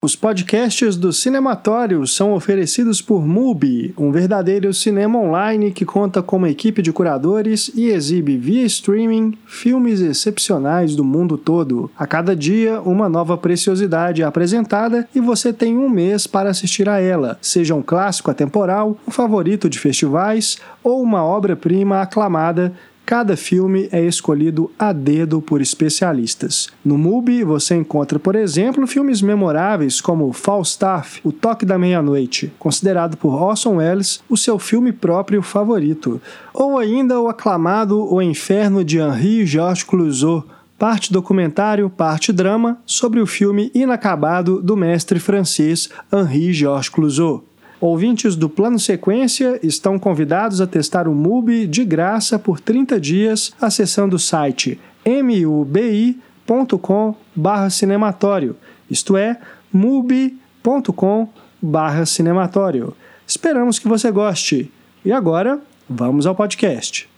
Os podcasts do Cinematório são oferecidos por MUBI, um verdadeiro cinema online que conta com uma equipe de curadores e exibe via streaming filmes excepcionais do mundo todo. A cada dia, uma nova preciosidade é apresentada e você tem um mês para assistir a ela, seja um clássico atemporal, um favorito de festivais ou uma obra-prima aclamada Cada filme é escolhido a dedo por especialistas. No MUBI você encontra, por exemplo, filmes memoráveis como Falstaff, O Toque da Meia-Noite, considerado por Orson Welles o seu filme próprio favorito, ou ainda o aclamado O Inferno de Henri Georges Clouzot, parte documentário, parte drama, sobre o filme inacabado do mestre francês Henri Georges Clouzot. Ouvintes do Plano Sequência estão convidados a testar o MUBI de graça por 30 dias acessando o site mubi.com/cinematório, isto é, mubi.com/cinematório. Esperamos que você goste. E agora, vamos ao podcast.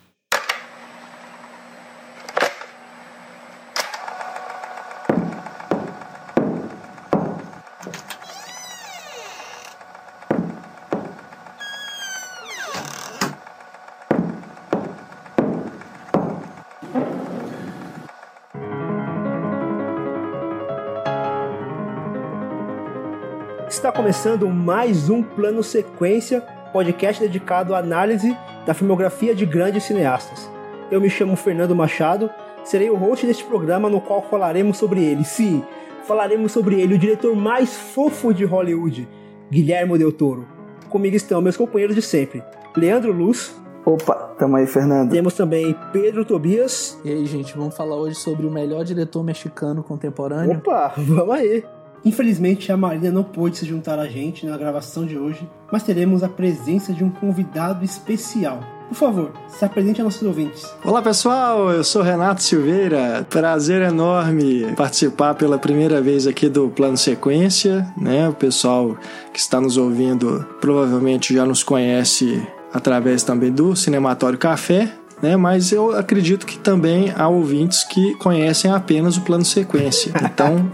Começando mais um Plano Sequência, podcast dedicado à análise da filmografia de grandes cineastas. Eu me chamo Fernando Machado, serei o host deste programa no qual falaremos sobre ele. Sim, falaremos sobre ele, o diretor mais fofo de Hollywood, Guilherme Del Toro. Comigo estão meus companheiros de sempre, Leandro Luz. Opa, tamo aí, Fernando. Temos também Pedro Tobias. E aí, gente, vamos falar hoje sobre o melhor diretor mexicano contemporâneo. Opa, vamos aí. Infelizmente, a Marina não pôde se juntar a gente na gravação de hoje, mas teremos a presença de um convidado especial. Por favor, se apresente a nossos ouvintes. Olá pessoal, eu sou Renato Silveira. Prazer enorme participar pela primeira vez aqui do Plano Sequência. Né? O pessoal que está nos ouvindo provavelmente já nos conhece através também do Cinematório Café, né? Mas eu acredito que também há ouvintes que conhecem apenas o plano sequência. Então,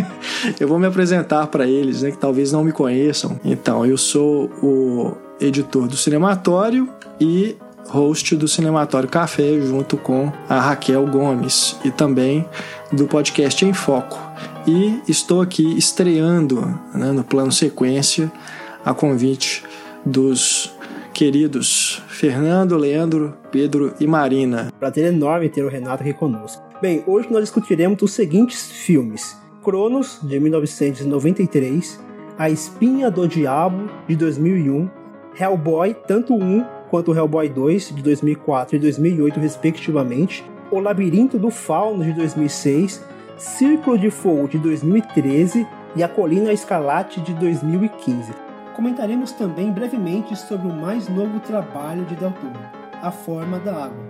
eu vou me apresentar para eles, né, que talvez não me conheçam. Então, eu sou o editor do Cinematório e host do Cinematório Café, junto com a Raquel Gomes e também do podcast Em Foco. E estou aqui estreando né, no plano sequência a convite dos queridos Fernando, Leandro, Pedro e Marina. Prazer enorme ter o Renato aqui conosco. Bem, hoje nós discutiremos os seguintes filmes: Cronos, de 1993, A Espinha do Diabo, de 2001, Hellboy, tanto o 1 quanto o Hellboy 2, de 2004 e 2008, respectivamente, O Labirinto do Fauno, de 2006, Círculo de Fogo, de 2013 e A Colina Escarlate, de 2015. Comentaremos também brevemente sobre o mais novo trabalho de Del Toro, A Forma da Água.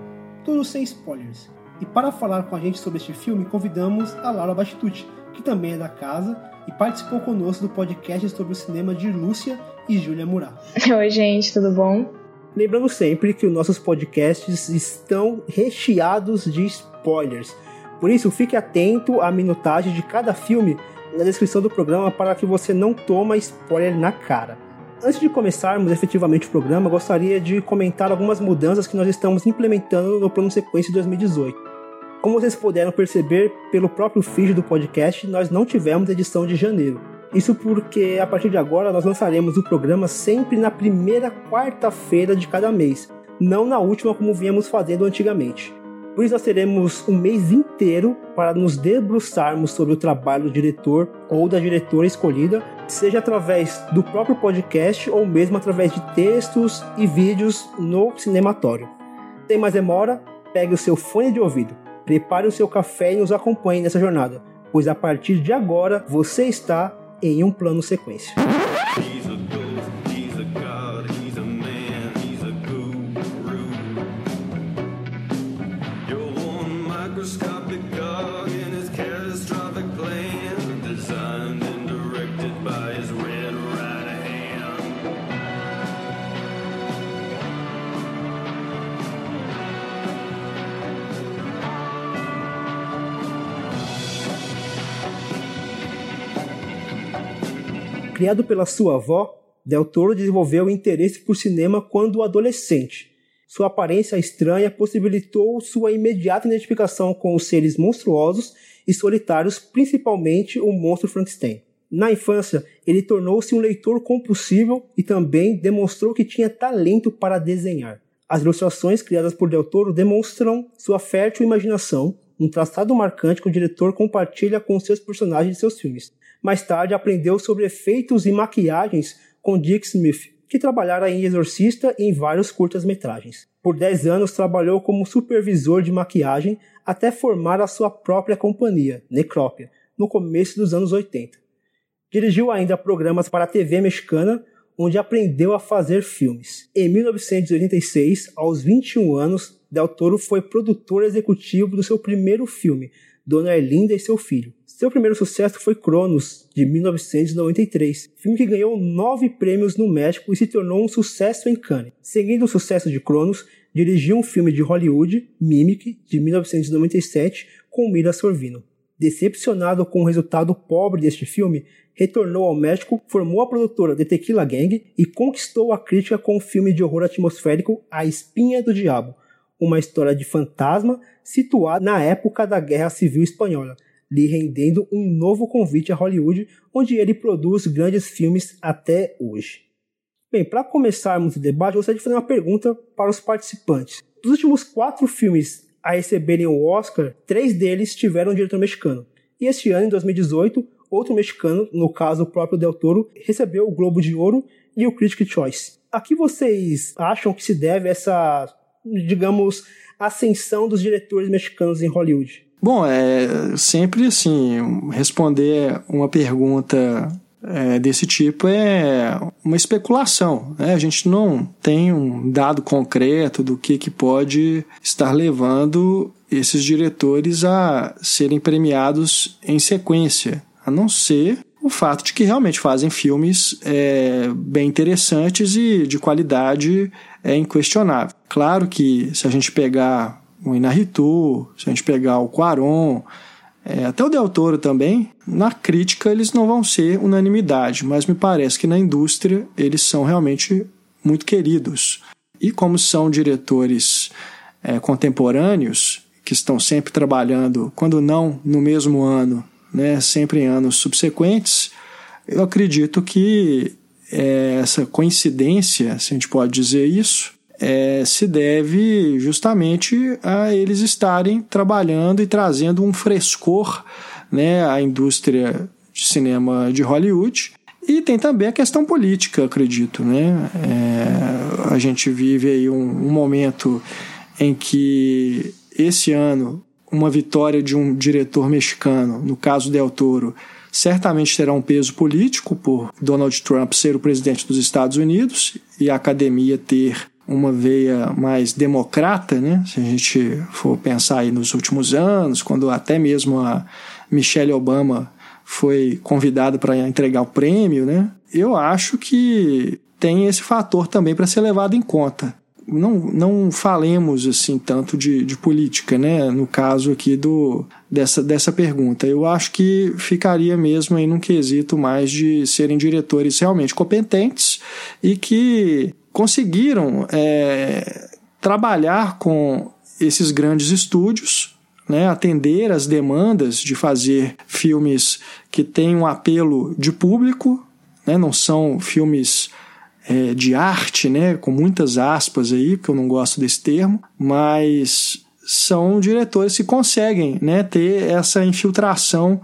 Tudo sem spoilers. E para falar com a gente sobre este filme, convidamos a Laura Bastitucci, que também é da casa e participou conosco do podcast sobre o cinema de Lúcia e Júlia Murat. Oi, gente, tudo bom? Lembrando sempre que os nossos podcasts estão recheados de spoilers. Por isso, fique atento à minutagem de cada filme na descrição do programa para que você não toma spoiler na cara. Antes de começarmos efetivamente o programa, gostaria de comentar algumas mudanças que nós estamos implementando no plano sequência 2018. Como vocês puderam perceber pelo próprio feed do podcast, nós não tivemos edição de janeiro. Isso porque a partir de agora nós lançaremos o programa sempre na primeira quarta-feira de cada mês, não na última como viemos fazendo antigamente. Por isso nós teremos um mês inteiro para nos debruçarmos sobre o trabalho do diretor ou da diretora escolhida, seja através do próprio podcast ou mesmo através de textos e vídeos no cinematório. Sem mais demora, pegue o seu fone de ouvido, prepare o seu café e nos acompanhe nessa jornada, pois a partir de agora você está em um plano sequência. Criado pela sua avó, Del Toro desenvolveu interesse por cinema quando adolescente. Sua aparência estranha possibilitou sua imediata identificação com os seres monstruosos e solitários, principalmente o monstro Frankenstein. Na infância, ele tornou-se um leitor compulsivo e também demonstrou que tinha talento para desenhar. As ilustrações criadas por Del Toro demonstram sua fértil imaginação, um traçado marcante que o diretor compartilha com seus personagens de seus filmes. Mais tarde, aprendeu sobre efeitos e maquiagens com Dick Smith, que trabalhara em Exorcista e em vários curtas-metragens. Por 10 anos, trabalhou como supervisor de maquiagem até formar a sua própria companhia, Necrópia, no começo dos anos 80. Dirigiu ainda programas para a TV mexicana, onde aprendeu a fazer filmes. Em 1986, aos 21 anos, Del Toro foi produtor executivo do seu primeiro filme, Dona Erlinda e seu filho. Seu primeiro sucesso foi Cronos, de 1993, filme que ganhou nove prêmios no México e se tornou um sucesso em Cannes. Seguindo o sucesso de Cronos, dirigiu um filme de Hollywood, Mimic, de 1997, com Mira Sorvino. Decepcionado com o resultado pobre deste filme, retornou ao México, formou a produtora The Tequila Gang e conquistou a crítica com o filme de horror atmosférico A Espinha do Diabo, uma história de fantasma situada na época da Guerra Civil Espanhola, lhe rendendo um novo convite a Hollywood, onde ele produz grandes filmes até hoje. Bem, para começarmos o debate, eu gostaria de fazer uma pergunta para os participantes. Dos últimos quatro filmes a receberem o Oscar, três deles tiveram um diretor mexicano. E este ano, em 2018, outro mexicano, no caso o próprio Del Toro, recebeu o Globo de Ouro e o Critics' Choice. A que vocês acham que se deve essa, digamos, ascensão dos diretores mexicanos em Hollywood? Bom, é sempre assim, responder uma pergunta é, desse tipo é uma especulação. Né? A gente não tem um dado concreto do que, que pode estar levando esses diretores a serem premiados em sequência, a não ser o fato de que realmente fazem filmes é, bem interessantes e de qualidade é inquestionável. Claro que se a gente pegar o Inarritu, se a gente pegar o Quaron, é, até o Del Toro também, na crítica eles não vão ser unanimidade, mas me parece que na indústria eles são realmente muito queridos. E como são diretores é, contemporâneos, que estão sempre trabalhando, quando não no mesmo ano, né, sempre em anos subsequentes, eu acredito que é, essa coincidência, se a gente pode dizer isso, é, se deve justamente a eles estarem trabalhando e trazendo um frescor né, à indústria de cinema de Hollywood. E tem também a questão política, acredito. Né? É, a gente vive aí um, um momento em que esse ano uma vitória de um diretor mexicano, no caso Del Toro, certamente terá um peso político por Donald Trump ser o presidente dos Estados Unidos e a academia ter uma veia mais democrata, né? Se a gente for pensar aí nos últimos anos, quando até mesmo a Michelle Obama foi convidada para entregar o prêmio, né? Eu acho que tem esse fator também para ser levado em conta. Não, não falemos assim tanto de, de política, né? No caso aqui do, dessa, dessa pergunta. Eu acho que ficaria mesmo aí num quesito mais de serem diretores realmente competentes e que conseguiram é, trabalhar com esses grandes estúdios, né, atender as demandas de fazer filmes que têm um apelo de público, né, não são filmes é, de arte, né, com muitas aspas aí, que eu não gosto desse termo, mas são diretores que conseguem né, ter essa infiltração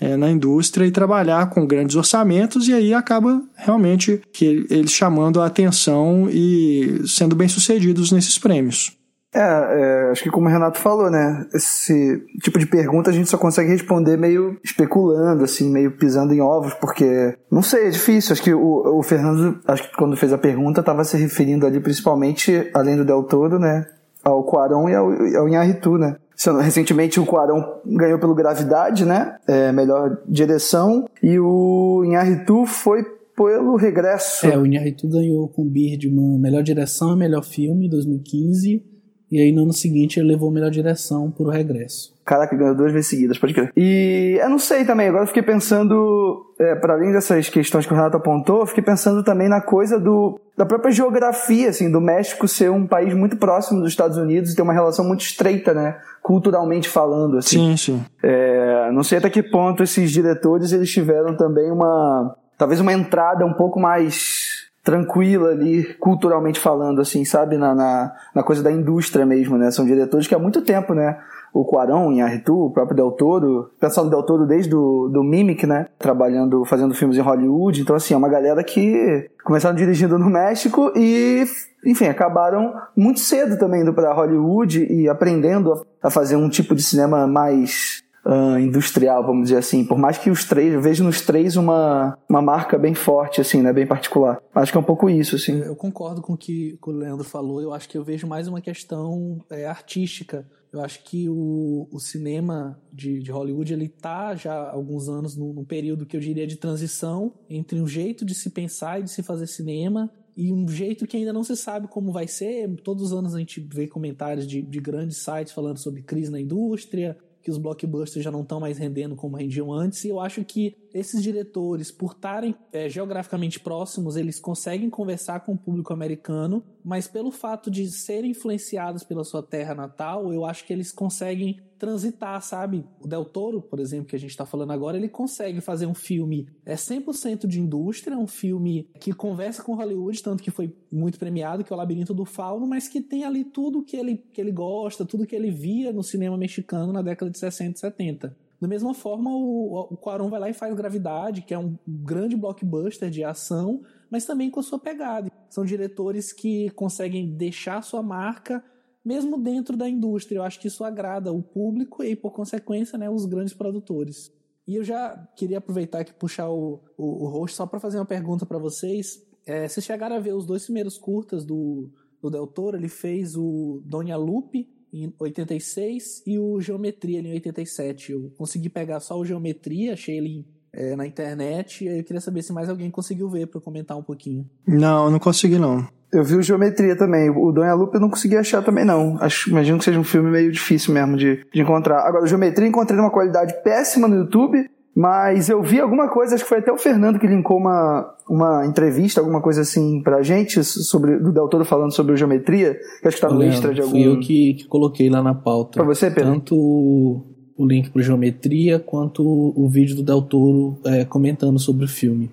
é, na indústria e trabalhar com grandes orçamentos, e aí acaba realmente que eles chamando a atenção e sendo bem-sucedidos nesses prêmios. É, é, acho que como o Renato falou, né? Esse tipo de pergunta a gente só consegue responder meio especulando, assim, meio pisando em ovos, porque não sei, é difícil. Acho que o, o Fernando, acho que quando fez a pergunta, estava se referindo ali principalmente, além do Del Toro, né? Ao Quaron e ao, ao Inharitu, né? Recentemente o Quarão ganhou pelo Gravidade, né? É, melhor direção. E o Inharitu foi pelo Regresso. É, o Inharitu ganhou com o Birdman melhor direção e melhor filme em 2015. E aí no ano seguinte ele levou melhor direção por O Regresso. Caraca, ganhou duas vezes seguidas, pode crer. E eu não sei também, agora eu fiquei pensando, é, para além dessas questões que o Renato apontou, eu fiquei pensando também na coisa do, da própria geografia, assim, do México ser um país muito próximo dos Estados Unidos e ter uma relação muito estreita, né, culturalmente falando, assim. Sim, sim. É, não sei até que ponto esses diretores eles tiveram também uma, talvez uma entrada um pouco mais tranquila ali, culturalmente falando, assim, sabe? Na, na, na, coisa da indústria mesmo, né? São diretores que há muito tempo, né? O Quarão em Arritu, o próprio Del Toro, pensando Del Toro desde do, do Mimic, né? Trabalhando, fazendo filmes em Hollywood. Então, assim, é uma galera que começaram dirigindo no México e, enfim, acabaram muito cedo também indo para Hollywood e aprendendo a fazer um tipo de cinema mais uh, industrial, vamos dizer assim. Por mais que os três, eu vejo nos três uma, uma marca bem forte, assim, né? Bem particular. Acho que é um pouco isso, assim. Eu concordo com o que, o Leandro falou. Eu acho que eu vejo mais uma questão é, artística. Eu acho que o, o cinema de, de, Hollywood ele tá já há alguns anos num, num período que eu diria de transição entre um jeito de se pensar e de se fazer cinema e um jeito que ainda não se sabe como vai ser. Todos os anos a gente vê comentários de, de grandes sites falando sobre crise na indústria, que os blockbusters já não estão mais rendendo como rendiam antes, e eu acho que esses diretores, por estarem é, geograficamente próximos, eles conseguem conversar com o público americano, mas pelo fato de serem influenciados pela sua terra natal, eu acho que eles conseguem transitar, sabe? O Del Toro, por exemplo, que a gente está falando agora, ele consegue fazer um filme é 100% de indústria, um filme que conversa com Hollywood, tanto que foi muito premiado, que é o Labirinto do Fauno, mas que tem ali tudo que ele, que ele gosta, tudo que ele via no cinema mexicano na década de 60 e 70. Da mesma forma, o, o vai lá e faz Gravidade, que é um grande blockbuster de ação, mas também com a sua pegada. São diretores que conseguem deixar sua marca mesmo dentro da indústria. Eu acho que isso agrada o público e, por consequência, né, os grandes produtores. E eu já queria aproveitar aqui puxar o, o, o host só para fazer uma pergunta para vocês. É, vocês chegaram a ver os dois primeiros curtas do, do Del Toro? Ele fez o Dona Lupe em 86 e o Geometria em 87. Eu consegui pegar só o Geometria, achei ele é, na internet. E eu queria saber se mais alguém conseguiu ver para comentar um pouquinho. Não, não consegui não. Eu vi o Geometria também. O Dona Lupe eu não consegui achar também, não. Acho, imagino que seja um filme meio difícil mesmo de, de encontrar. Agora, o Geometria encontrei numa qualidade péssima no YouTube, mas eu vi alguma coisa, acho que foi até o Fernando que linkou uma, uma entrevista, alguma coisa assim pra gente, sobre, do Del Toro falando sobre o Geometria, que acho que tá no extra de algum... Fui eu que, que coloquei lá na pauta. Pra você, Pedro? Tanto o link pro Geometria, quanto o vídeo do Del Toro é, comentando sobre o filme.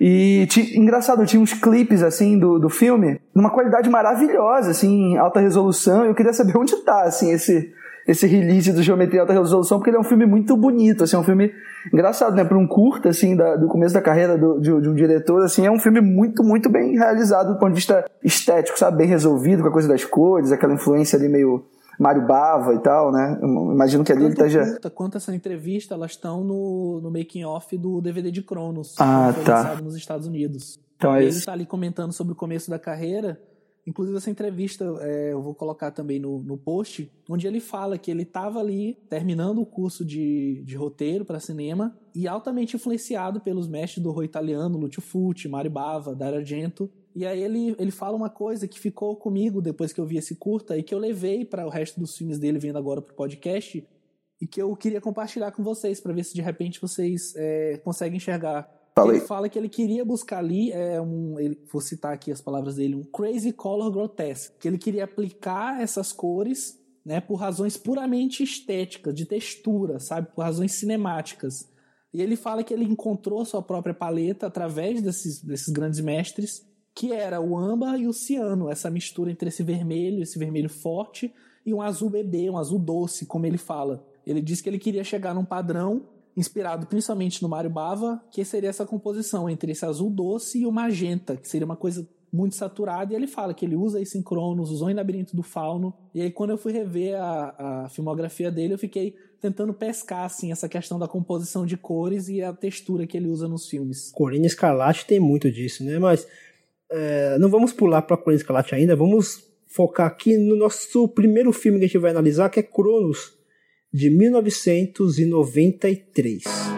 E engraçado, tinha uns clipes assim do, do filme, numa qualidade maravilhosa, assim, alta resolução. Eu queria saber onde tá, assim, esse, esse release do Geometria Alta Resolução, porque ele é um filme muito bonito, assim, é um filme engraçado, né? Para um curta, assim, da, do começo da carreira do, de, de, um diretor, assim, é um filme muito, muito bem realizado do ponto de vista estético, sabe? Bem resolvido, com a coisa das cores, aquela influência ali meio Mário Bava e tal, né? Eu imagino que ali ele esteja. Curta, quanto essa entrevista, elas estão no, no making off do DVD de Cronos, ah, que tá. lançado nos Estados Unidos. Então é ele está ali comentando sobre o começo da carreira. Inclusive, essa entrevista é, eu vou colocar também no, no post, onde ele fala que ele estava ali terminando o curso de, de roteiro para cinema e altamente influenciado pelos mestres do horror italiano, Lucio Fulci, Mario Bava, Dario Argento, e aí ele, ele fala uma coisa que ficou comigo depois que eu vi esse curta e que eu levei para o resto dos filmes dele vindo agora pro podcast e que eu queria compartilhar com vocês para ver se de repente vocês é, conseguem enxergar. Falei. Ele fala que ele queria buscar ali é um, ele, vou citar aqui as palavras dele, um crazy color grotesque, que ele queria aplicar essas cores, né, por razões puramente estéticas, de textura, sabe, por razões cinemáticas. E ele fala que ele encontrou a sua própria paleta através desses, desses grandes mestres que era o âmbar e o ciano, essa mistura entre esse vermelho, esse vermelho forte, e um azul bebê, um azul doce, como ele fala. Ele disse que ele queria chegar num padrão inspirado principalmente no Mario Bava, que seria essa composição entre esse azul doce e o magenta, que seria uma coisa muito saturada, e ele fala que ele usa isso em Cronos, usou em Labirinto do Fauno, e aí quando eu fui rever a, a filmografia dele, eu fiquei tentando pescar, assim, essa questão da composição de cores e a textura que ele usa nos filmes. Corina Escarlate tem muito disso, né? Mas é, não vamos pular para Corina Escarlate ainda, vamos focar aqui no nosso primeiro filme que a gente vai analisar, que é Cronos, de 1993.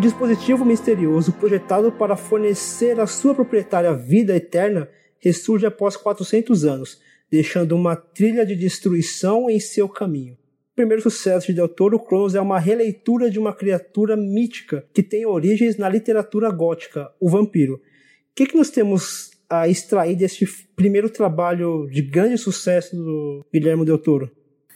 Um dispositivo misterioso projetado para fornecer à sua proprietária vida eterna ressurge após 400 anos, deixando uma trilha de destruição em seu caminho. O primeiro sucesso de Del Toro, Cronos é uma releitura de uma criatura mítica que tem origens na literatura gótica, o vampiro. O que, que nós temos a extrair deste primeiro trabalho de grande sucesso do Guilherme Del Toro?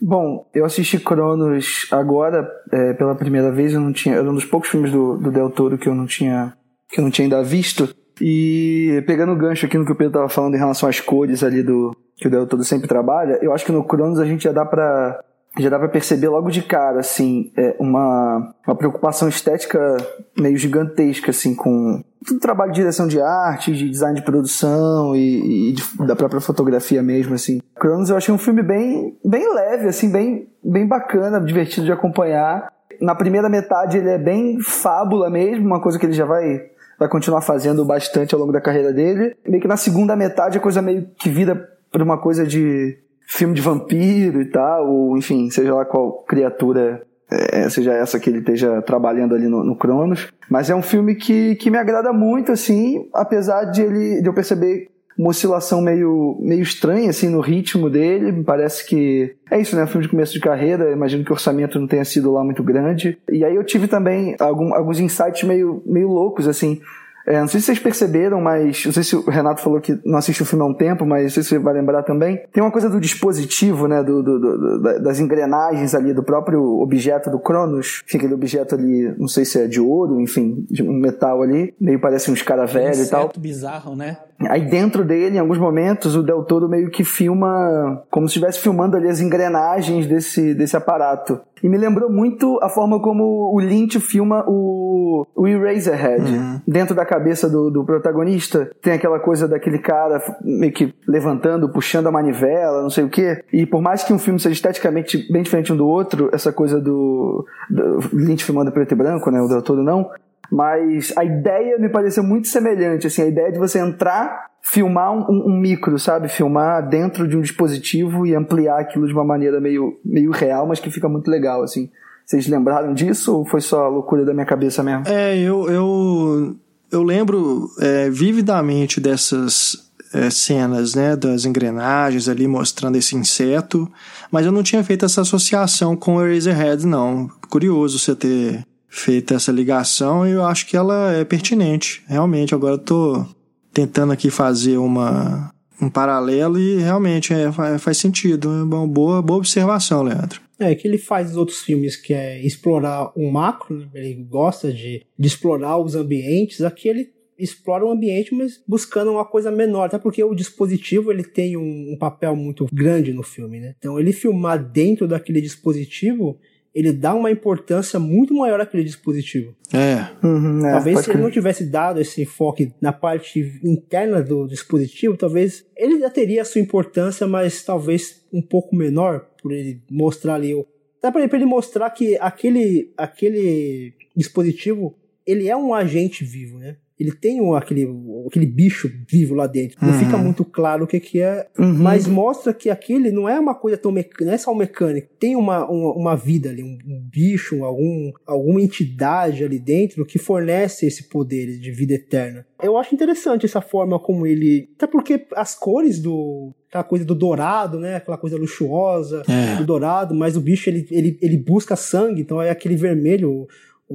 Bom, eu assisti Cronos agora é, pela primeira vez. Eu não tinha, era um dos poucos filmes do, do Del Toro que eu não tinha que eu não tinha ainda visto. E pegando o gancho aqui no que o Pedro estava falando em relação às cores ali do que o Del Toro sempre trabalha, eu acho que no Cronos a gente já dá para já dá para perceber logo de cara assim é uma, uma preocupação estética meio gigantesca assim com todo o trabalho de direção de arte de design de produção e, e de, da própria fotografia mesmo assim. Cronos eu achei um filme bem bem leve assim bem bem bacana divertido de acompanhar. Na primeira metade ele é bem fábula mesmo uma coisa que ele já vai vai continuar fazendo bastante ao longo da carreira dele. Meio que na segunda metade a coisa meio que vira para uma coisa de filme de vampiro e tal, ou enfim, seja lá qual criatura é, seja essa que ele esteja trabalhando ali no, no, Cronos. Mas é um filme que, que me agrada muito, assim, apesar de, ele, de eu perceber uma oscilação meio, meio estranha, assim, no ritmo dele. Me parece que é isso, né? Um filme de começo de carreira. Imagino que o orçamento não tenha sido lá muito grande. E aí eu tive também algum, alguns insights meio, meio loucos, assim. É, não sei se vocês perceberam, mas não sei se o Renato falou que não assiste o filme há um tempo, mas não sei se você vai lembrar também. Tem uma coisa do dispositivo, né? Do, do, do das engrenagens ali do próprio objeto do Cronos. Enfim, aquele objeto ali, não sei se é de ouro, enfim, de um metal ali. Meio parece um escaravelho e tal. bizarro, né? Aí dentro dele, em alguns momentos, o Del Toro meio que filma como se estivesse filmando ali as engrenagens desse, desse aparato. E me lembrou muito a forma como o Lynch filma o, o Eraserhead. Uhum. Dentro da cabeça do, do protagonista, tem aquela coisa daquele cara meio que levantando, puxando a manivela, não sei o quê. E por mais que um filme seja esteticamente bem diferente um do outro, essa coisa do, do Lynch filmando preto e branco, né? O Del Toro não mas a ideia me pareceu muito semelhante, assim, a ideia de você entrar, filmar um, um, micro, sabe? Filmar dentro de um dispositivo e ampliar aquilo de uma maneira meio, meio real, mas que fica muito legal, assim. Vocês lembraram disso ou foi só loucura da minha cabeça mesmo? É, eu, eu, eu lembro é, vividamente dessas é, cenas, né, das engrenagens ali mostrando esse inseto, mas eu não tinha feito essa associação com o Eraserhead, não. Curioso você ter feita essa ligação e eu acho que ela é pertinente, realmente. Agora tô tentando aqui fazer uma, um paralelo e realmente é, faz sentido. É uma boa, boa observação, Leandro. É que ele faz os outros filmes que é explorar o macro, né? ele gosta de, de explorar os ambientes. Aqui ele explora o ambiente, mas buscando uma coisa menor, até porque o dispositivo ele tem um, um papel muito grande no filme, né? Então ele filmar dentro daquele dispositivo ele dá uma importância muito maior àquele dispositivo. É. Uhum, é talvez se ele não tivesse dado esse enfoque na parte interna do dispositivo, talvez ele já teria a sua importância, mas talvez um pouco menor, por ele mostrar ali. Dá pra ele mostrar que aquele, aquele dispositivo ele é um agente vivo, né? Ele tem um, aquele, aquele bicho vivo lá dentro. Não uhum. fica muito claro o que, que é, uhum. mas mostra que aquele não é uma coisa tão mecânica, não é só um mecânico. Tem uma, uma, uma vida ali, um, um, bicho, algum, alguma entidade ali dentro que fornece esse poder de vida eterna. Eu acho interessante essa forma como ele. Até porque as cores do, aquela coisa do dourado, né? Aquela coisa luxuosa é. do dourado, mas o bicho ele, ele, ele busca sangue, então é aquele vermelho.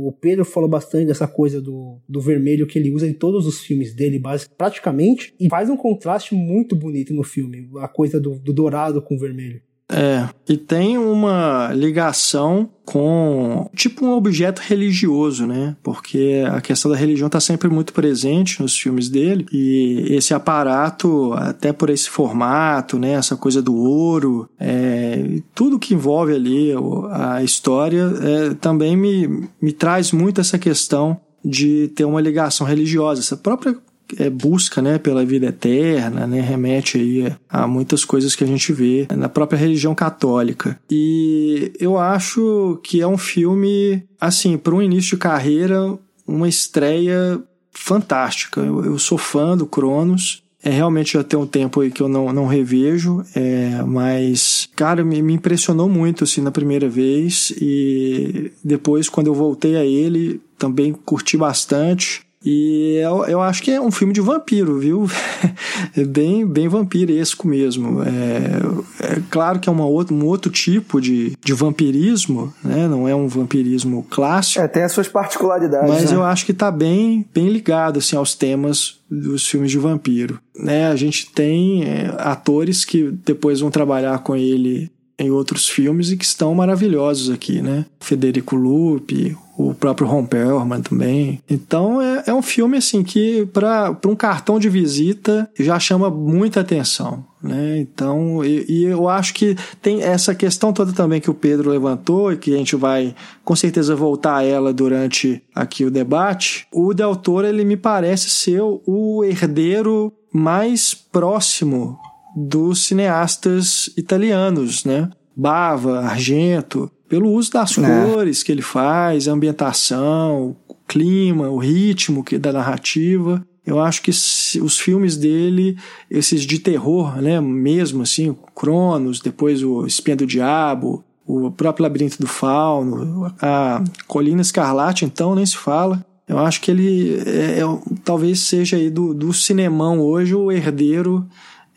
O Pedro falou bastante dessa coisa do, do vermelho que ele usa em todos os filmes dele, praticamente, e faz um contraste muito bonito no filme, a coisa do, do dourado com o vermelho. É, e tem uma ligação com tipo um objeto religioso, né? Porque a questão da religião está sempre muito presente nos filmes dele e esse aparato, até por esse formato, né? Essa coisa do ouro, é, tudo que envolve ali a história é, também me, me traz muito essa questão de ter uma ligação religiosa. Essa própria é, busca né, pela vida eterna, né, remete aí a muitas coisas que a gente vê na própria religião católica. E eu acho que é um filme, assim, para um início de carreira, uma estreia fantástica. Eu, eu sou fã do Cronos. É realmente já tem um tempo aí que eu não, não revejo, é, mas, cara, me, me impressionou muito assim na primeira vez e depois, quando eu voltei a ele, também curti bastante. E eu, eu, acho que é um filme de vampiro, viu? é bem, bem vampiresco mesmo. É, é claro que é uma outra, um outro tipo de, de vampirismo, né? Não é um vampirismo clássico. É, tem as suas particularidades. Mas né? eu acho que tá bem, bem ligado assim, aos temas dos filmes de vampiro. Né? A gente tem é, atores que depois vão trabalhar com ele em outros filmes e que estão maravilhosos aqui, né? Federico Lupi, o próprio Ron Perlman também. Então é, é um filme assim que para um cartão de visita já chama muita atenção. Né? Então, e, e, eu acho que tem essa questão toda também que o Pedro levantou e que a gente vai com certeza voltar a ela durante aqui o debate. O Del Toro, ele me parece ser o herdeiro mais próximo dos cineastas italianos, né? Bava, Argento, pelo uso das é. cores que ele faz, a ambientação, o clima, o ritmo que da narrativa. Eu acho que os filmes dele, esses de terror, né, mesmo assim, Cronos, depois o Espinha do Diabo, o próprio Labirinto do Fauno, a Colina Escarlate, então nem se fala. Eu acho que ele é, é, talvez seja aí do, do cinemão hoje o herdeiro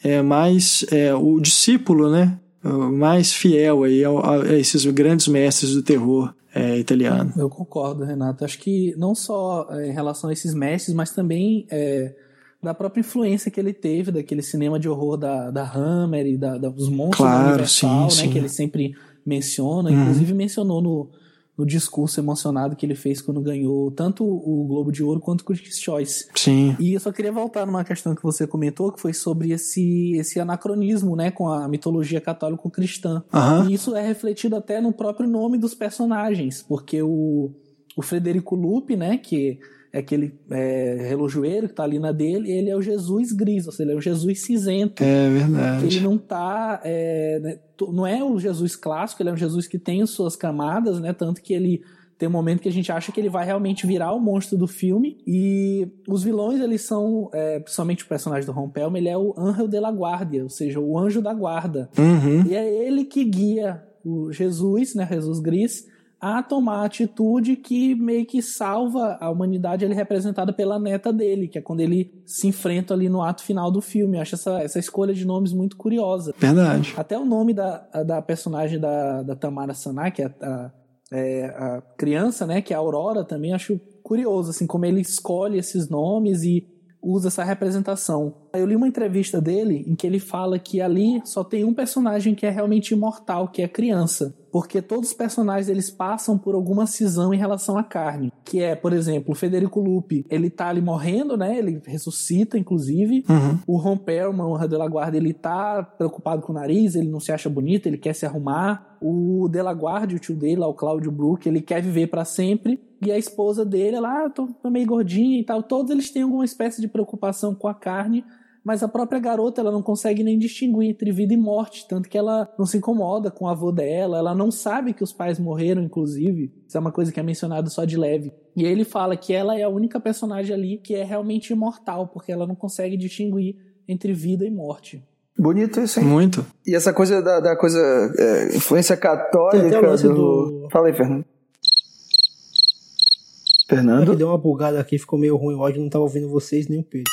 é mais é, o discípulo, né, mais fiel aí a, esses grandes mestres do terror é, italiano. Eu concordo, Renato. Acho que não só é, em relação a esses mestres, mas também é, da própria influência que ele teve daquele cinema de horror da, da Hammer e da, da dos monstros claro, da Universal, sim, né, sim. que ele sempre menciona, uhum. inclusive mencionou no, no discurso emocionado que ele fez quando ganhou tanto o Globo de Ouro quanto o Critics' Choice. Sim. E eu só queria voltar numa questão que você comentou, que foi sobre esse, esse anacronismo, né, com a mitologia católico-cristã. Uhum. E isso é refletido até no próprio nome dos personagens, porque o, o Frederico Lupe, né, que é aquele é, relojoeiro que tá ali na dele, ele é o Jesus gris, ou seja, ele é o Jesus cinzento. É verdade. Ele não tá. É, né, não é o Jesus clássico, ele é um Jesus que tem suas camadas, né? Tanto que ele tem um momento que a gente acha que ele vai realmente virar o monstro do filme. E os vilões, eles são, é, principalmente o personagem do Ron Pelme, ele é o Angel de la Guardia, ou seja, o anjo da guarda. Uhum. E é ele que guia o Jesus, né? Jesus Gris a tomar a atitude que meio que salva a humanidade, ele é representada pela neta dele, que é quando ele se enfrenta ali no ato final do filme. Eu acho essa, essa escolha de nomes muito curiosa. Verdade. Até o nome da, da personagem da, da Tamara Saná, que é a, é a criança, né, que é a Aurora, também acho curioso, assim, como ele escolhe esses nomes e usa essa representação. Eu li uma entrevista dele em que ele fala que ali só tem um personagem que é realmente imortal, que é a criança porque todos os personagens eles passam por alguma cisão em relação à carne, que é, por exemplo, o Federico Lupi, ele tá ali morrendo, né? Ele ressuscita, inclusive. Uhum. O Ron Perlman, o de la Guarda, ele tá preocupado com o nariz, ele não se acha bonito, ele quer se arrumar. O De La Guardia, o tio dele, lá, o Cláudio Brook, ele quer viver para sempre. E a esposa dele, ela, ah, tô, tô meio gordinha e tal. Todos eles têm alguma espécie de preocupação com a carne, mas a própria garota ela não consegue nem distinguir entre vida e morte, tanto que ela não se incomoda com o avô dela, ela não sabe que os pais morreram, inclusive. Isso é uma coisa que é mencionado só de leve. E ele fala que ela é a única personagem ali que é realmente imortal, porque ela não consegue distinguir entre vida e morte. Bonito isso, hein? Muito. E essa coisa da, da coisa, é, influência católica do... do... Fala aí, Fernando. Fernando? Deu uma bugada aqui, ficou meio ruim o áudio, não estava ouvindo vocês nem o Pedro.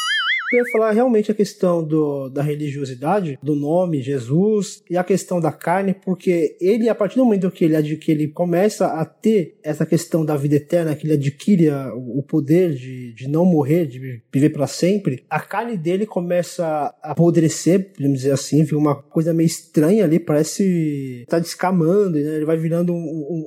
Eu ia falar realmente a questão do, da religiosidade, do nome Jesus e a questão da carne, porque ele, a partir do momento que ele, que ele começa a ter essa questão da vida eterna, que ele adquire o poder de, de não morrer, de viver para sempre, a carne dele começa a apodrecer, podemos dizer assim, fica uma coisa meio estranha ali, parece tá descamando, né? ele vai virando um,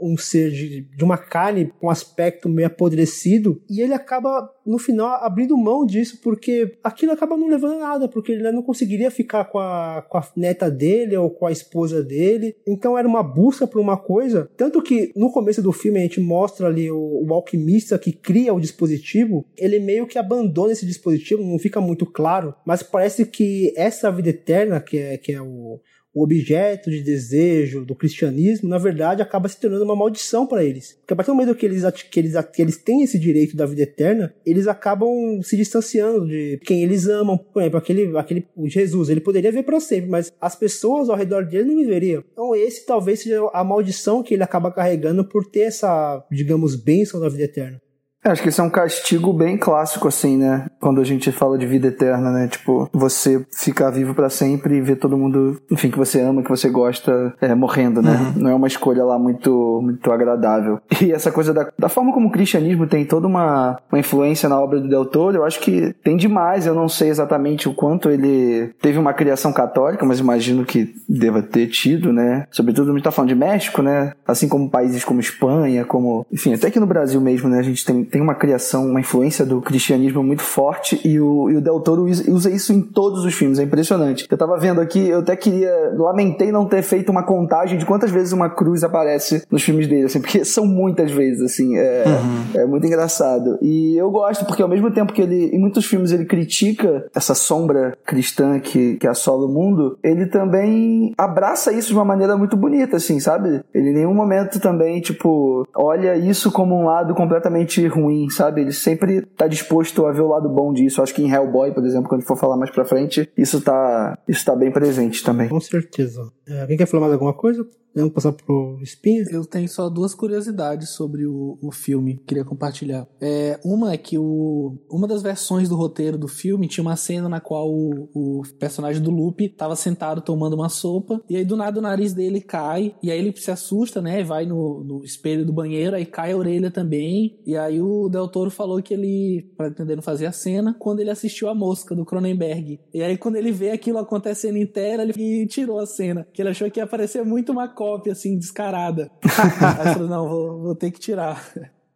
um, um ser de, de uma carne com um aspecto meio apodrecido, e ele acaba, no final, abrindo mão disso, porque aquilo acaba não levando a nada, porque ele não conseguiria ficar com a, com a neta dele ou com a esposa dele. Então era uma busca por uma coisa. Tanto que no começo do filme a gente mostra ali o, o alquimista que cria o dispositivo, ele meio que abandona esse dispositivo, não fica muito claro, mas parece que essa vida eterna, que é, que é o, o objeto de desejo do cristianismo, na verdade, acaba se tornando uma maldição para eles. Porque a partir do momento que eles, que, eles, que eles têm esse direito da vida eterna, eles acabam se distanciando de quem eles amam. Por exemplo, aquele, aquele o Jesus, ele poderia ver para sempre, mas as pessoas ao redor dele não viveriam. Então, esse talvez seja a maldição que ele acaba carregando por ter essa, digamos, bênção da vida eterna. É, acho que esse é um castigo bem clássico, assim, né? Quando a gente fala de vida eterna, né? Tipo, você ficar vivo para sempre e ver todo mundo, enfim, que você ama, que você gosta, é, morrendo, né? Uhum. Não é uma escolha lá muito, muito agradável. E essa coisa da, da forma como o cristianismo tem toda uma, uma influência na obra do Del Toro, eu acho que tem demais. Eu não sei exatamente o quanto ele teve uma criação católica, mas imagino que deva ter tido, né? Sobretudo a gente tá falando de México, né? Assim como países como Espanha, como, enfim, até aqui no Brasil mesmo, né? A gente tem tem uma criação, uma influência do cristianismo muito forte e o, e o Del Toro usa isso em todos os filmes, é impressionante. Eu tava vendo aqui, eu até queria, lamentei não ter feito uma contagem de quantas vezes uma cruz aparece nos filmes dele, assim, porque são muitas vezes, assim, é, uhum. é muito engraçado. E eu gosto, porque ao mesmo tempo que ele, em muitos filmes ele critica essa sombra cristã que, que assola o mundo, ele também abraça isso de uma maneira muito bonita, assim, sabe? Ele em nenhum momento também, tipo, olha isso como um lado completamente ruim ruim, sabe? Ele sempre tá disposto a ver o lado bom disso. Acho que em Hellboy, por exemplo, quando for falar mais pra frente, isso tá, isso tá bem presente também. Com certeza. É, alguém quer falar mais alguma coisa? Vamos passar pro Espinha? Eu tenho só duas curiosidades sobre o, o filme que queria compartilhar. É, uma é que o, uma das versões do roteiro do filme tinha uma cena na qual o, o personagem do Lupe estava sentado tomando uma sopa e aí do nada o nariz dele cai e aí ele se assusta, né? Vai no, no espelho do banheiro, aí cai a orelha também. E aí o Del Toro falou que ele, pretendendo fazer a cena, quando ele assistiu a mosca do Cronenberg. E aí quando ele vê aquilo acontecendo inteira, ele tirou a cena, que ele achou que ia aparecer muito uma cópia, assim, descarada. Aí falou, não, vou, vou ter que tirar.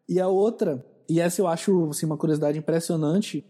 E a outra, e essa eu acho assim, uma curiosidade impressionante,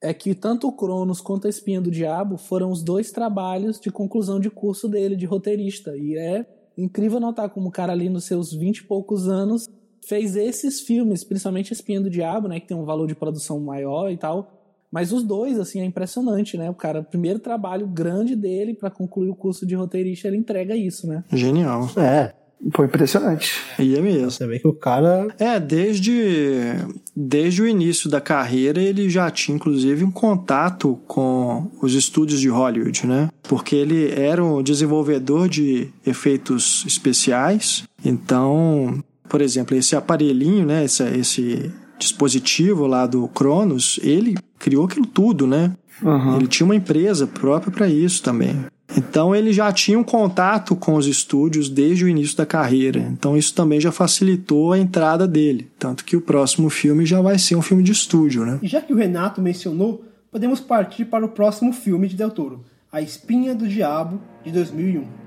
é que tanto o Cronos quanto a Espinha do Diabo foram os dois trabalhos de conclusão de curso dele, de roteirista. E é incrível notar como o cara ali nos seus vinte e poucos anos fez esses filmes, principalmente Espinha do Diabo, né, que tem um valor de produção maior e tal, mas os dois, assim, é impressionante, né? O cara, primeiro trabalho grande dele para concluir o curso de roteirista, ele entrega isso, né? Genial. É. Foi impressionante. E é mesmo. Você vê que o cara. É, desde, desde o início da carreira ele já tinha, inclusive, um contato com os estúdios de Hollywood, né? Porque ele era um desenvolvedor de efeitos especiais. Então, por exemplo, esse aparelhinho, né? Esse, esse dispositivo lá do Cronos, ele criou aquilo tudo, né? Uhum. Ele tinha uma empresa própria para isso também. Então ele já tinha um contato com os estúdios desde o início da carreira. Então isso também já facilitou a entrada dele. Tanto que o próximo filme já vai ser um filme de estúdio, né? E já que o Renato mencionou, podemos partir para o próximo filme de Del Toro, A Espinha do Diabo, de 2001.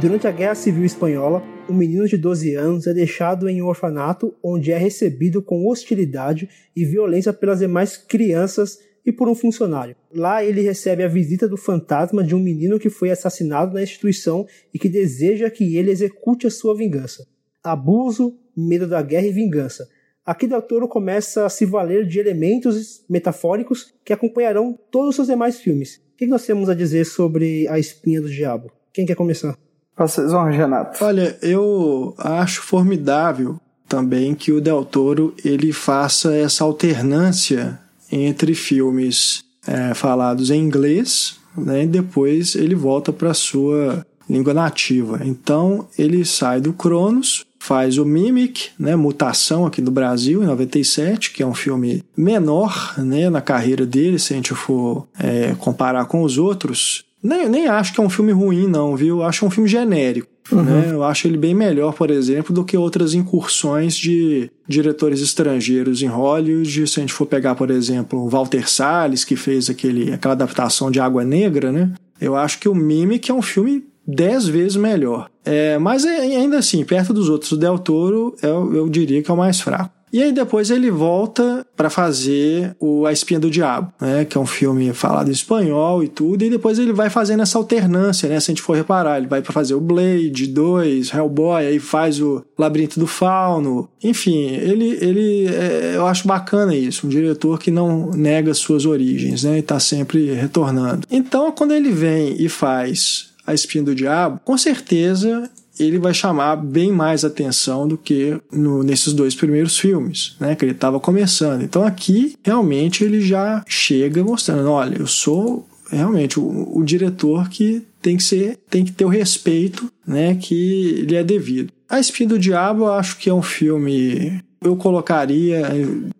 Durante a Guerra Civil Espanhola, um menino de 12 anos é deixado em um orfanato onde é recebido com hostilidade e violência pelas demais crianças e por um funcionário. Lá ele recebe a visita do fantasma de um menino que foi assassinado na instituição e que deseja que ele execute a sua vingança. Abuso, medo da guerra e vingança. Aqui Del Toro começa a se valer de elementos metafóricos que acompanharão todos os seus demais filmes. O que nós temos a dizer sobre A Espinha do Diabo? Quem quer começar? Vocês vão, Renato. Olha, eu acho formidável também que o Del Toro ele faça essa alternância entre filmes é, falados em inglês, né, e depois ele volta para sua língua nativa. Então ele sai do Cronos, faz o Mimic, né, Mutação aqui no Brasil, em 97, que é um filme menor né, na carreira dele, se a gente for é, comparar com os outros. Nem, nem acho que é um filme ruim, não, viu? Eu acho um filme genérico. Uhum. Né? Eu acho ele bem melhor, por exemplo, do que outras incursões de diretores estrangeiros em Hollywood. Se a gente for pegar, por exemplo, o Walter Salles, que fez aquele, aquela adaptação de Água Negra, né? Eu acho que o Mimic é um filme dez vezes melhor. É, mas é, ainda assim, perto dos outros, o Del Toro eu, eu diria que é o mais fraco. E aí depois ele volta para fazer o A Espinha do Diabo, né, que é um filme falado em espanhol e tudo, e depois ele vai fazendo essa alternância, né, se a gente for reparar, ele vai para fazer o Blade 2, Hellboy, aí faz o Labirinto do Fauno, enfim, ele, ele é, eu acho bacana isso, um diretor que não nega suas origens, né, e tá sempre retornando. Então, quando ele vem e faz a Espinha do Diabo, com certeza ele vai chamar bem mais atenção do que no, nesses dois primeiros filmes, né? Que ele estava começando. Então aqui realmente ele já chega mostrando, olha, eu sou realmente o, o, diretor que tem que ser, tem que ter o respeito, né? Que lhe é devido. A Espinha do Diabo eu acho que é um filme eu colocaria,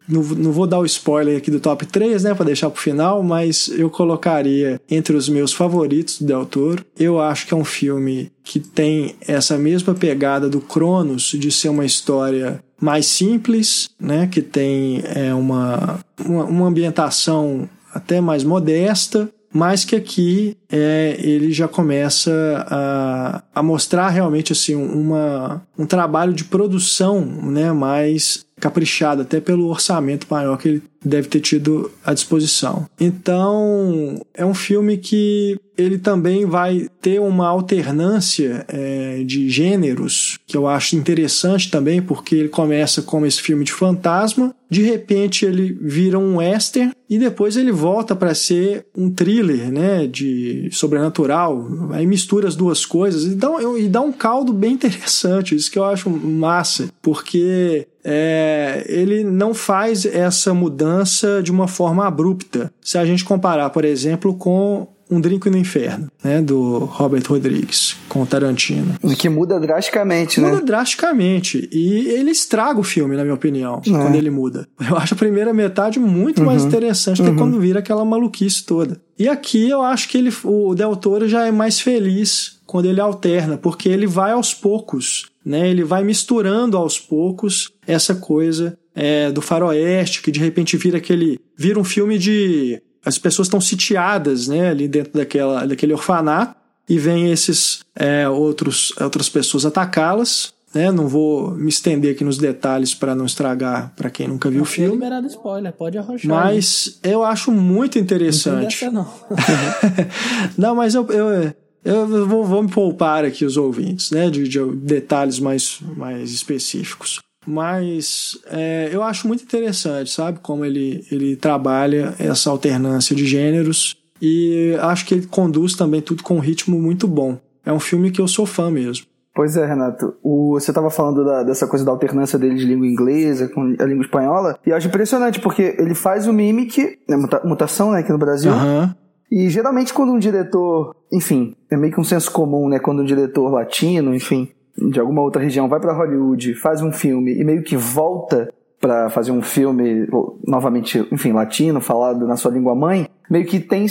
não, vou dar o spoiler aqui do top 3, né, para deixar pro final, mas eu colocaria entre os meus favoritos do Del Toro. Eu acho que é um filme que tem essa mesma pegada do Cronos de ser uma história mais simples, né, que tem é, uma, uma, uma ambientação até mais modesta, mas que aqui é, ele já começa a, a mostrar realmente assim uma, um trabalho de produção né, mais caprichado, até pelo orçamento maior que ele deve ter tido à disposição. Então, é um filme que ele também vai ter uma alternância é, de gêneros, que eu acho interessante também, porque ele começa como esse filme de fantasma, de repente ele vira um western e depois ele volta para ser um thriller, né, de sobrenatural. Aí mistura as duas coisas e dá, e dá um caldo bem interessante, isso que eu acho massa, porque é, ele não faz essa mudança de uma forma abrupta. Se a gente comparar, por exemplo, com um Drink no Inferno, né, do Robert Rodrigues, com o Tarantino. Que muda drasticamente, muda né? Muda drasticamente. E ele estraga o filme, na minha opinião, é. quando ele muda. Eu acho a primeira metade muito uhum. mais interessante do uhum. que quando vira aquela maluquice toda. E aqui eu acho que ele, o Del Toro já é mais feliz quando ele alterna, porque ele vai aos poucos, né? Ele vai misturando aos poucos essa coisa é, do faroeste, que de repente vira aquele. vira um filme de. As pessoas estão sitiadas né, ali dentro daquela, daquele orfanato e vem esses é, outros, outras pessoas atacá-las. Né? Não vou me estender aqui nos detalhes para não estragar para quem nunca viu o filme. liberado spoiler, pode arrochar. Mas eu acho muito interessante. Não, não. não, mas eu, eu eu vou, vou, me poupar aqui os ouvintes, né, de, de detalhes mais, mais específicos. Mas é, eu acho muito interessante, sabe, como ele, ele trabalha essa alternância de gêneros e acho que ele conduz também tudo com um ritmo muito bom. É um filme que eu sou fã mesmo. Pois é, Renato. O, você estava falando da, dessa coisa da alternância dele de língua inglesa com a língua espanhola, e eu acho impressionante, porque ele faz o Mimic, né, muta, mutação né, aqui no Brasil, uhum. E geralmente quando um diretor, enfim, é meio que um senso comum, né? Quando um diretor latino, enfim, de alguma outra região vai para Hollywood, faz um filme e meio que volta para fazer um filme novamente, enfim, latino, falado na sua língua mãe, meio que tem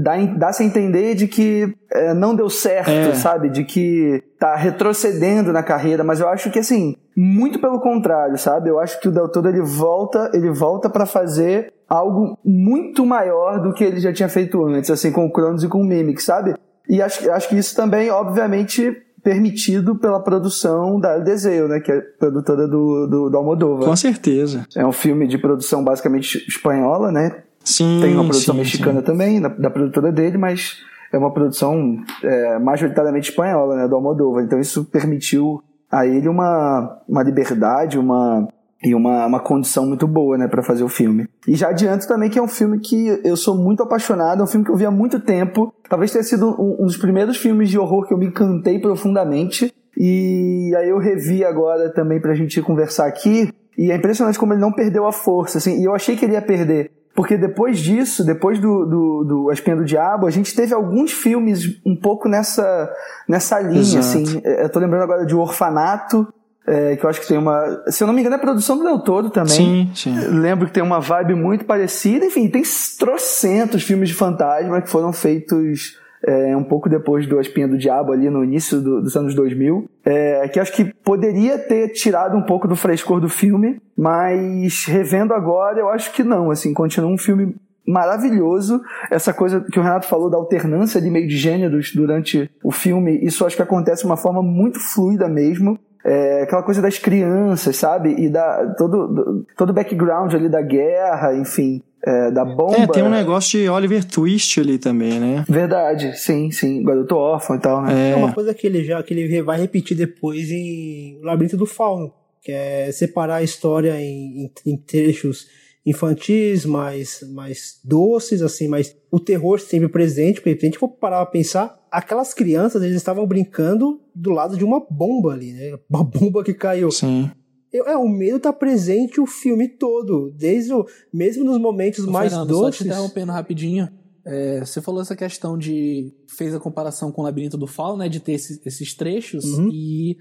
dá, dá-se a entender de que é, não deu certo, é. sabe? De que tá retrocedendo na carreira, mas eu acho que assim, muito pelo contrário, sabe? Eu acho que o Del Toro ele volta, ele volta para fazer algo muito maior do que ele já tinha feito antes, assim, com o Cronos e com o Mimic, sabe? E acho, acho que isso também, obviamente, permitido pela produção da Deseu, né, que é produtora do, do, do Almodóvar. Com certeza. É um filme de produção basicamente espanhola, né? Sim. Tem uma produção sim, mexicana sim. também, da, da, produtora dele, mas é uma produção é, majoritariamente espanhola, né, do Almodóvar. Então isso permitiu a ele uma, uma liberdade, uma e uma, uma condição muito boa, né, para fazer o filme. E já adianto também que é um filme que eu sou muito apaixonado, é um filme que eu vi há muito tempo. Talvez tenha sido um, um dos primeiros filmes de horror que eu me encantei profundamente. E aí eu revi agora também pra gente conversar aqui. E é impressionante como ele não perdeu a força, assim. E eu achei que ele ia perder. Porque depois disso, depois do, do, do A Espinha do Diabo, a gente teve alguns filmes um pouco nessa, nessa linha, Exato. assim. Eu tô lembrando agora de O Orfanato, é, que eu acho que tem uma. Se eu não me engano, é a produção do Del Toro também. Sim, sim. Lembro que tem uma vibe muito parecida. Enfim, tem trocentos filmes de fantasma que foram feitos é, um pouco depois do Espinha do Diabo, ali no início do, dos anos 2000. É, que acho que poderia ter tirado um pouco do frescor do filme, mas revendo agora, eu acho que não. Assim, continua um filme maravilhoso. Essa coisa que o Renato falou da alternância de meio de gêneros durante o filme, isso acho que acontece de uma forma muito fluida mesmo. É, aquela coisa das crianças, sabe? E da, todo, todo o background ali da guerra, enfim, é, da bomba. É, tem um negócio de Oliver Twist ali também, né? Verdade, sim, sim. Garoto órfão e tal, né? É. é uma coisa que ele já que ele vai repetir depois em Labirinto do Fauno, que é separar a história em, em, em trechos infantis, mais, mais doces, assim, mas o terror sempre presente, porque se a gente for parar pra pensar, aquelas crianças, eles estavam brincando do lado de uma bomba ali, né? Uma bomba que caiu. Sim. É, o medo tá presente o filme todo, desde o, mesmo nos momentos Ô, mais Fernando, doces. Só te interrompendo rapidinho. É, você falou essa questão de. fez a comparação com o Labirinto do Fauno, né? De ter esses, esses trechos. Uhum. E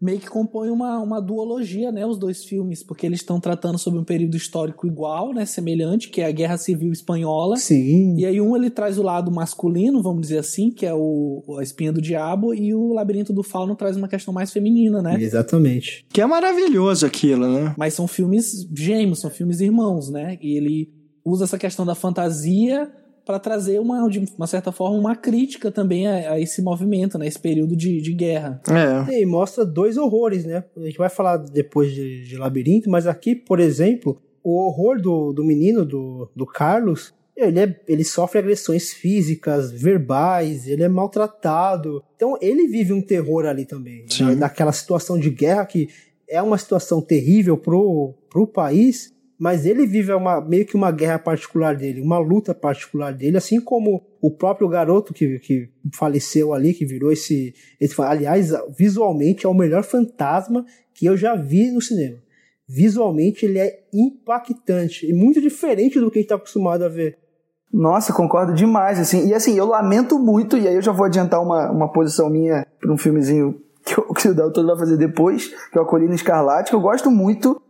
meio que compõe uma, uma duologia, né, os dois filmes, porque eles estão tratando sobre um período histórico igual, né, semelhante, que é a Guerra Civil Espanhola. Sim. E aí um ele traz o lado masculino, vamos dizer assim, que é o a Espinha do Diabo, e o Labirinto do Fauno traz uma questão mais feminina, né? Exatamente. Que é maravilhoso aquilo, né? Mas são filmes gêmeos, são filmes irmãos, né? E ele usa essa questão da fantasia para trazer uma, de uma certa forma, uma crítica também a, a esse movimento, né? Esse período de, de guerra. É. E mostra dois horrores, né? A gente vai falar depois de, de Labirinto, mas aqui, por exemplo, o horror do, do menino, do, do Carlos, ele, é, ele sofre agressões físicas, verbais, ele é maltratado. Então ele vive um terror ali também. Né? Daquela situação de guerra que é uma situação terrível pro, pro país, mas ele vive uma, meio que uma guerra particular dele, uma luta particular dele, assim como o próprio garoto que, que faleceu ali, que virou esse, esse. Aliás, visualmente é o melhor fantasma que eu já vi no cinema. Visualmente ele é impactante e muito diferente do que a gente está acostumado a ver. Nossa, concordo demais, assim. E assim, eu lamento muito, e aí eu já vou adiantar uma, uma posição minha para um filmezinho que, o Dalton vai fazer depois, que é o Colina Escarlate, que eu gosto muito,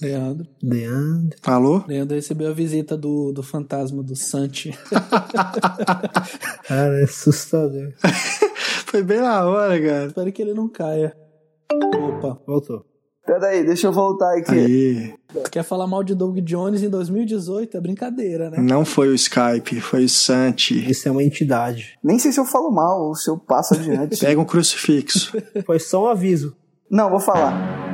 Leandro. Leandro. Alô? Leandro recebeu a visita do, do fantasma do Santi. cara, é assustador. Foi bem na hora, cara. Espero que ele não caia. Opa, voltou. Peraí, deixa eu voltar aqui. Aí. Tu quer falar mal de Doug Jones em 2018? É brincadeira, né? Não foi o Skype, foi o Santi. Isso é uma entidade. Nem sei se eu falo mal ou se eu passo adiante. Pega um crucifixo. Foi só um aviso. Não, vou falar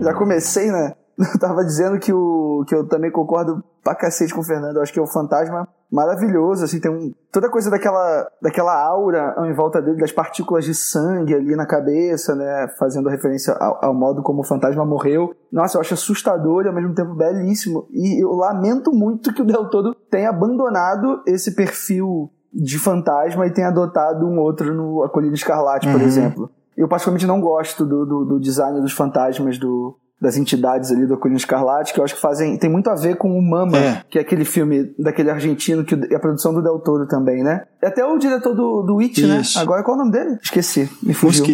já comecei, né? Eu tava dizendo que, o, que eu também concordo pra cacete com o Fernando. Eu acho que é o fantasma maravilhoso, assim, tem um, toda coisa daquela, daquela aura em volta dele, das partículas de sangue ali na cabeça, né? Fazendo referência ao, ao modo como o fantasma morreu. Nossa, eu acho assustador e ao mesmo tempo belíssimo. E eu lamento muito que o Del Todo tenha abandonado esse perfil de fantasma e tenha adotado um outro no Acolhido Escarlate, por uhum. exemplo. Eu particularmente não gosto do, do, do design dos fantasmas do, das entidades ali do Colina Escarlate, que eu acho que fazem tem muito a ver com o Mama, é. que é aquele filme daquele argentino que é a produção do Del Toro também, né? E até o diretor do, do It, né? Agora qual é o nome dele? Esqueci, me fugiu.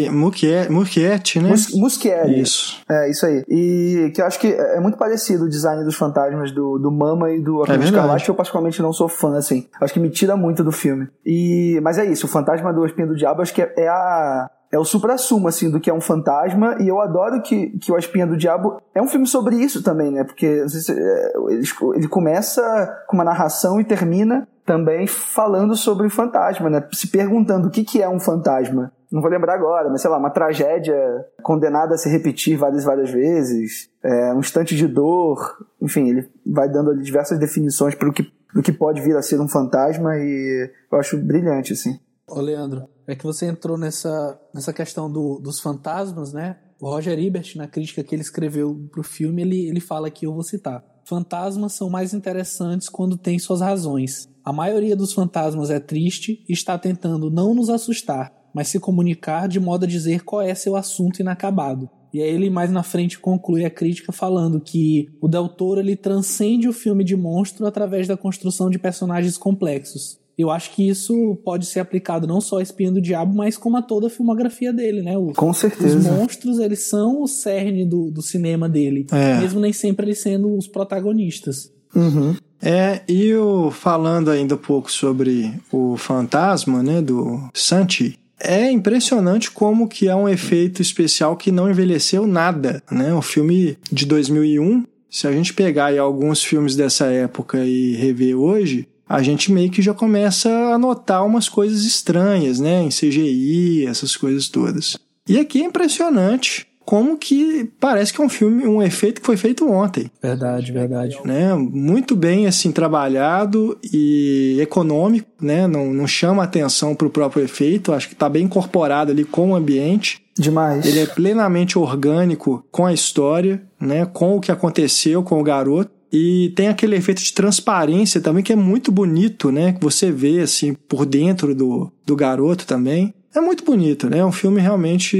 Muschietti, né? Mus, Muschietti. Isso. É, isso aí. E que eu acho que é muito parecido o design dos fantasmas do, do Mama e do Colina é Escarlate, que eu particularmente não sou fã, assim. Acho que me tira muito do filme. E, mas é isso, o Fantasma do Espinho do Diabo, acho que é, é a é o supra-sumo, assim, do que é um fantasma, e eu adoro que, que o A Espinha do Diabo é um filme sobre isso também, né, porque é, ele, ele começa com uma narração e termina também falando sobre o fantasma, né, se perguntando o que, que é um fantasma. Não vou lembrar agora, mas sei lá, uma tragédia condenada a se repetir várias várias vezes, é, um instante de dor, enfim, ele vai dando ali diversas definições para o que, que pode vir a ser um fantasma e eu acho brilhante, assim. Ô, Leandro, é que você entrou nessa, nessa questão do, dos fantasmas, né? O Roger Ebert, na crítica que ele escreveu pro filme, ele, ele fala que eu vou citar. Fantasmas são mais interessantes quando têm suas razões. A maioria dos fantasmas é triste e está tentando não nos assustar, mas se comunicar de modo a dizer qual é seu assunto inacabado. E aí ele mais na frente conclui a crítica falando que o Del Toro ele transcende o filme de monstro através da construção de personagens complexos. Eu acho que isso pode ser aplicado não só a Espinha do Diabo, mas como a toda a filmografia dele, né? O, Com certeza. Os monstros, eles são o cerne do, do cinema dele. É. Mesmo nem sempre eles sendo os protagonistas. Uhum. É, e eu falando ainda um pouco sobre o fantasma, né, do Santi, é impressionante como que é um efeito especial que não envelheceu nada, né? Um filme de 2001 Se a gente pegar alguns filmes dessa época e rever hoje, a gente meio que já começa a notar umas coisas estranhas, né? Em CGI, essas coisas todas. E aqui é impressionante como que parece que é um filme, um efeito que foi feito ontem. Verdade, verdade. Né? Muito bem assim trabalhado e econômico, né? Não, não chama atenção para o próprio efeito, acho que está bem incorporado ali com o ambiente. Demais. Ele é plenamente orgânico com a história, né? Com o que aconteceu com o garoto. E tem aquele efeito de transparência também que é muito bonito, né? Que você vê assim por dentro do, do garoto também. É muito bonito, né? É um filme realmente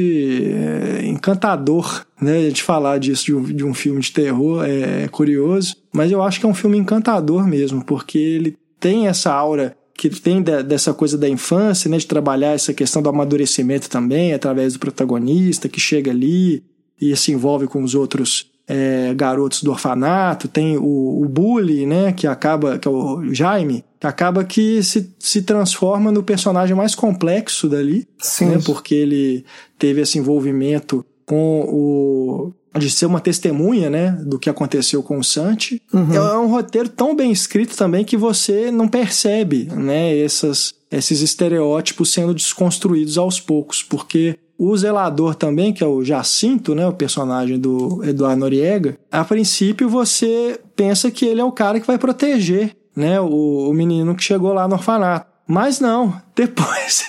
é, encantador, né? Gente falar disso de um, de um filme de terror é, é curioso, mas eu acho que é um filme encantador mesmo, porque ele tem essa aura que tem de, dessa coisa da infância, né? De trabalhar essa questão do amadurecimento também, através do protagonista que chega ali e se envolve com os outros é, garotos do orfanato, tem o, o bully, né, que acaba, que é o Jaime, que acaba que se, se transforma no personagem mais complexo dali, Sim. Né, porque ele teve esse envolvimento com o de ser uma testemunha, né, do que aconteceu com o Santi. Uhum. É um roteiro tão bem escrito também que você não percebe, né, essas, esses estereótipos sendo desconstruídos aos poucos, porque o zelador também, que é o Jacinto, né, o personagem do Eduardo Noriega, a princípio você pensa que ele é o cara que vai proteger, né, o, o menino que chegou lá no orfanato. Mas não, depois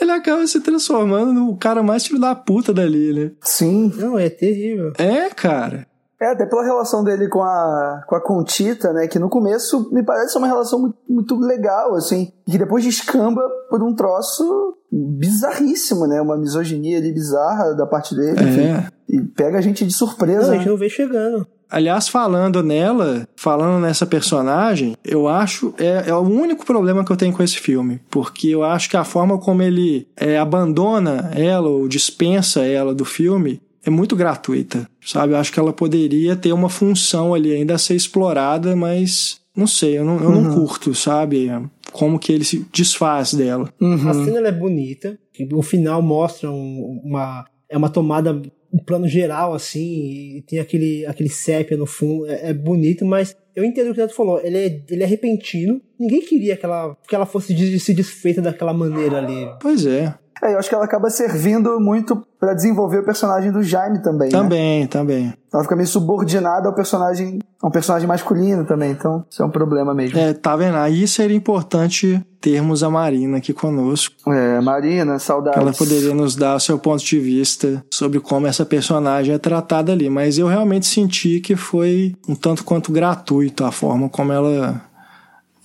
ele acaba se transformando no cara mais filho da puta dali, né? Sim. Não, é terrível. É, cara. É, até pela relação dele com a, com a Contita, né? Que no começo me parece uma relação muito, muito legal, assim. Que depois descamba por um troço bizarríssimo, né? Uma misoginia ali bizarra da parte dele. É. Enfim, e pega a gente de surpresa. Não, a né? gente não vê chegando. Aliás, falando nela, falando nessa personagem, eu acho é, é o único problema que eu tenho com esse filme, porque eu acho que a forma como ele é, abandona ela ou dispensa ela do filme é muito gratuita, sabe? Eu acho que ela poderia ter uma função ali ainda a ser explorada, mas não sei, eu não, eu não curto, sabe? Como que ele se desfaz dela. Uhum. A cena ela é bonita. O final mostra um- uma. É uma tomada, um plano geral, assim, e tem aquele, aquele sépia no fundo. É, é bonito, mas eu entendo o que o Neto falou. Ele é, ele é repentino. Ninguém queria que ela, que ela fosse des- se desfeita daquela maneira ali. Pois é, É, eu acho que ela acaba servindo muito pra desenvolver o personagem do Jaime também. Né? também, também. Ela fica meio subordinada ao personagem, a um personagem masculino também, então isso é um problema mesmo. É, tá vendo? Aí seria importante termos a Marina aqui conosco. É, Marina, saudades. Ela poderia nos dar o seu ponto de vista sobre como essa personagem é tratada ali. Mas eu realmente senti que foi um tanto quanto gratuito a forma como ela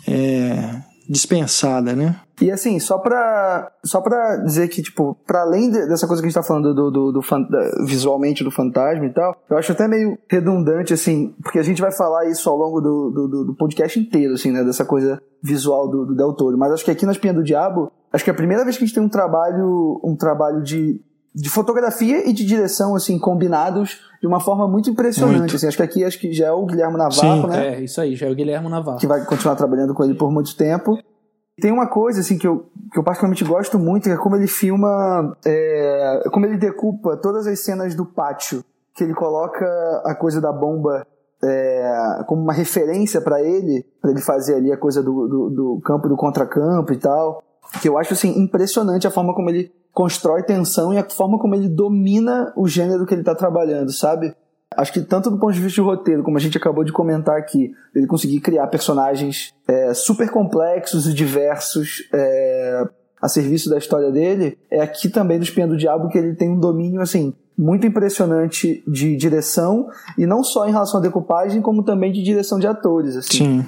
é dispensada, né? E assim, só pra, só pra dizer que, tipo, pra além de- dessa coisa que a gente tá falando do, do, do visualmente do fantasma e tal, eu acho até meio redundante, assim, porque a gente vai falar isso ao longo do, do, do- do podcast inteiro, assim, né, dessa coisa visual do, do Del Toro. Mas acho que aqui na Espinha do Diabo, acho que é a primeira vez que a gente tem um trabalho, um trabalho de, de fotografia e de direção, assim, combinados de uma forma muito impressionante, Muito. assim. Acho que aqui acho que já é o Guilherme Navarro, Sim, né? É, isso aí, já é o Guilherme Navarro. que vai continuar trabalhando com ele por muito tempo. Tem uma coisa assim que eu, que eu particularmente gosto muito, que é como ele filma, é, como ele decupa todas as cenas do pátio, que ele coloca a coisa da bomba é, como uma referência para ele, para ele fazer ali a coisa do, do, do campo do contracampo e tal. Que eu acho assim impressionante a forma como ele constrói tensão e a forma como ele domina o gênero que ele tá trabalhando, sabe? Acho que tanto do ponto de vista de roteiro, como a gente acabou de comentar aqui, ele conseguir criar personagens é, super complexos e diversos é, a serviço da história dele, é aqui também do Espinha do Diabo que ele tem um domínio assim muito impressionante de direção e não só em relação à decupagem, como também de direção de atores. Assim Sim.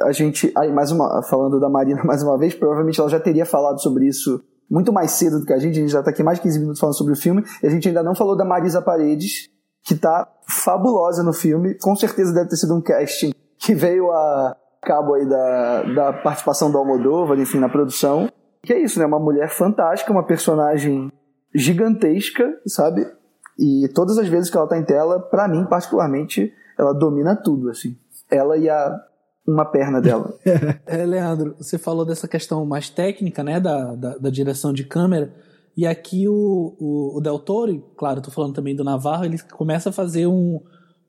a gente, aí mais uma, falando da Marina mais uma vez, provavelmente ela já teria falado sobre isso muito mais cedo do que a gente, a gente já tá aqui mais de 15 minutos falando sobre o filme, e a gente ainda não falou da Marisa Paredes, que tá fabulosa no filme, com certeza deve ter sido um casting que veio a cabo aí da, da participação do Almodóvar, enfim, na produção, que é isso, né, uma mulher fantástica, uma personagem gigantesca, sabe, e todas as vezes que ela tá em tela, pra mim, particularmente, ela domina tudo, assim, ela e a uma perna dela. É, Leandro, você falou dessa questão mais técnica, né, da, da, da direção de câmera, e aqui o, o, o Del Toro, claro, tô falando também do Navarro, ele começa a fazer um,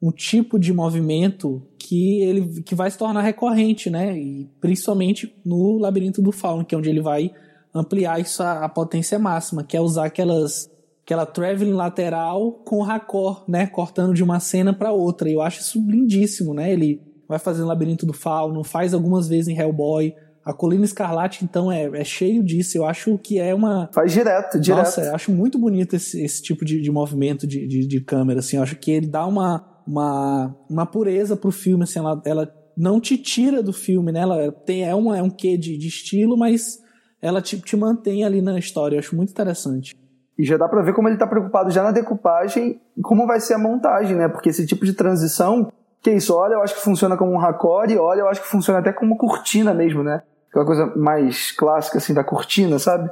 um tipo de movimento que ele que vai se tornar recorrente, né? E principalmente no labirinto do fauno, que é onde ele vai ampliar isso a, a potência máxima, que é usar aquelas aquela traveling lateral com raccord, né, cortando de uma cena para outra. E eu acho isso lindíssimo, né? Ele vai fazendo labirinto do fauno, faz algumas vezes em Hellboy, a Colina Escarlate, então, é, é cheio disso. Eu acho que é uma. Faz direto, direto. Nossa, eu acho muito bonito esse, esse tipo de, de movimento de, de, de, câmera, assim. Eu acho que ele dá uma, uma, uma pureza pro filme, assim. Ela, ela não te tira do filme, né? Ela tem, é, uma, é um quê de, de estilo, mas ela te, te mantém ali na história. Eu acho muito interessante. E já dá pra ver como ele tá preocupado já na decupagem e como vai ser a montagem, né? Porque esse tipo de transição, que isso, olha, eu acho que funciona como um raccord, olha, eu acho que funciona até como cortina mesmo, né? Aquela coisa mais clássica, assim, da cortina, sabe?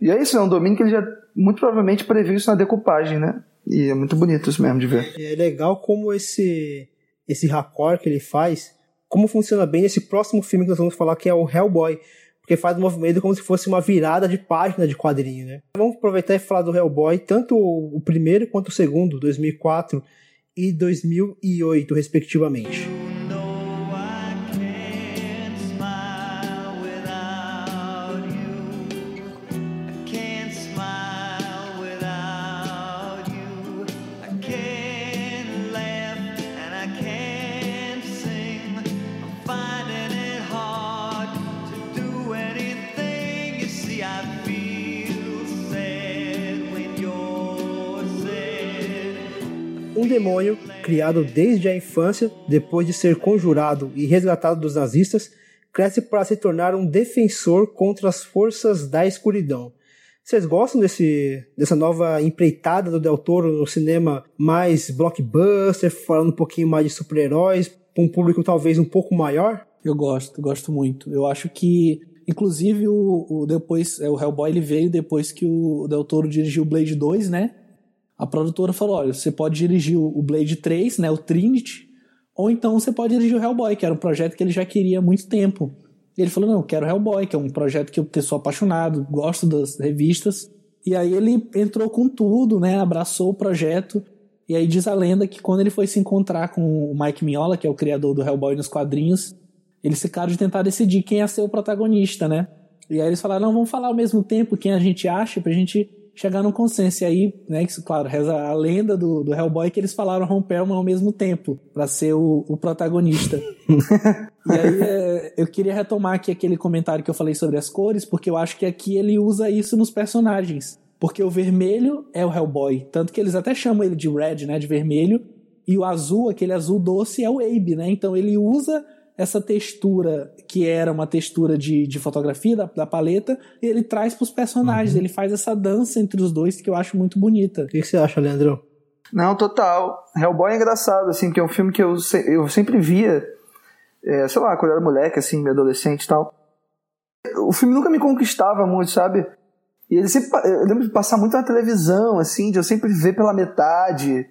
E é isso, é um domínio que ele já muito provavelmente previu isso na decupagem, né? E é muito bonito isso mesmo de ver. É legal como esse, esse raccord que ele faz, como funciona bem nesse próximo filme que nós vamos falar, que é o Hellboy. Porque faz o movimento como se fosse uma virada de página de quadrinho, né? Vamos aproveitar e falar do Hellboy, tanto o primeiro quanto o segundo, 2004 e 2008, respectivamente. Um demônio criado desde a infância, depois de ser conjurado e resgatado dos nazistas, cresce para se tornar um defensor contra as forças da escuridão. Vocês gostam desse, dessa nova empreitada do Del Toro no cinema mais blockbuster, falando um pouquinho mais de super-heróis, para um público talvez um pouco maior? Eu gosto, gosto muito. Eu acho que, inclusive, o, o depois, é, o Hellboy ele veio depois que o Del Toro dirigiu Blade 2, né? A produtora falou: olha, você pode dirigir o Blade 3, né, o Trinity, ou então você pode dirigir o Hellboy, que era um projeto que ele já queria há muito tempo. Ele falou: não, eu quero Hellboy, que é um projeto que eu sou apaixonado, gosto das revistas. E aí ele entrou com tudo, né, abraçou o projeto. E aí diz a lenda que quando ele foi se encontrar com o Mike Mignola, que é o criador do Hellboy nos quadrinhos, eles ficaram de tentar decidir quem ia ser o protagonista, né? E aí eles falaram, não, vamos falar ao mesmo tempo quem a gente acha, pra gente chegar num consenso. E aí, né, que, claro, reza a lenda do, do Hellboy que eles falaram Ron Perlman ao mesmo tempo, para ser o, o protagonista. e aí, é, eu queria retomar aqui aquele comentário que eu falei sobre as cores, porque eu acho que aqui ele usa isso nos personagens. Porque o vermelho é o Hellboy, tanto que eles até chamam ele de Red, né, de vermelho, e o azul, aquele azul doce, é o Abe, né? Então ele usa essa textura que era uma textura de, de fotografia da, da paleta, ele traz para os personagens, uhum. ele faz essa dança entre os dois que eu acho muito bonita. O que, que você acha, Leandro? Não, total. Hellboy é engraçado, assim, que é um filme que eu, eu sempre via, é, sei lá, quando eu era moleque, assim, meu adolescente e tal. O filme nunca me conquistava muito, sabe? E ele sempre, eu lembro de passar muito na televisão, assim, de eu sempre ver pela metade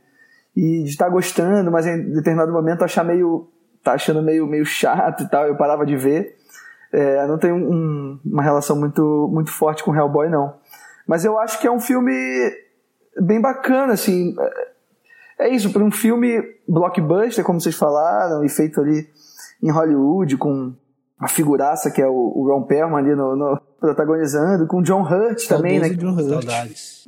e de estar gostando, mas em determinado momento achar meio tá achando meio, meio chato e tal, eu parava de ver. É, não tenho um, uma relação muito, muito forte com Hellboy, não. Mas eu acho que é um filme bem bacana, assim. É, é isso, para um filme blockbuster, como vocês falaram, e feito ali em Hollywood, com a figuraça que é o, o Ron Perlman ali no, no, protagonizando, com John Hurt também, né? John Hurt.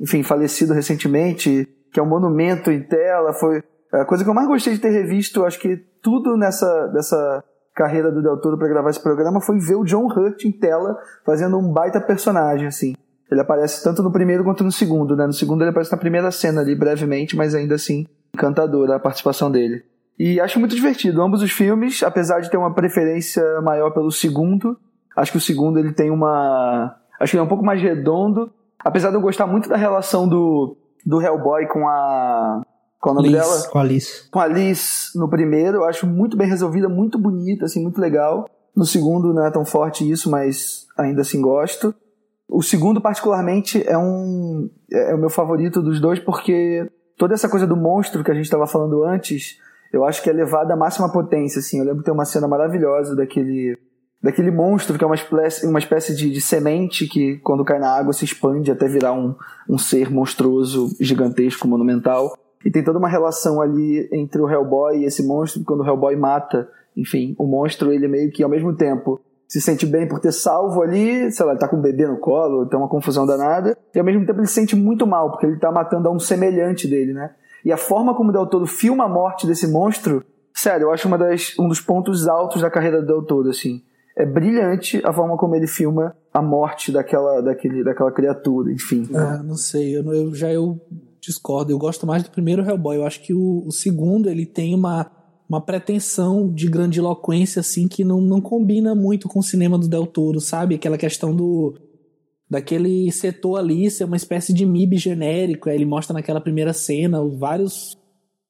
Enfim, falecido recentemente, que é um monumento em tela, foi a coisa que eu mais gostei de ter revisto, acho que tudo nessa dessa carreira do Del Toro para gravar esse programa foi ver o John Hurt em tela fazendo um baita personagem, assim. Ele aparece tanto no primeiro quanto no segundo, né? No segundo ele aparece na primeira cena ali, brevemente, mas ainda assim, encantadora a participação dele. E acho muito divertido. Ambos os filmes, apesar de ter uma preferência maior pelo segundo, acho que o segundo ele tem uma. Acho que ele é um pouco mais redondo. Apesar de eu gostar muito da relação do, do Hellboy com a. Qual é o nome Liz, dela? Com a Liz. Com a Liz no primeiro, eu acho muito bem resolvida, muito bonita, assim, muito legal. No segundo não é tão forte isso, mas ainda assim gosto. O segundo, particularmente, é um é o meu favorito dos dois, porque toda essa coisa do monstro que a gente estava falando antes, eu acho que é levada à máxima potência, assim. Eu lembro que tem uma cena maravilhosa daquele daquele monstro que é uma espécie, uma espécie de, de, semente que quando cai na água se expande até virar um, um ser monstruoso, gigantesco, monumental. E tem toda uma relação ali entre o Hellboy e esse monstro, quando o Hellboy mata, enfim, o monstro, ele meio que ao mesmo tempo se sente bem por ter salvo ali, sei lá, ele tá com um bebê no colo, tem uma confusão danada, e ao mesmo tempo ele se sente muito mal, porque ele tá matando a um semelhante dele, né? E a forma como o Del Toro filma a morte desse monstro, sério, eu acho uma das, um dos pontos altos da carreira do Del Toro, assim. É brilhante a forma como ele filma a morte daquela, daquele, daquela criatura, enfim. Ah, não sei, eu, eu já eu discordo. Eu gosto mais do primeiro Hellboy. Eu acho que o, o segundo ele tem uma uma pretensão de grandiloquência assim que não, não combina muito com o cinema do Del Toro, sabe? Aquela questão do daquele setor ali ser uma espécie de MIB genérico, ele mostra naquela primeira cena vários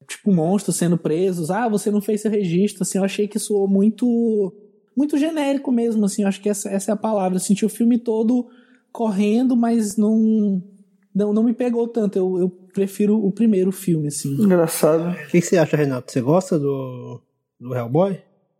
tipo monstros sendo presos. Ah, você não fez seu registro, assim, eu achei que soou muito muito genérico mesmo, assim, eu acho que essa, essa é a palavra. Eu senti o filme todo correndo, mas não não, não me pegou tanto. Eu, eu prefiro o primeiro filme, assim. Engraçado. O que você acha, Renato? Você gosta do, do Hellboy?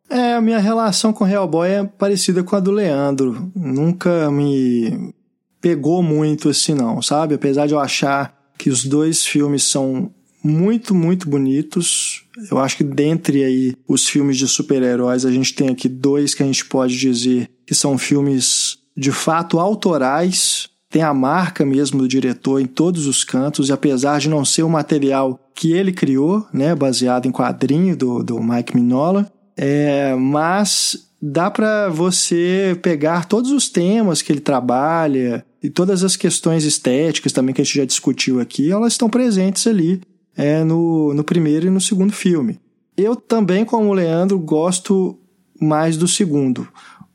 É, a minha relação com Hellboy é parecida com a do Leandro. Nunca me pegou muito assim, não, sabe? Apesar de eu achar que os dois filmes são muito, muito bonitos. Eu acho que dentre aí os filmes de super-heróis, a gente tem aqui dois que a gente pode dizer que são filmes de fato autorais, tem a marca mesmo do diretor em todos os cantos, e apesar de não ser o material que ele criou, né, baseado em quadrinho do, do Mike Mignola, é, mas dá para você pegar todos os temas que ele trabalha e todas as questões estéticas também que a gente já discutiu aqui, elas estão presentes ali é, no, no primeiro e no segundo filme. Eu também, como o Leandro, gosto mais do segundo.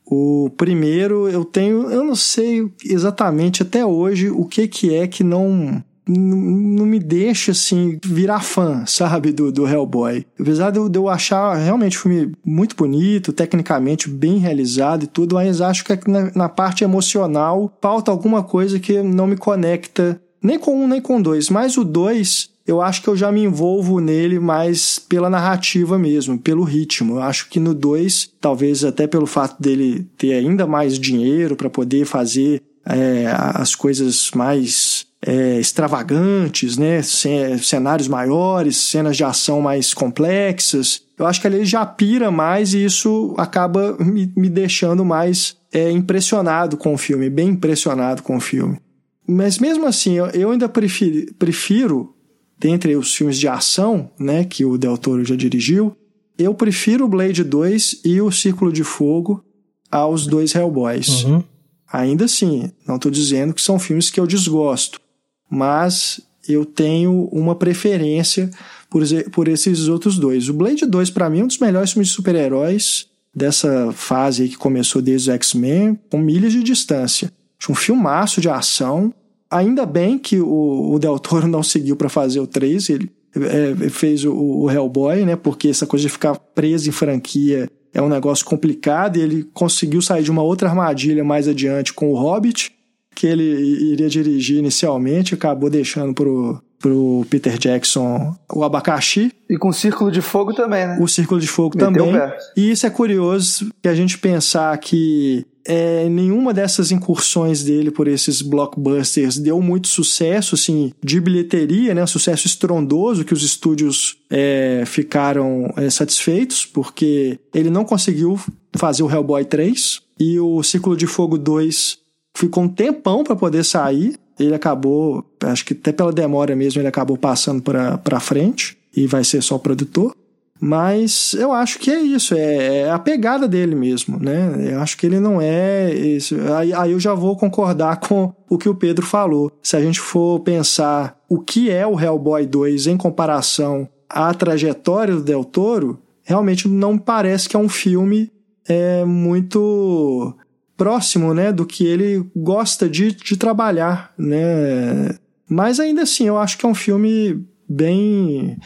O primeiro eu tenho, eu não sei exatamente até hoje o que que é que não não me deixa assim virar fã, sabe, do, do Hellboy. Apesar de eu, de eu achar realmente o filme muito bonito, tecnicamente bem realizado e tudo, mas acho que na, na parte emocional falta alguma coisa que não me conecta nem com um nem com dois. Mas o dois eu acho que eu já me envolvo nele mais pela narrativa mesmo, pelo ritmo. Eu acho que no 2, talvez até pelo fato dele ter ainda mais dinheiro para poder fazer é, as coisas mais é, extravagantes, né? cenários maiores, cenas de ação mais complexas. Eu acho que ali ele já pira mais e isso acaba me, me deixando mais é, impressionado com o filme, bem impressionado com o filme. Mas mesmo assim, eu, eu ainda prefiro, prefiro dentre os filmes de ação, né, que o Del Toro já dirigiu, eu prefiro o Blade 2 e o Círculo de Fogo aos dois Hellboys. Uhum. Ainda assim, não estou dizendo que são filmes que eu desgosto, mas eu tenho uma preferência por, por esses outros dois. O Blade 2, para mim, é um dos melhores filmes de super-heróis dessa fase que começou desde o X-Men, com milhas de distância. Um filmaço de ação, Ainda bem que o, o Del Toro não seguiu para fazer o 3, ele é, fez o, o Hellboy, né? Porque essa coisa de ficar preso em franquia é um negócio complicado e ele conseguiu sair de uma outra armadilha mais adiante com o Hobbit, que ele iria dirigir inicialmente, acabou deixando pro, pro Peter Jackson o abacaxi. E com o Círculo de Fogo também, né? O Círculo de Fogo Meteu também. E isso é curioso que a gente pensar que é, nenhuma dessas incursões dele por esses blockbusters deu muito sucesso, assim, de bilheteria, né? Sucesso estrondoso que os estúdios é, ficaram é, satisfeitos, porque ele não conseguiu fazer o Hellboy 3 e o Círculo de Fogo 2 ficou um tempão para poder sair. Ele acabou, acho que até pela demora mesmo, ele acabou passando para frente e vai ser só produtor. Mas eu acho que é isso, é, é, a pegada dele mesmo, né? Eu acho que ele não é isso. Aí, aí eu já vou concordar com o que o Pedro falou. Se a gente for pensar o que é o Hellboy 2 em comparação à trajetória do Del Toro, realmente não parece que é um filme é, muito próximo, né, do que ele gosta de, de trabalhar, né? Mas ainda assim, eu acho que é um filme bem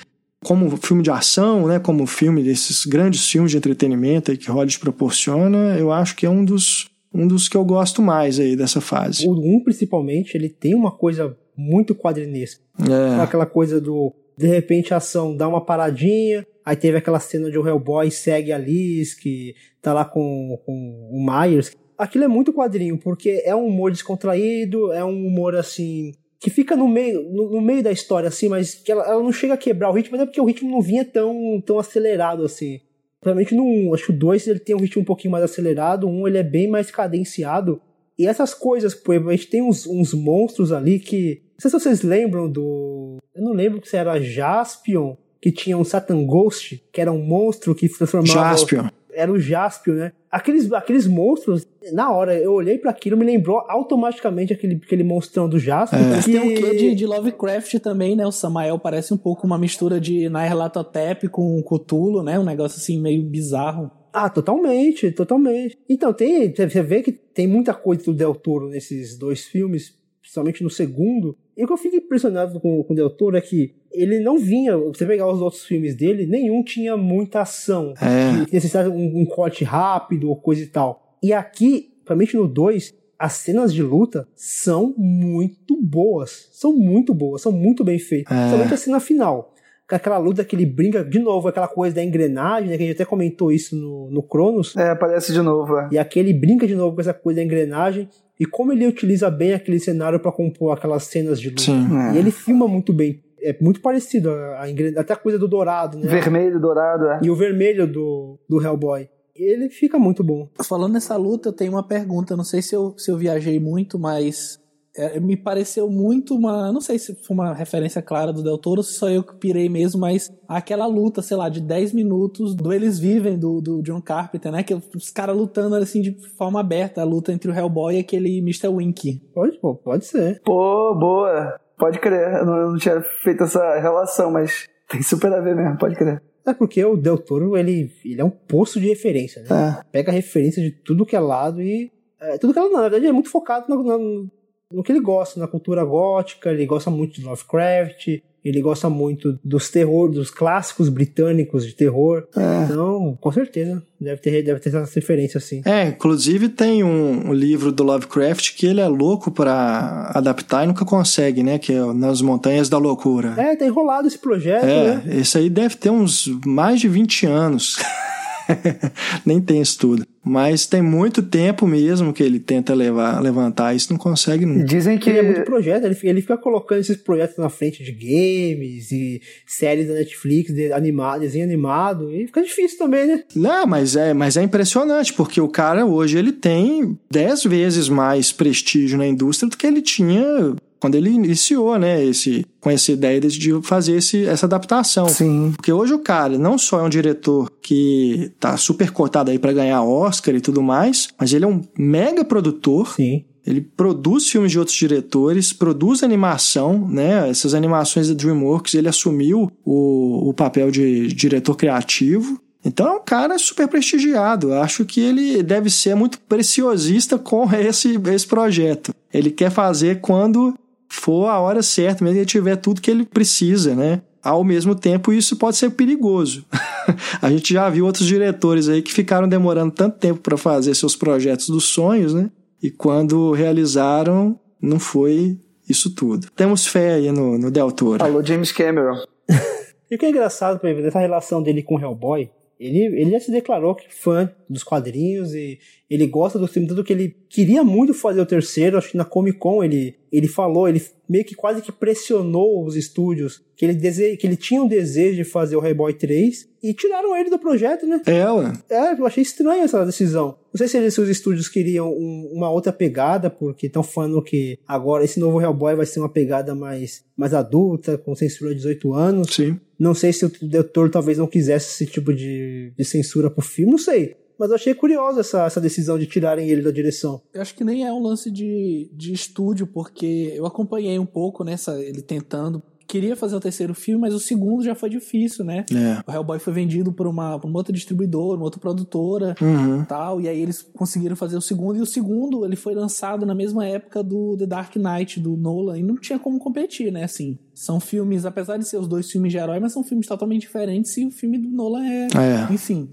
como filme de ação, né, como filme desses grandes filmes de entretenimento que Hollywood proporciona, eu acho que é um dos, um dos que eu gosto mais aí dessa fase. O 1, principalmente, ele tem uma coisa muito quadrinesca. É. Aquela coisa do, de repente, a ação dá uma paradinha, aí teve aquela cena de o Hellboy segue a Liz, que tá lá com, com o Myers. Aquilo é muito quadrinho, porque é um humor descontraído, é um humor, assim, que fica no meio, no, no, meio da história, assim, mas que ela, ela, não chega a quebrar o ritmo, mas é porque o ritmo não vinha tão, tão acelerado, assim. Provavelmente no 1, acho que o 2 ele tem um ritmo um pouquinho mais acelerado, o 1 ele é bem mais cadenciado. E essas coisas, pô, a gente tem uns, uns monstros ali que. Não sei se vocês lembram do. Eu não lembro se era Jaspion, que tinha um Satan Ghost, que era um monstro que transformava. Jaspion era o Jaspio, né? Aqueles, aqueles monstros, na hora eu olhei para aquilo, me lembrou automaticamente aquele, aquele monstrão do Jaspio. É. Que... Tem um quê de, de Lovecraft também, né? O Samael parece um pouco uma mistura de Nyarlathotep com Cthulhu, né? Um negócio assim meio bizarro. Ah, totalmente, totalmente. Então, tem, você vê que tem muita coisa do Del Toro nesses dois filmes, principalmente no segundo. E o que eu fico impressionado com, com o Del Toro é que ele não vinha. Você pegar os outros filmes dele, nenhum tinha muita ação. É. Que necessitava um, um corte rápido ou coisa e tal. E aqui, principalmente no 2, as cenas de luta são muito boas. São muito boas, são muito bem feitas. É. Principalmente a cena final. Com aquela luta que ele brinca, de novo, aquela coisa da engrenagem, né, que a gente até comentou isso no, no Cronos. É, aparece de novo. É. E aqui ele brinca de novo com essa coisa da engrenagem e como ele utiliza bem aquele cenário para compor aquelas cenas de luta. Sim, é. E ele filma muito bem é muito parecido, a, a, até a coisa do dourado, né? Vermelho, dourado, é. E o vermelho do, do Hellboy. Ele fica muito bom. Falando nessa luta, eu tenho uma pergunta. Não sei se eu, se eu viajei muito, mas é, me pareceu muito uma. Não sei se foi uma referência clara do Del Toro, se só eu que pirei mesmo, mas aquela luta, sei lá, de 10 minutos do Eles Vivem, do, do John Carpenter, né? Que os caras lutando assim de forma aberta, a luta entre o Hellboy e aquele Mr. Wink. Pode, pô, pode ser. Pô, boa. Pode crer, eu não, eu não tinha feito essa relação, mas tem super a ver mesmo, pode crer. É porque o Del Toro, ele, ele é um poço de referência, né? É. Pega referência de tudo que é lado e. É, tudo que é lado, na verdade, ele é muito focado no, no, no, que ele gosta, na cultura gótica, ele gosta muito de Lovecraft, ele gosta muito dos terror, dos clássicos britânicos de terror. É. Então, com certeza, deve ter, deve ter essa referência assim. É, inclusive tem um, um livro do Lovecraft que ele é louco para adaptar e nunca consegue, né? Que é Nas Montanhas da Loucura. É, tá enrolado esse projeto, é, né? Esse aí deve ter uns mais de 20 anos. Nem tem isso tudo. Mas tem muito tempo mesmo que ele tenta levar, levantar isso, não consegue nunca. Dizem que ele é muito projeto, ele, ele fica colocando esses projetos na frente de games e séries da Netflix, de animado, desenho animado, e fica difícil também, né? Não, mas é, mas é impressionante, porque o cara hoje ele tem 10 vezes mais prestígio na indústria do que ele tinha quando ele iniciou, né, esse, com essa ideia de fazer esse, essa adaptação. Sim. Porque hoje o cara não só é um diretor que tá super cotado aí para ganhar Oscar e tudo mais, mas ele é um mega produtor. Sim. Ele produz filmes de outros diretores, produz animação, né? Essas animações da DreamWorks, ele assumiu o, o papel de diretor criativo. Então é um cara super prestigiado. Acho que ele deve ser muito preciosista com esse, esse projeto. Ele quer fazer quando for a hora certa, mesmo que ele tiver tudo que ele precisa, né? Ao mesmo tempo, isso pode ser perigoso. a gente já viu outros diretores aí que ficaram demorando tanto tempo para fazer seus projetos dos sonhos, né? E quando realizaram, não foi isso tudo. Temos fé aí no, no Del Toro. Alô, James Cameron. e o que é engraçado para ver essa relação dele com Hellboy, ele, ele já se declarou que fã dos quadrinhos e ele gosta do filme, tanto que ele queria muito fazer o terceiro, acho que na Comic Con ele, ele falou, ele meio que quase que pressionou os estúdios que ele, dese... que ele tinha um desejo de fazer o Hellboy 3 e tiraram ele do projeto, né? É, ué. É, eu achei estranha essa decisão. Não sei se eles, os estúdios queriam um, uma outra pegada, porque estão falando que agora esse novo Hellboy vai ser uma pegada mais, mais adulta, com censura de 18 anos. Sim. Não sei se o diretor talvez não quisesse esse tipo de, de censura pro filme, não sei. Mas eu achei curiosa essa, essa decisão de tirarem ele da direção. Eu acho que nem é um lance de, de estúdio, porque eu acompanhei um pouco nessa, ele tentando queria fazer o terceiro filme, mas o segundo já foi difícil, né? É. O Hellboy foi vendido por uma, por uma outra distribuidora, uma outra produtora uhum. tal, e aí eles conseguiram fazer o segundo, e o segundo ele foi lançado na mesma época do The Dark Knight, do Nolan, e não tinha como competir, né? Assim, são filmes, apesar de ser os dois filmes de herói, mas são filmes totalmente diferentes, e o filme do Nolan é, é. enfim...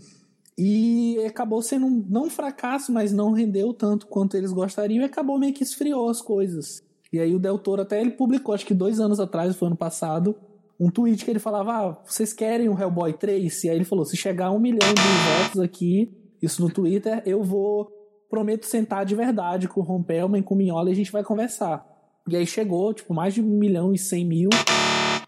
E acabou sendo um, não um fracasso, mas não rendeu tanto quanto eles gostariam e acabou meio que esfriou as coisas. E aí o Del Toro até ele publicou, acho que dois anos atrás, foi ano passado, um tweet que ele falava: Ah, vocês querem o Hellboy 3? E aí ele falou: se chegar a um milhão de votos aqui, isso no Twitter, eu vou. Prometo sentar de verdade com o Ron Pellman, com o Minhola e a gente vai conversar. E aí chegou, tipo, mais de um milhão e cem mil.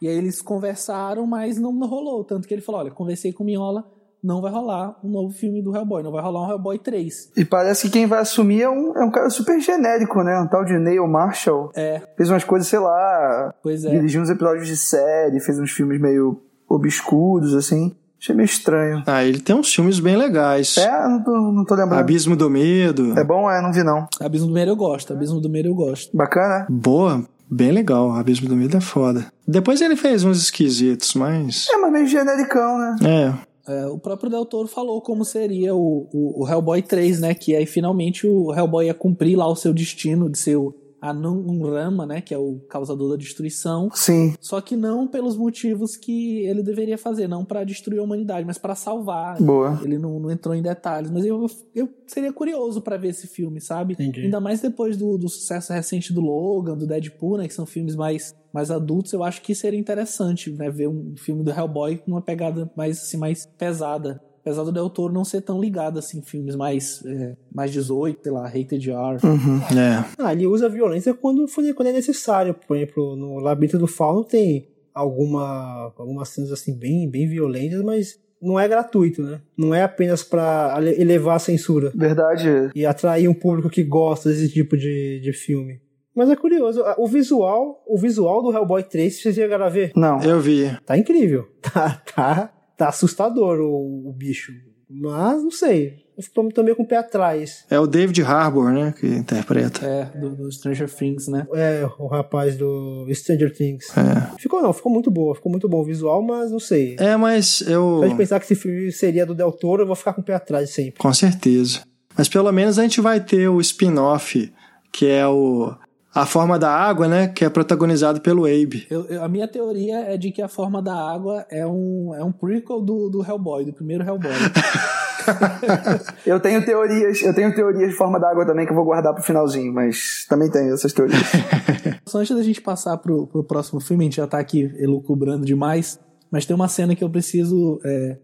E aí eles conversaram, mas não rolou. Tanto que ele falou: olha, conversei com o Minhola, não vai rolar um novo filme do Hellboy, não vai rolar um Hellboy 3. E parece que quem vai assumir é um, é um cara super genérico, né? Um tal de Neil Marshall. É. Fez umas coisas, sei lá. Pois é. Dirigiu uns episódios de série, fez uns filmes meio obscuros, assim. Achei meio estranho. Ah, ele tem uns filmes bem legais. É, não tô, não tô lembrando. Abismo do Medo. É bom? É, não vi não. Abismo do Medo eu gosto, Abismo do Medo eu gosto. Bacana? Boa, bem legal. Abismo do Medo é foda. Depois ele fez uns esquisitos, mas. É, mas meio genericão, né? É. É, o próprio Del Toro falou como seria o, o, o Hellboy 3, né? Que aí finalmente o Hellboy ia cumprir lá o seu destino de ser o Anunrama, né? Que é o causador da destruição. Sim. Só que não pelos motivos que ele deveria fazer, não para destruir a humanidade, mas para salvar. Boa. Ele não, não, entrou em detalhes, mas eu, eu seria curioso para ver esse filme, sabe? Entendi. Ainda mais depois do, do sucesso recente do Logan, do Deadpool, né? Que são filmes mais, mais adultos, eu acho que seria interessante, né? Ver um filme do Hellboy com uma pegada mais, assim, mais pesada. Apesar do Del Toro não ser tão ligado assim, em filmes mais, é, mais 18, sei lá, rated R. Uhum. É. Ah, ele usa violência quando, for- quando é necessário. Por exemplo, no Labirinto do Fauno tem alguma, algumas cenas assim bem, bem violentas, mas não é gratuito, né? Não é apenas para elevar a censura Verdade. e atrair um público que gosta desse tipo de, de filme. Mas é curioso, o visual, o visual do Hellboy 3, vocês chegaram a ver? Não. Eu vi. Tá incrível. Tá, tá, tá assustador o, o bicho. Mas não sei. Eu tô, meio com o pé atrás. É o David Harbour, né? Que interpreta. É, do, do Stranger Things, né? É, o rapaz do Stranger Things. É. Ficou não, ficou muito boa, ficou muito bom o visual, mas não sei. É, mas eu. Se a gente pensar que esse filme seria do Del Toro, eu vou ficar com o pé atrás sempre. Com certeza. Mas pelo menos a gente vai ter o spin-off, que é o. A Forma da Água, né? Que é protagonizado pelo Abe. Eu- eu- a minha teoria é de que a forma da água é um, é um prequel do, do Hellboy, do primeiro Hellboy. Eu tenho teorias, eu tenho teorias de forma d'água também que eu vou guardar pro finalzinho, mas também tenho essas teorias. Só antes da gente passar pro, pro próximo filme, a gente já tá aqui elucubrando demais, mas tem uma cena que eu preciso é,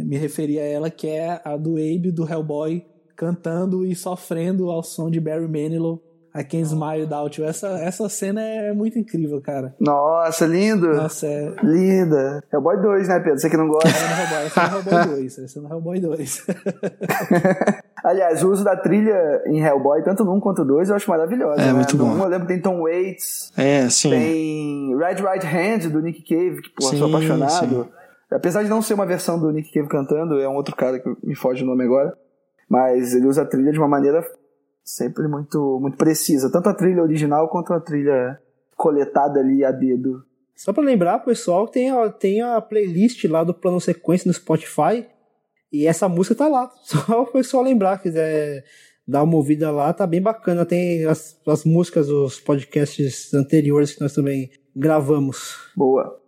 me referir a ela, que é a do Abe do Hellboy cantando e sofrendo ao som de Barry Manilow, I Can Smile Without You. Essa, essa cena é muito incrível, cara. Nossa, lindo. Nossa, é... Linda. É o Boy 2, né, Pedro? Você que não gosta. Essa é no Hellboy, essa é no Hellboy 2. Essa é no Hellboy 2. Aliás, o uso da trilha em Hellboy, tanto no 1 quanto no 2, eu acho maravilhosa. É, né? muito No bom. 1 eu lembro que tem Tom Waits, É, sim. tem Red Right Hand do Nick Cave, que, pô, eu Sim, sou apaixonado. sim. Apesar de não ser uma versão do Nick Cave cantando, é um outro cara que me foge o nome agora. Mas ele usa a trilha de uma maneira sempre muito, muito precisa. Tanto a trilha original quanto a trilha coletada ali a dedo. Só pra lembrar, pessoal, tem a, tem a playlist lá do Plano Sequência no Spotify. E essa música tá lá. Só o pessoal lembrar, quiser dar uma ouvida lá, tá bem bacana. Tem as, as músicas dos podcasts anteriores que nós também gravamos. Boa.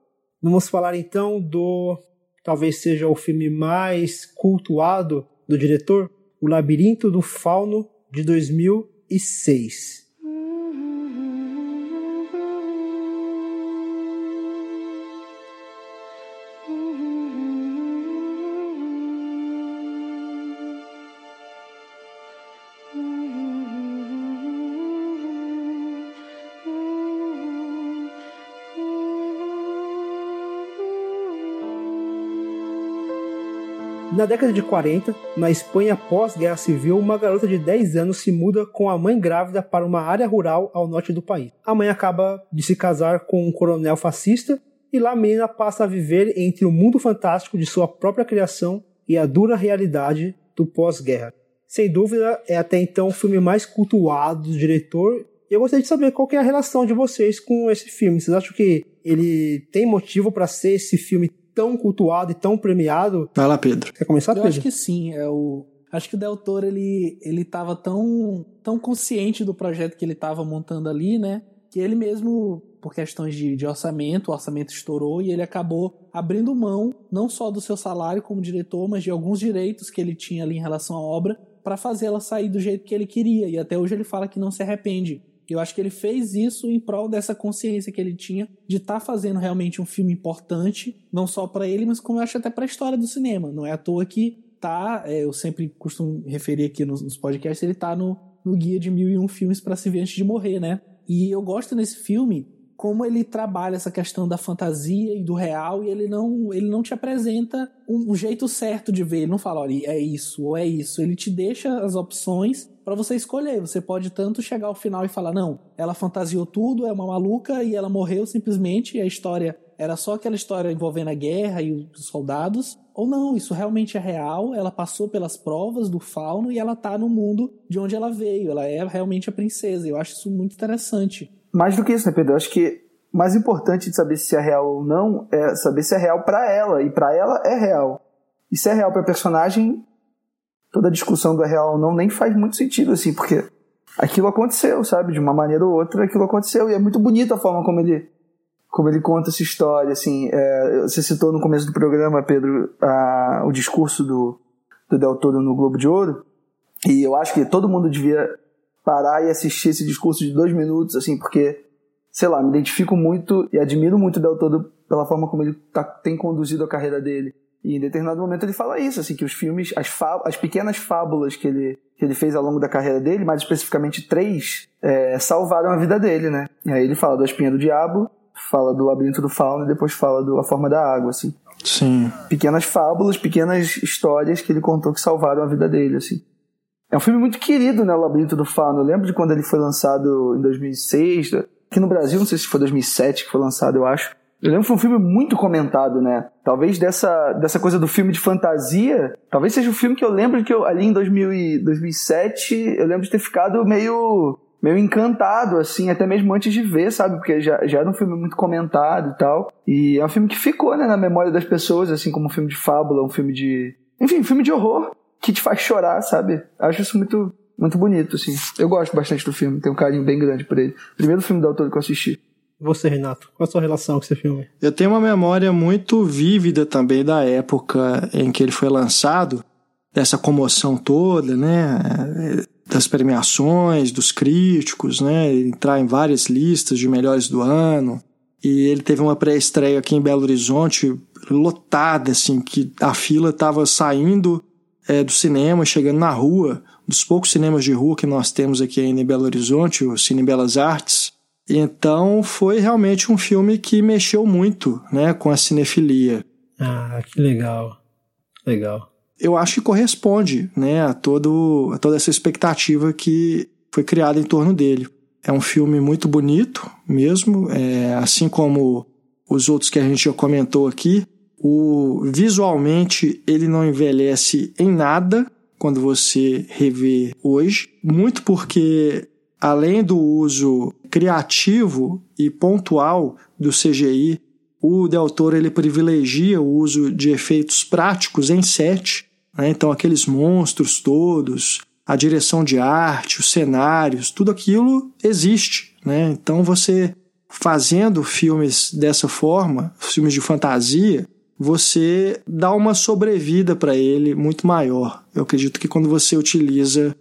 Vamos falar então do. Talvez seja o filme mais cultuado do diretor, O Labirinto do Fauno, de 2006. Na década de 40, na Espanha pós-guerra civil, uma garota de 10 anos se muda com a mãe grávida para uma área rural ao norte do país. A mãe acaba de se casar com um coronel fascista e lá a menina passa a viver entre o mundo fantástico de sua própria criação e a dura realidade do pós-guerra. Sem dúvida, é até então o filme mais cultuado do diretor. Eu gostaria de saber qual é a relação de vocês com esse filme. Vocês acham que ele tem motivo para ser esse filme tão cultuado e tão premiado? Vai lá, Pedro. Quer começar, Eu Pedro? acho que sim. É o... Acho que o Del Toro, ele, ele tava tão, tão consciente do projeto que ele tava montando ali, né? Que ele mesmo, por questões de, de orçamento, o orçamento estourou e ele acabou abrindo mão, não só do seu salário como diretor, mas de alguns direitos que ele tinha ali em relação à obra, para fazer ela sair do jeito que ele queria. E até hoje ele fala que não se arrepende. Eu acho que ele fez isso em prol dessa consciência que ele tinha de estar fazendo realmente um filme importante, não só para ele, mas como eu acho até para a história do cinema. Não é à toa que tá, é, eu sempre costumo referir aqui nos, nos podcasts, ele tá no, no guia de mil e um filmes para se ver antes de morrer, né? E eu gosto nesse filme como ele trabalha essa questão da fantasia e do real e ele não, ele não te apresenta um, um jeito certo de ver. Ele não fala, olha, é isso ou é isso. Ele te deixa as opções para você escolher. Você pode tanto chegar ao final e falar, não, ela fantasiou tudo, é uma maluca e ela morreu simplesmente e a história era só aquela história envolvendo a guerra e os soldados, ou não, isso realmente é real, ela passou pelas provas do fauno e ela tá no mundo de onde ela veio, ela é realmente a princesa. Eu acho isso muito interessante. Mais do que isso, né, Pedro? Eu acho que mais importante de saber se é real ou não é saber se é real para ela, e para ela é real. E se é real para personagem, toda a discussão do é real ou não nem faz muito sentido, assim, porque aquilo aconteceu, sabe? De uma maneira ou outra, aquilo aconteceu. E é muito bonita a forma como ele como ele conta essa história, assim, é, você citou no começo do programa, Pedro, a, o discurso do, do Del Toro no Globo de Ouro, e eu acho que todo mundo devia parar e assistir esse discurso de dois minutos, assim, porque, sei lá, me identifico muito e admiro muito o Del Toro pela forma como ele tá, tem conduzido a carreira dele. E em determinado momento ele fala isso, assim, que os filmes, as, as pequenas fábulas que ele, que ele fez ao longo da carreira dele, mais especificamente três, é, salvaram a vida dele, né? E aí ele fala do Espinha do Diabo, fala do labirinto do fauno e depois fala do A Forma da Água, assim. Sim. Pequenas fábulas, pequenas histórias que ele contou que salvaram a vida dele, assim. É um filme muito querido, né, O Labirinto do Fauno. Eu lembro de quando ele foi lançado em 2006, aqui no Brasil, não sei se foi 2007 que foi lançado, eu acho. Eu lembro que foi um filme muito comentado, né? Talvez dessa, dessa coisa do filme de fantasia, talvez seja o filme que eu lembro que eu, ali em 2000 e 2007, eu lembro de ter ficado meio meio encantado, assim, até mesmo antes de ver, sabe? Porque já, já era um filme muito comentado e tal. E é um filme que ficou, né, na memória das pessoas, assim, como um filme de fábula, um filme de. Enfim, um filme de horror que te faz chorar, sabe? Acho isso muito, muito bonito, assim. Eu gosto bastante do filme, tenho um carinho bem grande por ele. Primeiro filme do autor que eu assisti. Você, Renato, qual a sua relação com esse filme? Eu tenho uma memória muito vívida também da época em que ele foi lançado, dessa comoção toda, né? das premiações, dos críticos, né? Entrar em várias listas de melhores do ano. E ele teve uma pré-estreia aqui em Belo Horizonte lotada, assim, que a fila estava saindo é, do cinema, chegando na rua, dos poucos cinemas de rua que nós temos aqui em Belo Horizonte, o Cine Belas Artes. Então foi realmente um filme que mexeu muito, né, com a cinefilia. Ah, que legal, legal eu acho que corresponde né, a, todo, a toda essa expectativa que foi criada em torno dele. É um filme muito bonito mesmo, é, assim como os outros que a gente já comentou aqui. O, visualmente ele não envelhece em nada quando você revê hoje, muito porque além do uso criativo e pontual do CGI, o Del Toro ele privilegia o uso de efeitos práticos em set né? Então, aqueles monstros todos, a direção de arte, os cenários, tudo aquilo existe. Né? Então, você fazendo filmes dessa forma, filmes de fantasia, você dá uma sobrevida para ele muito maior. Eu acredito que quando você utiliza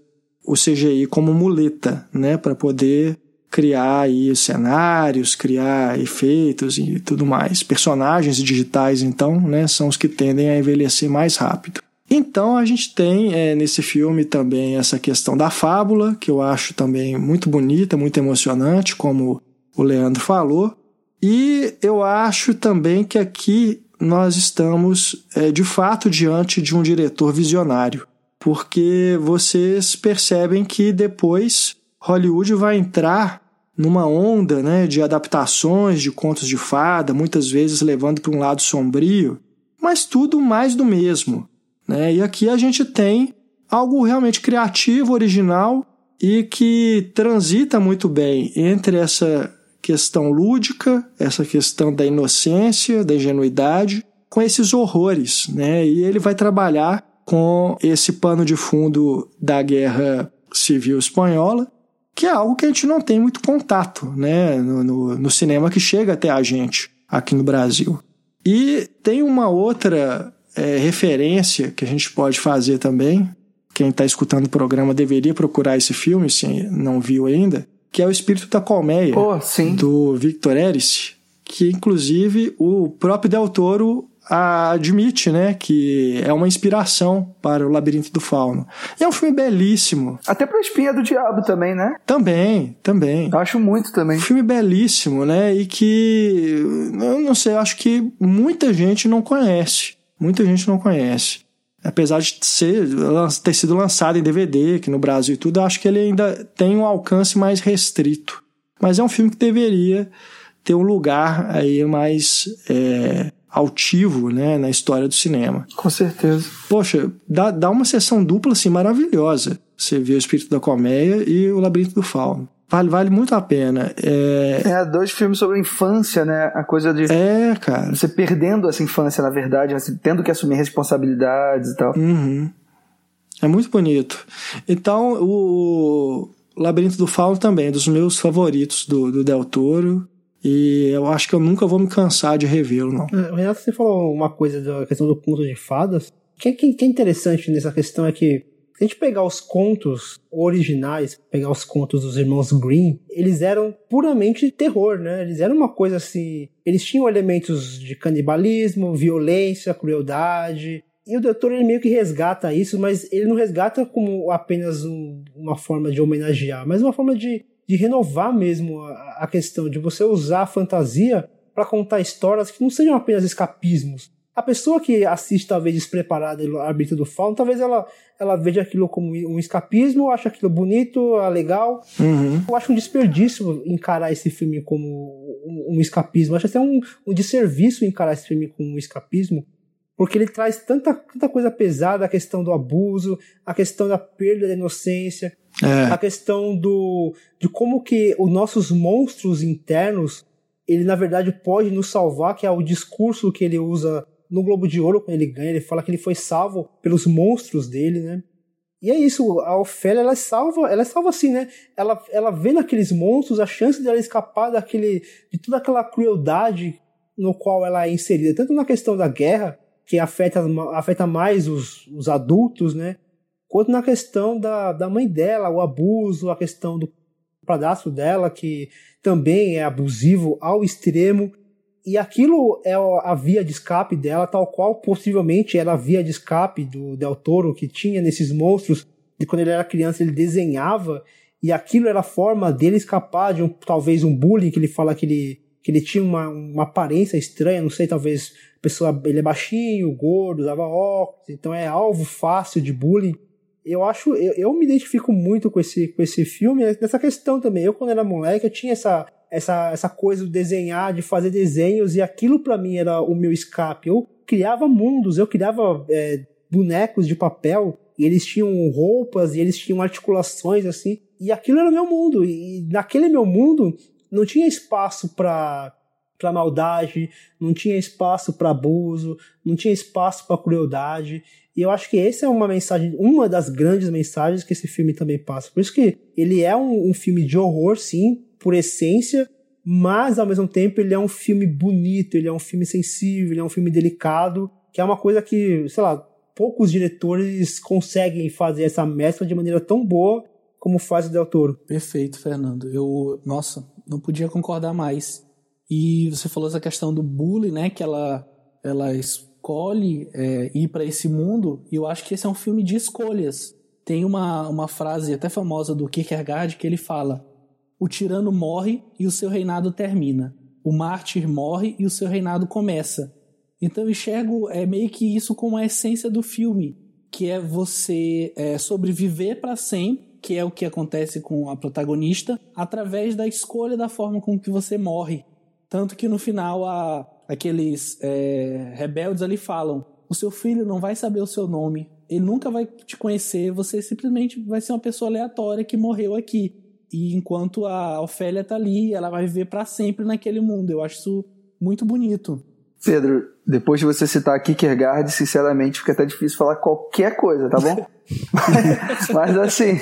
o CGI como muleta, né, para poder criar aí cenários, criar efeitos e tudo mais. Personagens digitais, então, né, são os que tendem a envelhecer mais rápido. Então a gente tem é, nesse filme também essa questão da fábula, que eu acho também muito bonita, muito emocionante, como o Leandro falou. E eu acho também que aqui nós estamos é, de fato diante de um diretor visionário, porque vocês percebem que depois Hollywood vai entrar numa onda né, de adaptações de contos de fada, muitas vezes levando para um lado sombrio, mas tudo mais do mesmo. Né? E aqui a gente tem algo realmente criativo, original e que transita muito bem entre essa questão lúdica, essa questão da inocência, da ingenuidade, com esses horrores. Né? E ele vai trabalhar com esse pano de fundo da guerra civil espanhola, que é algo que a gente não tem muito contato né? no, no, no cinema que chega até a gente aqui no Brasil. E tem uma outra é, referência que a gente pode fazer também. Quem está escutando o programa deveria procurar esse filme, se não viu ainda, que é O Espírito da Colmeia, oh, do Victor Erice, que inclusive o próprio Del Toro admite, né, que é uma inspiração para o Labirinto do Fauno. E é um filme belíssimo. Até para a Espinha do Diabo também, né? Também, também. Eu acho muito também. Um filme belíssimo, né, e que eu não sei, acho que muita gente não conhece. Muita gente não conhece. Apesar de ser, ter sido lançado em DVD aqui no Brasil e tudo, acho que ele ainda tem um alcance mais restrito. Mas é um filme que deveria ter um lugar aí mais é, altivo né, na história do cinema. Com certeza. Poxa, dá, dá uma sessão dupla assim, maravilhosa. Você vê o Espírito da Colmeia e o Labirinto do Fauno. Vale, vale muito a pena. É... é, dois filmes sobre a infância, né? A coisa de. É, cara. Você perdendo essa infância, na verdade, você tendo que assumir responsabilidades e tal. Uhum. É muito bonito. Então, o Labirinto do Fauno também, é dos meus favoritos do, do Del Toro. E eu acho que eu nunca vou me cansar de revê-lo, não. É, Renato, você falou uma coisa da questão do conto de fadas. O que, que, que é interessante nessa questão é que se a gente pegar os contos originais, pegar os contos dos irmãos Green, eles eram puramente terror, né? Eles eram uma coisa assim. Eles tinham elementos de canibalismo, violência, crueldade. E o doutor ele meio que resgata isso, mas ele não resgata como apenas um, uma forma de homenagear, mas uma forma de, de renovar mesmo a, a questão de você usar a fantasia para contar histórias que não sejam apenas escapismos, a pessoa que assiste, talvez, despreparada no arbítrio do fauno, talvez ela, ela veja aquilo como um escapismo, acha aquilo bonito, legal. Uhum. Eu acho um desperdício encarar esse filme como um, um escapismo. Eu acho até um, um desserviço encarar esse filme como um escapismo, porque ele traz tanta, tanta coisa pesada, a questão do abuso, a questão da perda da inocência, é. a questão do de como que os nossos monstros internos, ele na verdade pode nos salvar, que é o discurso que ele usa no Globo de Ouro, quando ele ganha, ele fala que ele foi salvo pelos monstros dele, né? E é isso, a Ofélia, ela é salva, ela é salva assim, né? Ela, ela vê naqueles monstros a chance dela escapar daquele, de toda aquela crueldade no qual ela é inserida, tanto na questão da guerra, que afeta, afeta mais os, os adultos, né? Quanto na questão da, da mãe dela, o abuso, a questão do padastro dela, que também é abusivo ao extremo. E aquilo é a via de escape dela, tal qual possivelmente era a via de escape do Del Toro, que tinha nesses monstros, de quando ele era criança ele desenhava, e aquilo era a forma dele escapar de um, talvez um bullying, que ele fala que ele, que ele tinha uma, uma aparência estranha, não sei, talvez pessoa, ele é baixinho, gordo, usava óculos, então é alvo fácil de bullying. Eu acho, eu, eu me identifico muito com esse, com esse filme, nessa questão também. Eu, quando era moleque, eu tinha essa, essa, essa coisa de desenhar, de fazer desenhos, e aquilo para mim era o meu escape. Eu criava mundos, eu criava é, bonecos de papel, e eles tinham roupas, e eles tinham articulações assim, e aquilo era o meu mundo. E naquele meu mundo não tinha espaço para para maldade, não tinha espaço para abuso, não tinha espaço para crueldade. E eu acho que essa é uma mensagem, uma das grandes mensagens que esse filme também passa. Por isso que ele é um, um filme de horror, sim, por essência, mas ao mesmo tempo ele é um filme bonito, ele é um filme sensível, ele é um filme delicado, que é uma coisa que, sei lá, poucos diretores conseguem fazer essa mescla de maneira tão boa como faz o Del Toro. Perfeito, Fernando. Eu, nossa, não podia concordar mais. E você falou essa questão do bullying, né, que ela ela escolhe é, ir para esse mundo, e eu acho que esse é um filme de escolhas. Tem uma, uma frase até famosa do Kierkegaard que ele fala: o tirano morre e o seu reinado termina. O mártir morre e o seu reinado começa. Então eu enxergo é, meio que isso como a essência do filme, que é você é, sobreviver para sempre, que é o que acontece com a protagonista, através da escolha da forma com que você morre. Tanto que no final a, aqueles é, rebeldes ali falam: o seu filho não vai saber o seu nome, ele nunca vai te conhecer, você simplesmente vai ser uma pessoa aleatória que morreu aqui. E enquanto a Ofélia tá ali, ela vai viver para sempre naquele mundo. Eu acho isso muito bonito. Pedro, depois de você citar Kierkegaard, sinceramente fica até difícil falar qualquer coisa, tá bom? mas, mas, assim,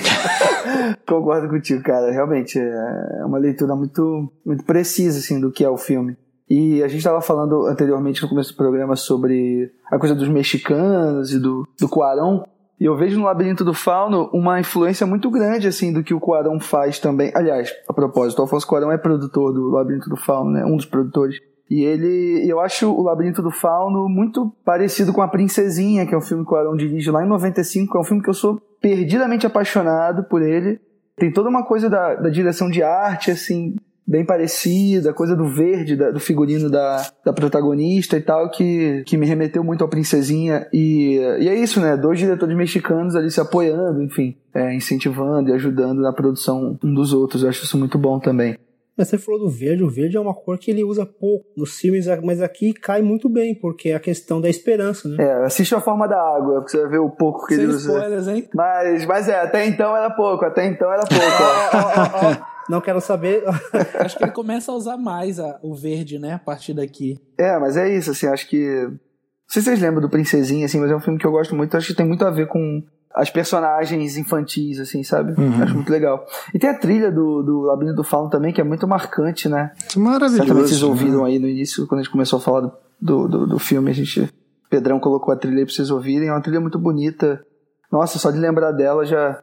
concordo contigo, cara. Realmente é uma leitura muito, muito precisa assim, do que é o filme. E a gente estava falando anteriormente no começo do programa sobre a coisa dos mexicanos e do, do Cuarón. E eu vejo no Labirinto do Fauno uma influência muito grande, assim, do que o Cuarón faz também. Aliás, a propósito, o Alfonso Cuarón é produtor do Labirinto do Fauno, né? Um dos produtores. E ele, eu acho o Labirinto do Fauno muito parecido com A Princesinha, que é um filme que o Arão dirige lá em 95, é um filme que eu sou perdidamente apaixonado por ele. Tem toda uma coisa da, da direção de arte, assim, bem parecida, coisa do verde, da, do figurino da, da protagonista e tal, que, que me remeteu muito à Princesinha. E, e é isso, né? Dois diretores mexicanos ali se apoiando, enfim, é, incentivando e ajudando na produção um dos outros. Eu acho isso muito bom também. Mas você falou do verde, o verde é uma cor que ele usa pouco nos filmes, mas aqui cai muito bem, porque é a questão da esperança, né? É, assiste a forma da água, porque você vai ver o pouco que Sem ele usa. spoilers, hein? Mas, mas é, até então era pouco, até então era pouco. ó. Ó, ó, ó, Não quero saber. Acho que ele começa a usar mais a- o verde, né? A partir daqui. É, mas é isso, assim, acho que. Não sei se vocês lembram do Princesinha, assim, mas é um filme que eu gosto muito, acho que tem muito a ver com as personagens infantis, assim, sabe? Acho muito legal. E tem a trilha do, do Labirinto do Fauno também, que é muito marcante, né? Maravilhoso. Certamente vocês né? ouviram aí no início, quando a gente começou a falar do, do, do, do filme, a gente. Pedrão colocou a trilha aí pra vocês ouvirem, é uma trilha muito bonita. Nossa, só de lembrar dela já.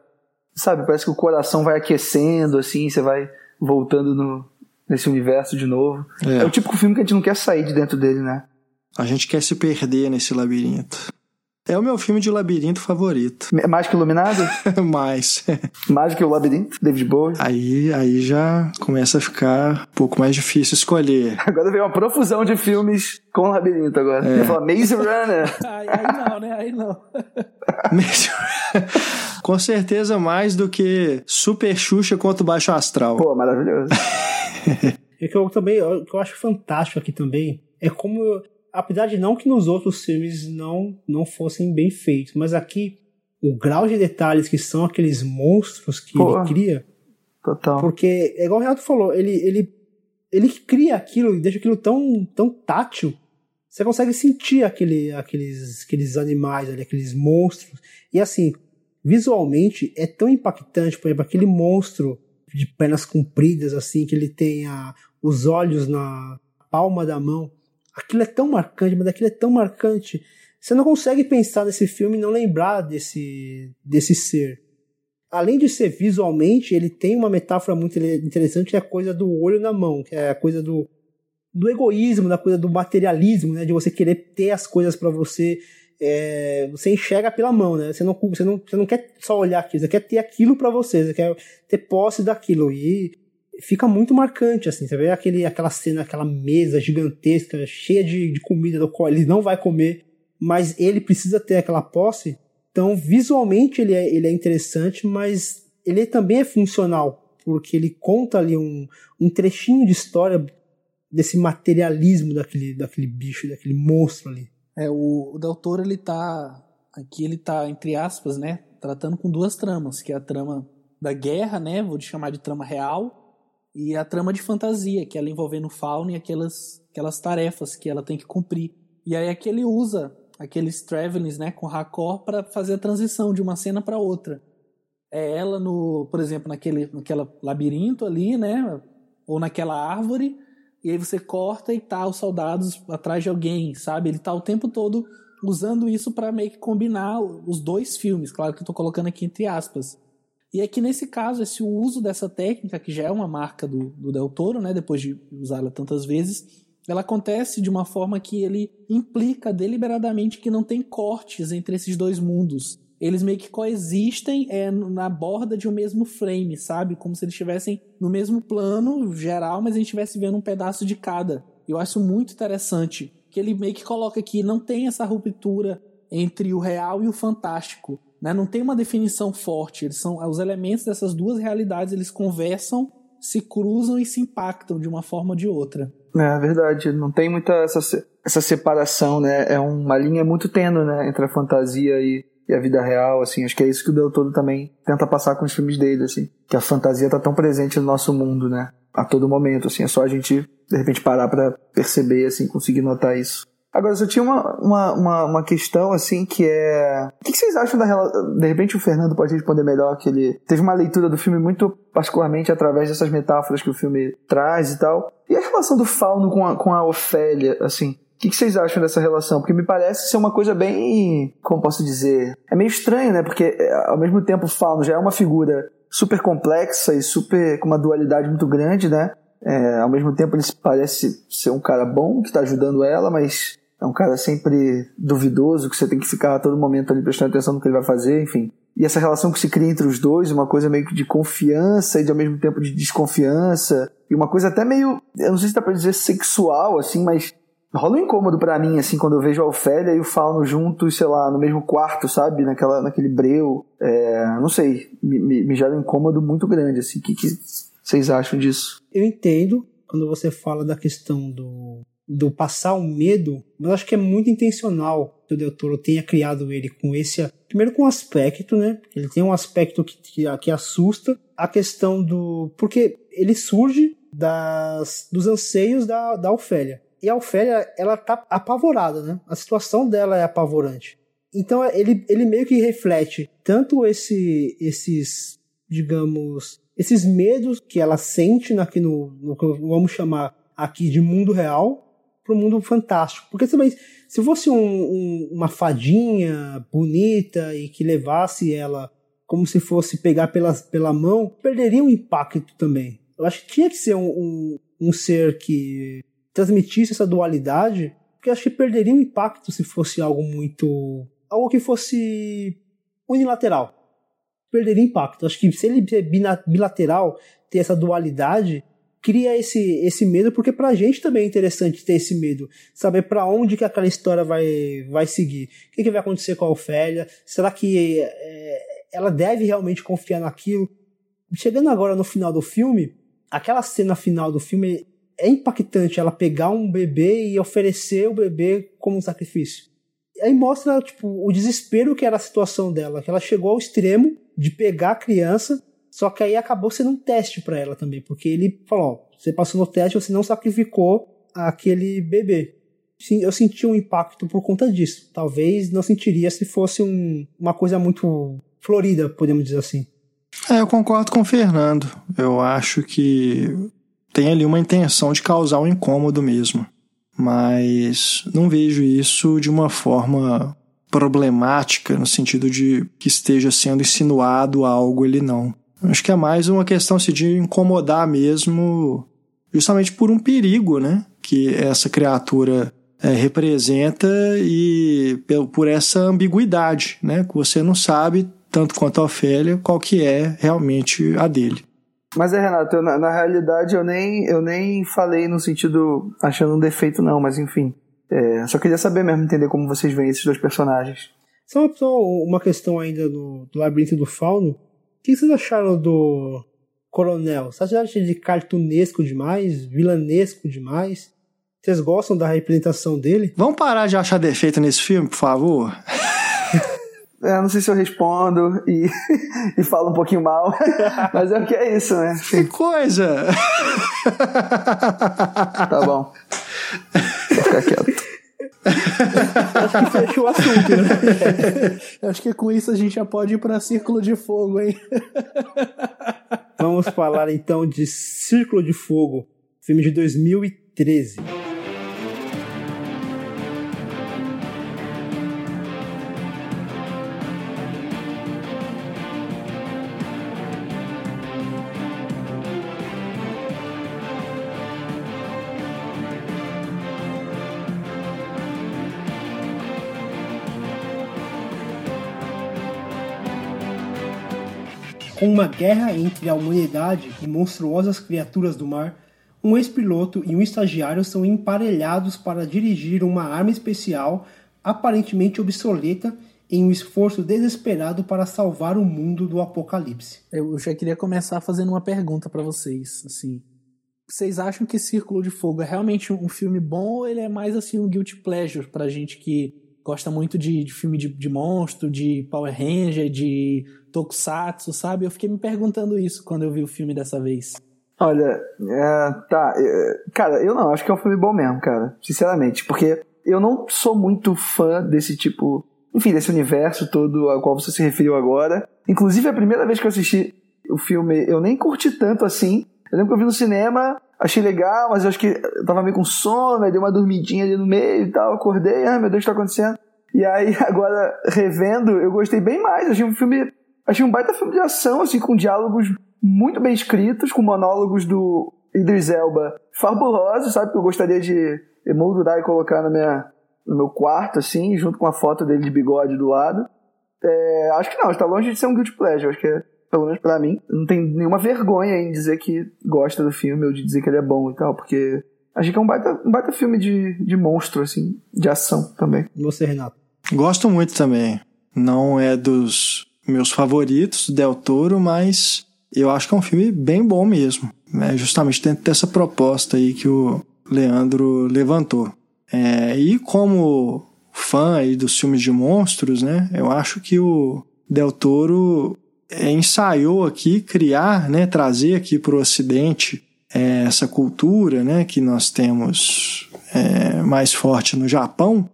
Sabe, parece que o coração vai aquecendo, assim, você vai voltando no, nesse universo de novo. É. é o típico filme que a gente não quer sair de dentro dele, né? A gente quer se perder nesse labirinto. É o meu filme de labirinto favorito. É Mais que Iluminado? Mas Mais que o Labirinto? David Bowie? aí, aí já começa a ficar um pouco mais difícil escolher. Agora veio uma profusão de filmes com Labirinto agora. É. Eu falar Maze Runner. Aí, aí não, né? Aí não. Mas- Com certeza mais do que Super Xuxa contra o Baixo Astral. Pô, maravilhoso. E que eu também, o que eu acho fantástico aqui também é como, eu- apesar de não que nos outros filmes não, não fossem bem feitos, mas aqui o grau de detalhes que são aqueles monstros que Pô. ele cria, Total. porque é igual o Renato falou, ele, ele, ele cria aquilo e deixa aquilo tão, tão tátil, você consegue sentir aquele, aqueles, aqueles animais ali, aqueles monstros, e assim, visualmente é tão impactante, por exemplo, aquele monstro de pernas compridas, assim, que ele tem a, os olhos na palma da mão. Aquilo é tão marcante, mas aquilo é tão marcante. Você não consegue pensar nesse filme e não lembrar desse, desse ser. Além de ser visualmente, ele tem uma metáfora muito interessante, que é a coisa do olho na mão, que é a coisa do, do egoísmo, da coisa do materialismo, né? De você querer ter as coisas para você. é, você enxerga pela mão, né? Você não, você, não, você não quer só olhar aquilo, você quer ter aquilo para você, você quer ter posse daquilo. E fica muito marcante, assim. Você vê aquele, aquela cena, aquela mesa gigantesca, cheia de, de comida do qual ele não vai comer, mas ele precisa ter aquela posse. Então, visualmente ele é, ele é interessante, mas ele também é funcional, porque ele conta ali um, um trechinho de história desse materialismo daquele, daquele bicho, daquele monstro ali. É, o, o Del ele tá. Aqui ele tá, entre aspas, né? Tratando com duas tramas, que é a trama da guerra, né? Vou te chamar de trama real, e a trama de fantasia, que é ela envolvendo Fauna e aquelas, aquelas tarefas que ela tem que cumprir. E aí aqui ele usa aqueles travelings, né, com raccord para fazer a transição de uma cena para outra. É ela no, por exemplo, naquele, naquela labirinto ali, né, ou naquela árvore, e aí você corta e tá os soldados atrás de alguém, sabe? Ele tá o tempo todo usando isso para meio que combinar os dois filmes, claro que eu tô colocando aqui entre aspas. E é que nesse caso, esse uso dessa técnica, que já é uma marca do, do Del Toro, né, depois de usá-la tantas vezes, ela acontece de uma forma que ele implica deliberadamente que não tem cortes entre esses dois mundos. Eles meio que coexistem é, na borda de um mesmo frame, sabe? Como se eles estivessem no mesmo plano geral, mas a gente estivesse vendo um pedaço de cada. Eu acho muito interessante que ele meio que coloca aqui, não tem essa ruptura entre o real e o fantástico. Né? Não tem uma definição forte. Eles são os elementos dessas duas realidades, eles conversam, se cruzam e se impactam de uma forma ou de outra. É verdade, não tem muita essa, essa separação, né? É uma linha muito tênue, né? Entre a fantasia e, e a vida real, assim. Acho que é isso que o Del também tenta passar com os filmes dele, assim. Que a fantasia tá tão presente no nosso mundo, né? A todo momento, assim. É só a gente, de repente, parar pra perceber, assim, conseguir notar isso. Agora, só tinha uma, uma, uma, uma questão, assim, que é... O que vocês acham da relação... De repente o Fernando pode responder melhor, que ele teve uma leitura do filme muito particularmente através dessas metáforas que o filme traz e tal. E a relação do Fauno com a, com a Ofélia, assim... O que, que vocês acham dessa relação? Porque me parece ser uma coisa bem. Como posso dizer? É meio estranho, né? Porque é, ao mesmo tempo o Fauno já é uma figura super complexa e super com uma dualidade muito grande, né? É, ao mesmo tempo, ele parece ser um cara bom, que está ajudando ela, mas é um cara sempre duvidoso, que você tem que ficar a todo momento ali prestando atenção no que ele vai fazer, enfim. E essa relação que se cria entre os dois, uma coisa meio que de confiança e de, ao mesmo tempo de desconfiança, e uma coisa até meio, eu não sei se dá pra dizer sexual, assim, mas rola um incômodo para mim, assim, quando eu vejo a Ofélia e o Fauno juntos, sei lá, no mesmo quarto, sabe? Naquela, naquele breu. É, não sei, me, me, me gera um incômodo muito grande, assim. O que, que vocês acham disso? Eu entendo quando você fala da questão do, do passar o medo, mas acho que é muito intencional que o Del Toro tenha criado ele com esse. Primeiro com o aspecto, né? Ele tem um aspecto que, que, que assusta. A questão do. Porque ele surge das, dos anseios da, da Ofélia. E a Ofélia, ela tá apavorada, né? A situação dela é apavorante. Então ele, ele meio que reflete tanto esse, esses, digamos, esses medos que ela sente aqui no, no vamos chamar aqui de mundo real para o mundo fantástico. Porque também, se fosse um, um, uma fadinha bonita e que levasse ela como se fosse pegar pela, pela mão, perderia o impacto também. Eu acho que tinha que ser um, um, um ser que transmitisse essa dualidade, porque acho que perderia o impacto se fosse algo muito. algo que fosse unilateral. Perderia impacto. Acho que se ele é bilateral, ter essa dualidade, cria esse, esse medo, porque pra gente também é interessante ter esse medo, saber para onde que aquela história vai, vai seguir, o que, que vai acontecer com a Ofélia, será que é, ela deve realmente confiar naquilo? Chegando agora no final do filme, aquela cena final do filme é impactante, ela pegar um bebê e oferecer o bebê como um sacrifício. Aí mostra tipo, o desespero que era a situação dela, que ela chegou ao extremo de pegar a criança só que aí acabou sendo um teste para ela também, porque ele falou: ó, você passou no teste, você não sacrificou aquele bebê. Sim, eu senti um impacto por conta disso. Talvez não sentiria se fosse um, uma coisa muito florida, podemos dizer assim. É, eu concordo com o Fernando. Eu acho que tem ali uma intenção de causar um incômodo mesmo. Mas não vejo isso de uma forma problemática, no sentido de que esteja sendo insinuado algo ele não. Acho que é mais uma questão assim, de incomodar mesmo, justamente por um perigo, né? Que essa criatura é, representa e por essa ambiguidade, né? Que você não sabe, tanto quanto a Ofélia, qual que é realmente a dele. Mas é, Renato, eu, na, na, realidade eu nem, eu nem falei no sentido achando um defeito, não, mas enfim. É, só queria saber mesmo, entender como vocês veem esses dois personagens. Só, uma questão ainda do, do Labirinto do Fauno que vocês acharam do Coronel? Vocês acham ele cartunesco demais? Vilanesco demais? Vocês gostam da representação dele? Vamos parar de achar defeito nesse filme, por favor? É, não sei se eu respondo e, e falo um pouquinho mal, mas é o que é isso, né? Que coisa! Tá bom. Vou ficar quieto. Acho que fechou o assunto, né? Acho que com isso a gente já pode ir para Círculo de Fogo, hein? Vamos falar então de Círculo de Fogo, filme de 2013. Com uma guerra entre a humanidade e monstruosas criaturas do mar, um ex-piloto e um estagiário são emparelhados para dirigir uma arma especial aparentemente obsoleta em um esforço desesperado para salvar o mundo do apocalipse. Eu já queria começar fazendo uma pergunta para vocês, assim. Vocês acham que Círculo de Fogo é realmente um filme bom ou ele é mais assim um guilty pleasure pra gente que gosta muito de, de filme de, de monstro, de Power Ranger, de Tokusatsu, sabe? Eu fiquei me perguntando isso quando eu vi o filme dessa vez. Olha, é, tá. É, cara, eu não, acho que é um filme bom mesmo, cara. Sinceramente. Porque eu não sou muito fã desse tipo. Enfim, desse universo todo ao qual você se referiu agora. Inclusive, a primeira vez que eu assisti o filme, eu nem curti tanto assim. Eu lembro que eu vi no cinema, achei legal, mas eu acho que eu tava meio com sono, aí dei uma dormidinha ali no meio e tal, acordei, ai meu Deus, o que tá acontecendo? E aí, agora, revendo, eu gostei bem mais. Achei um filme. Achei um baita filme de ação, assim, com diálogos muito bem escritos, com monólogos do. Idris Elba fabulosos, sabe? Que eu gostaria de emoldurar e colocar na minha, no meu quarto, assim, junto com a foto dele de bigode do lado. É, acho que não, está longe de ser um guilty pleasure. Acho que, é, pelo menos pra mim, não tem nenhuma vergonha em dizer que gosta do filme ou de dizer que ele é bom e tal, porque acho que é um baita, um baita filme de, de monstro, assim, de ação também. E você, Renato? Gosto muito também. Não é dos meus favoritos, Del Toro, mas eu acho que é um filme bem bom mesmo. Né? Justamente dentro dessa proposta aí que o Leandro levantou. É, e como fã aí dos filmes de monstros, né? Eu acho que o Del Toro é, ensaiou aqui criar, né, trazer aqui para o Ocidente é, essa cultura, né, que nós temos é, mais forte no Japão,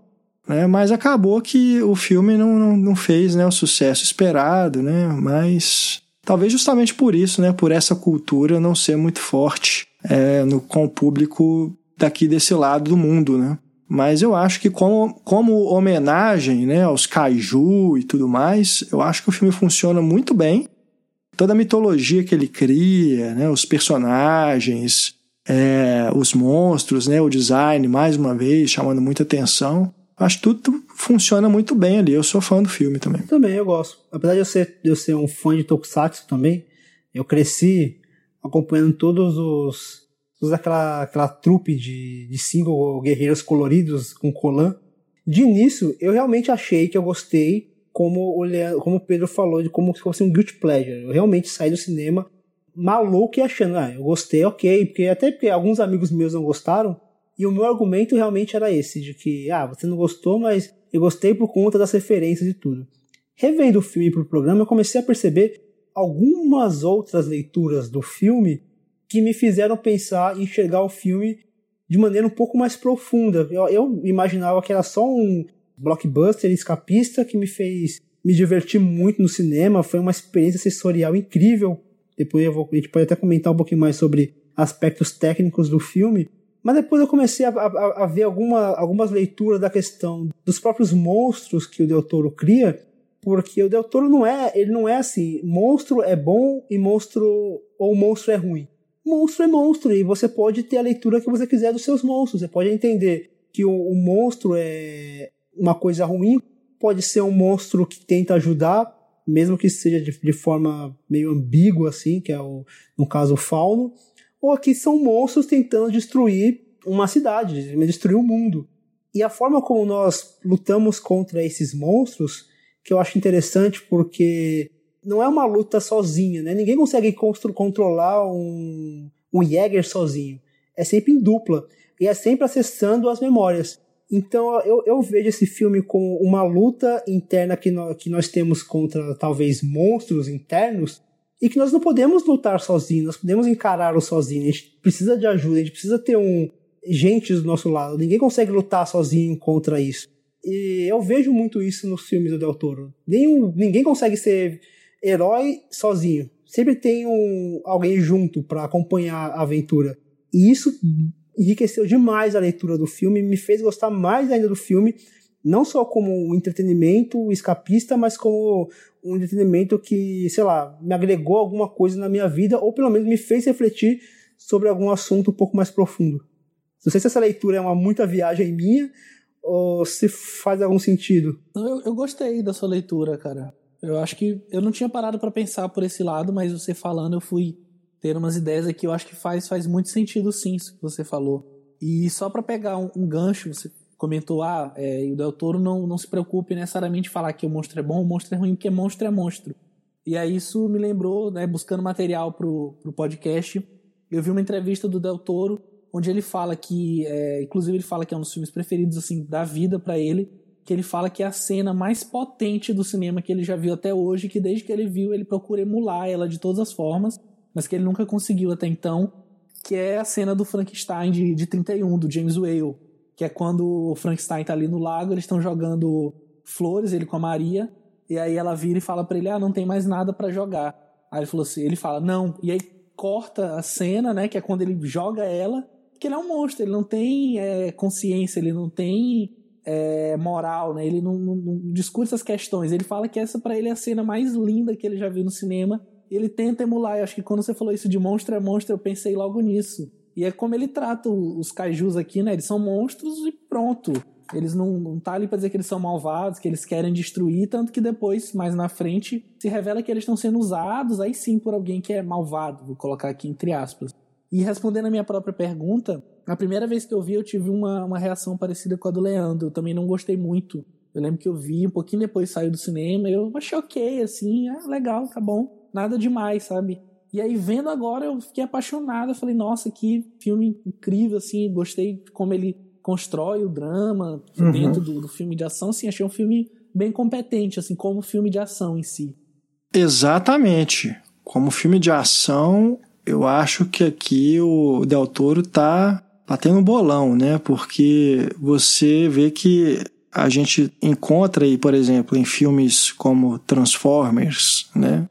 né, mas acabou que o filme não, não, não fez, né, o sucesso esperado, né, mas talvez justamente por isso, né, por essa cultura não ser muito forte é, no, com o público daqui desse lado do mundo, né. Mas eu acho que como, como homenagem né, aos kaiju e tudo mais, eu acho que o filme funciona muito bem. Toda a mitologia que ele cria, né, os personagens, é, os monstros, né, o design, mais uma vez, chamando muita atenção. Acho que tudo funciona muito bem ali. Eu sou fã do filme também. Também, eu gosto. Apesar de eu ser, de eu ser um fã de Tokusatsu também, eu cresci acompanhando todos os toda aquela, aquela trupe de, de cinco guerreiros coloridos com colã. De início, eu realmente achei que eu gostei, como o, Leandro, como o Pedro falou, de como se fosse um guilty pleasure. Eu realmente saí do cinema maluco e achando, ah, eu gostei, ok, porque até porque alguns amigos meus não gostaram, e o meu argumento realmente era esse, de que, ah, você não gostou, mas eu gostei por conta das referências e tudo. Revendo o filme para o programa, eu comecei a perceber algumas outras leituras do filme que me fizeram pensar e enxergar o filme de maneira um pouco mais profunda. Eu, eu imaginava que era só um blockbuster escapista que me fez me divertir muito no cinema. Foi uma experiência sensorial incrível. Depois vou, a gente pode até comentar um pouquinho mais sobre aspectos técnicos do filme. Mas depois eu comecei a, a, a, ver alguma, algumas leituras da questão dos próprios monstros que o Del Toro cria, porque o Del Toro não é, ele não é assim, monstro é bom e monstro ou monstro é ruim monstro é monstro e você pode ter a leitura que você quiser dos seus monstros. Você pode entender que o, o monstro é uma coisa ruim, pode ser um monstro que tenta ajudar, mesmo que seja de, de forma meio ambígua, assim, que é o, no caso o fauno, ou aqui são monstros tentando destruir uma cidade, destruir o mundo. E a forma como nós lutamos contra esses monstros, que eu acho interessante porque não é uma luta sozinha, né? Ninguém consegue controlar um, um Jäger sozinho. É sempre em dupla. E é sempre acessando as memórias. Então eu, eu vejo esse filme como uma luta interna que nós, que nós temos contra talvez monstros internos e que nós não podemos lutar sozinhos, nós podemos encarar o sozinho. A gente precisa de ajuda, a gente precisa ter um gente do nosso lado. Ninguém consegue lutar sozinho contra isso. E eu vejo muito isso nos filmes do Del Toro. Nenhum, ninguém consegue ser herói sozinho. Sempre tem um, alguém junto para acompanhar a aventura. E isso enriqueceu demais a leitura do filme, me fez gostar mais ainda do filme, não só como um entretenimento escapista, mas como um entretenimento que, sei lá, me agregou alguma coisa na minha vida, ou pelo menos me fez refletir sobre algum assunto um pouco mais profundo. Não sei se essa leitura é uma muita viagem minha, ou se faz algum sentido. Eu, eu gostei da sua leitura, cara. Eu acho que eu não tinha parado para pensar por esse lado, mas você falando eu fui ter umas ideias aqui. Eu acho que faz, faz muito sentido sim isso que você falou. E só para pegar um, um, gancho, você comentou, ah, é, o Del Toro não, não se preocupe necessariamente falar que o monstro é bom, o monstro é ruim, porque monstro é monstro. E aí isso me lembrou, né, buscando material pro, pro podcast, eu vi uma entrevista do Del Toro, onde ele fala que, é, inclusive ele fala que é um dos filmes preferidos assim da vida para ele, que ele fala que é a cena mais potente do cinema que ele já viu até hoje, que desde que ele viu ele procura emular ela de todas as formas, mas que ele nunca conseguiu até então, que é a cena do Frankenstein de, de 31, do James Whale, que é quando o Frankenstein tá ali no lago, eles estão jogando flores, ele com a Maria, e aí ela vira e fala para ele, ah, não tem mais nada para jogar. Aí ele falou assim, ele fala, não, e aí corta a cena, né, que é quando ele joga ela, que ele é um monstro, ele não tem é, consciência, ele não tem é, moral, né? Ele não, não, não, discute essas questões. Ele fala que essa para ele é a cena mais linda que ele já viu no cinema ele tenta emular. Eu acho que quando você falou isso de monstro é monstro, eu pensei logo nisso. E é como ele trata os kaijus aqui, né? Eles são monstros e pronto. Eles não, não tá ali pra dizer que eles são malvados, que eles querem destruir, tanto que depois, mais na frente, se revela que eles estão sendo usados, aí sim, por alguém que é malvado, vou colocar aqui entre aspas. E respondendo a minha própria pergunta, a primeira vez que eu vi, eu tive uma, uma reação parecida com a do Leandro. Eu também não gostei muito. Eu lembro que eu vi um pouquinho depois saiu do cinema, eu achei ok, assim, ah, legal, tá bom. Nada demais, sabe? E aí, vendo agora, eu fiquei apaixonado. Eu falei, nossa, que filme incrível, assim. Gostei de como ele constrói o drama uhum. dentro do, do, filme de ação. Assim, achei um filme bem competente, assim, como filme de ação em si. Exatamente. Como filme de ação, eu acho que aqui o Del Toro tá batendo um bolão, né? Porque você vê que a gente encontra aí, por exemplo, em filmes como Transformers, né?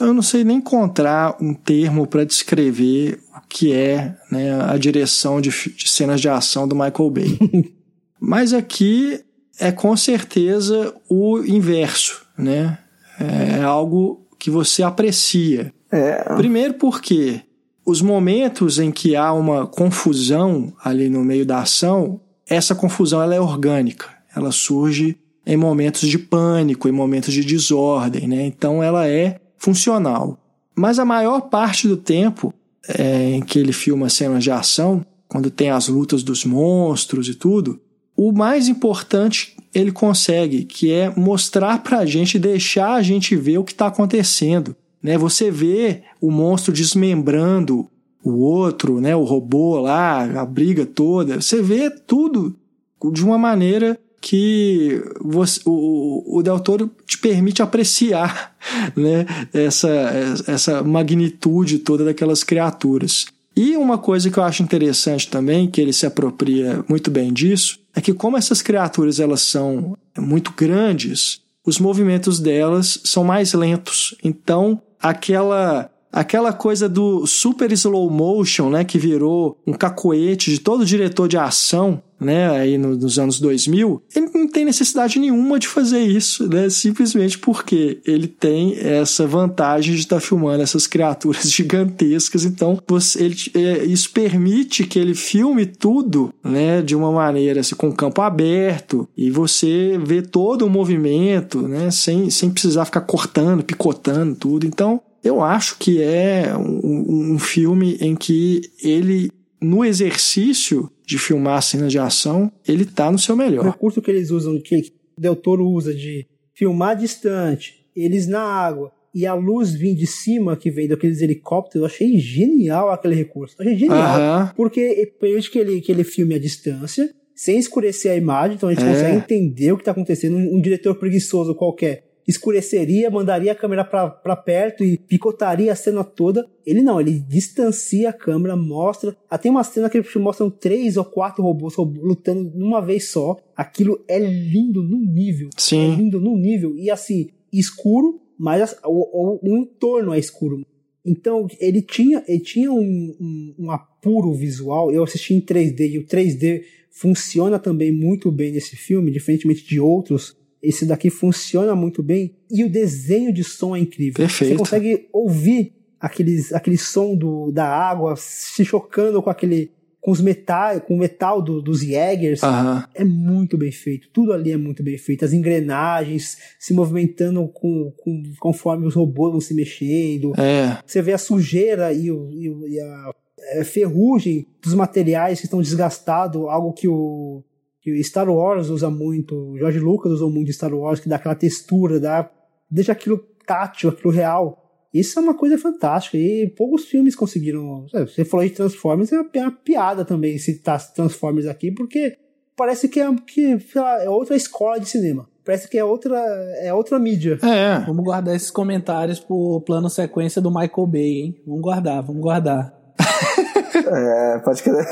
eu não sei nem encontrar um termo para descrever o que é né, a direção de, de, cenas de ação do Michael Bay. Mas aqui é com certeza o inverso, né? É algo que você aprecia. É. Primeiro porque os momentos em que há uma confusão ali no meio da ação, essa confusão ela é orgânica. Ela surge em momentos de pânico, em momentos de desordem, né? Então ela é funcional. Mas a maior parte do tempo é, em que ele filma cenas de ação, quando tem as lutas dos monstros e tudo, o mais importante ele consegue, que é mostrar pra gente, deixar a gente ver o que está acontecendo. Né? Você vê o monstro desmembrando o outro, né? o robô lá, a briga toda. Você vê tudo de uma maneira que você, o, o Del Toro te permite apreciar né, essa, essa magnitude toda daquelas criaturas. E uma coisa que eu acho interessante também, que ele se apropria muito bem disso, é que como essas criaturas elas são muito grandes, os movimentos delas são mais lentos. Então, aquela aquela coisa do super slow motion, né, que virou um cacoete de todo diretor de ação, né, aí nos anos 2000, ele não tem necessidade nenhuma de fazer isso, né, simplesmente porque ele tem essa vantagem de estar tá filmando essas criaturas gigantescas, então você, ele, é, isso permite que ele filme tudo, né, de uma maneira assim, com campo aberto e você vê todo o movimento, né, sem, sem precisar ficar cortando, picotando tudo, então eu acho que é um, um filme em que ele, no exercício de filmar cenas de ação, ele tá no seu melhor. O recurso que eles usam, que Del Toro usa de filmar distante, eles na água, e a luz vir de cima, que vem daqueles helicópteros, eu achei genial aquele recurso. Eu achei genial. Porque permite que ele, que ele filme a distância, sem escurecer a imagem, então a gente é. consegue entender o que está acontecendo. Um, um diretor preguiçoso qualquer escureceria, mandaria a câmera para perto e picotaria a cena toda. Ele não, ele distancia a câmera, mostra. Até uma cena que mostram três ou quatro robôs lutando numa vez só. Aquilo é lindo no nível. Sim. É lindo no nível. E assim, escuro, mas o, o, o entorno é escuro. Então, ele tinha, ele tinha um, um, um apuro visual. Eu assisti em 3D e o 3D funciona também muito bem nesse filme, diferentemente de outros esse daqui funciona muito bem e o desenho de som é incrível. Perfeito. Você consegue ouvir aqueles, aquele som do, da água se chocando com aquele com os metais, com o metal do, dos Jägers. Uhum. É muito bem feito. Tudo ali é muito bem feito. As engrenagens se movimentando com, com conforme os robôs vão se mexendo. É. Você vê a sujeira e, o, e, a é, ferrugem dos materiais que estão desgastados, algo que o que Star Wars usa muito, George Lucas usou muito Star Wars, que dá aquela textura, dá, deixa aquilo tátil, aquilo real. Isso é uma coisa fantástica e poucos filmes conseguiram. Você falou de Transformers, é uma piada também citar Transformers aqui, porque parece que é, que, lá, é outra escola de cinema. Parece que é outra, é outra mídia. É. Vamos guardar esses comentários pro plano sequência do Michael Bay, hein? Vamos guardar, vamos guardar. é, pode crer.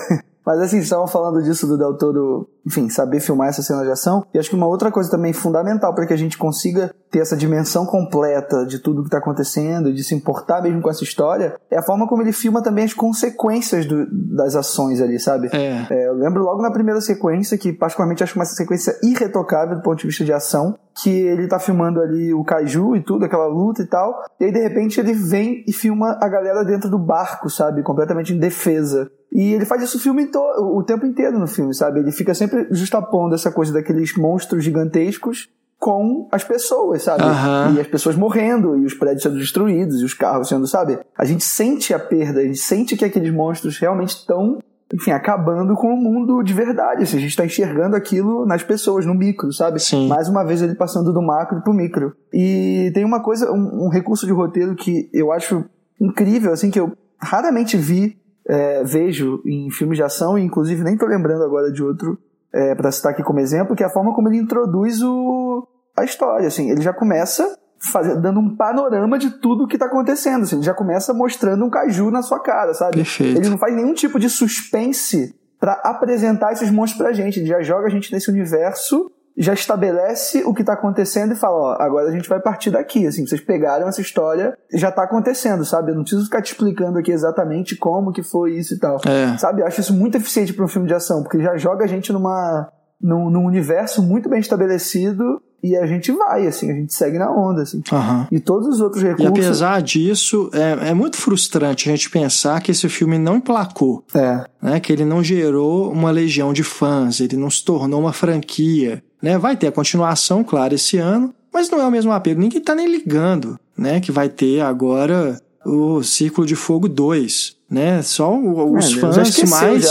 Mas assim, estavam falando disso do Del Toro enfim, saber filmar essa cena de ação. E acho que uma outra coisa também fundamental para que a gente consiga ter essa dimensão completa de tudo que está acontecendo, de se importar mesmo com essa história, é a forma como ele filma também as consequências do, das ações ali, sabe? É. É, eu lembro logo na primeira sequência, que particularmente acho uma sequência irretocável do ponto de vista de ação, que ele tá filmando ali o Kaiju e tudo, aquela luta e tal, e aí de repente ele vem e filma a galera dentro do barco, sabe? Completamente em defesa. E ele faz isso o filme o tempo inteiro no filme, sabe? Ele fica sempre justapondo essa coisa daqueles monstros gigantescos com as pessoas, sabe? Aham. E as pessoas morrendo, e os prédios sendo destruídos, e os carros sendo, sabe? A gente sente a perda, a gente sente que aqueles monstros realmente estão, enfim, acabando com o mundo de verdade. Assim, a gente tá enxergando aquilo nas pessoas, no micro, sabe? Sim. Mais uma vez ele passando do macro pro micro. E tem uma coisa, um, um recurso de roteiro que eu acho incrível, assim, que eu raramente vi, é, vejo em filmes de ação, e inclusive nem tô lembrando agora de outro é, para citar aqui como exemplo, que é a forma como ele introduz o, a história. Assim, ele já começa fazer, dando um panorama de tudo que tá acontecendo. Assim, ele já começa mostrando um caju na sua cara, sabe? Perfeito. Ele não faz nenhum tipo de suspense para apresentar esses monstros pra gente. Ele já joga a gente nesse universo, já estabelece o que tá acontecendo e fala, ó, agora a gente vai partir daqui, assim, vocês pegaram essa história, já tá acontecendo, sabe? Eu não preciso ficar te explicando aqui exatamente como que foi isso e tal. É. Sabe, eu acho isso muito eficiente para um filme de ação, porque já joga a gente numa num, num universo muito bem estabelecido e a gente vai, assim, a gente segue na onda, assim. Aham. E todos os outros E recursos. apesar disso, é, é muito frustrante a gente pensar que esse filme não emplacou, É, né? Que ele não gerou uma legião de fãs, ele não se tornou uma franquia, né? Vai ter a continuação, claro, esse ano, mas não é o mesmo apelo. Ninguém tá nem ligando, né? Que vai ter agora o Círculo de Fogo 2, né? Só o- os É, fãs mais...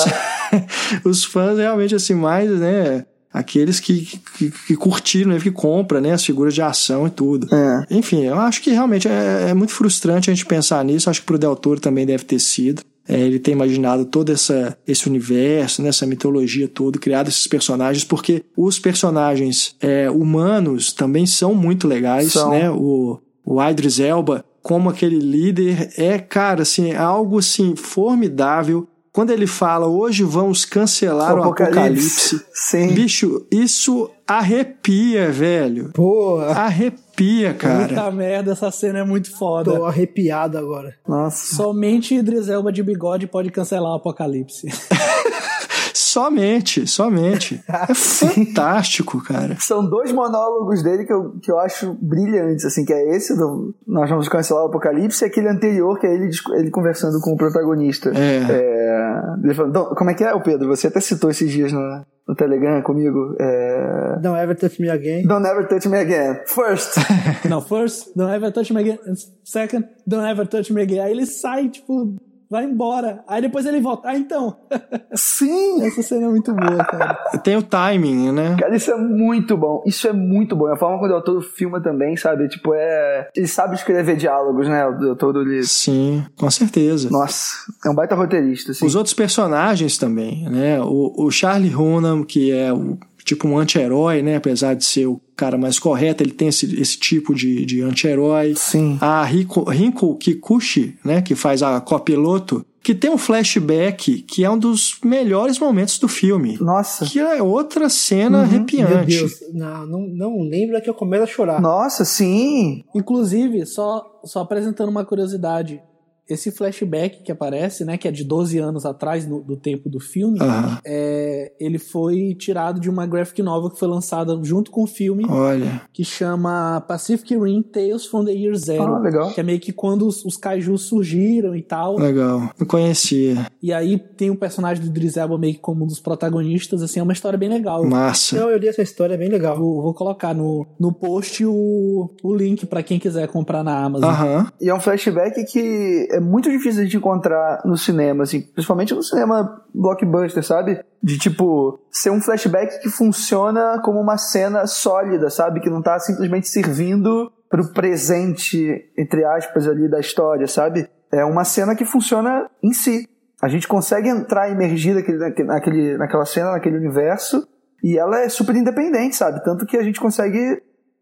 os fãs realmente, assim, mais, né? Aqueles que, que, que curtiram, né? que compram, né? As figuras de ação e tudo. é. Enfim, eu acho que realmente é, é muito frustrante a gente pensar nisso. Acho que pro Del Toro também deve ter sido. É, ele tem imaginado todo essa, esse universo, né, essa mitologia toda, criado esses personagens, porque os personagens é, humanos também são muito legais, São. né? O, o Idris Elba, como aquele líder, é, cara, assim, é algo assim, formidável. Quando ele fala, hoje vamos cancelar o apocalipse. Sim. Bicho, isso arrepia, velho. Porra, Arrepia, cara. Puta merda, essa cena é muito foda. tô arrepiado agora. Nossa. Somente Idris Elba de bigode pode cancelar o apocalipse. Somente, somente. É fantástico, cara. São dois monólogos dele que eu, que eu acho brilhantes, assim, que é esse do Nós Vamos Cancelar o Apocalipse e aquele anterior que é ele, ele conversando com o protagonista. É. É, ele falando, "Don't- como é que é, o Pedro? Você até citou esses dias no, no Telegram comigo. É, Don't ever touch me again. Don't ever touch me again. First. Não, first, don't ever touch me again. Second, don't ever touch me again. Aí ele sai, tipo, vai embora. Aí depois ele volta. Ah, então. Sim! Essa cena é muito boa, cara. Tem o timing, né? Cara, isso é muito bom. Isso é muito bom. A forma como o Toro filma também, sabe? Tipo, é. Ele sabe escrever diálogos, né? O Toro, ele. Sim, com certeza. Nossa, é um baita roteirista, assim. Os outros personagens também, né? O, o Charlie Hunnam, que é o, tipo um anti-herói, né? Apesar de ser o cara mais correto, ele tem esse, esse tipo de, de anti-herói. Sim. A Riko, Rinko Kikuchi, né? Que faz a copiloto, que tem um flashback que é um dos melhores momentos do filme. Nossa. Que é outra cena Meu arrepiante. Deus, não, não, não lembra que eu começo a chorar. Nossa, sim. Inclusive, só, só apresentando uma curiosidade. Esse flashback que aparece, né, que é de 12 anos atrás no- do tempo do filme, Aham. é, ele foi tirado de uma graphic novel que foi lançada junto com o filme, Olha, que chama Pacific Rim Tales from the Year Zero. Ah, legal. Que é meio que quando os, os kaijus surgiram e tal. legal. Não conhecia. E aí tem o personagem do Idris Elba meio que como um dos protagonistas, assim, é uma história bem legal. Massa. Não, eu li essa história, é bem legal. Vou, vou colocar no, no post o, o link pra quem quiser comprar na Amazon. Aham. E é um flashback que é muito difícil de encontrar no cinema, assim, principalmente no cinema blockbuster, sabe? De tipo, ser um flashback que funciona como uma cena sólida, sabe? Que não tá simplesmente servindo pro presente, entre aspas, ali da história, sabe? É uma cena que funciona em si. A gente consegue entrar emergir naquele, naquele, naquela cena, naquele universo, e ela é super independente, sabe? Tanto que a gente consegue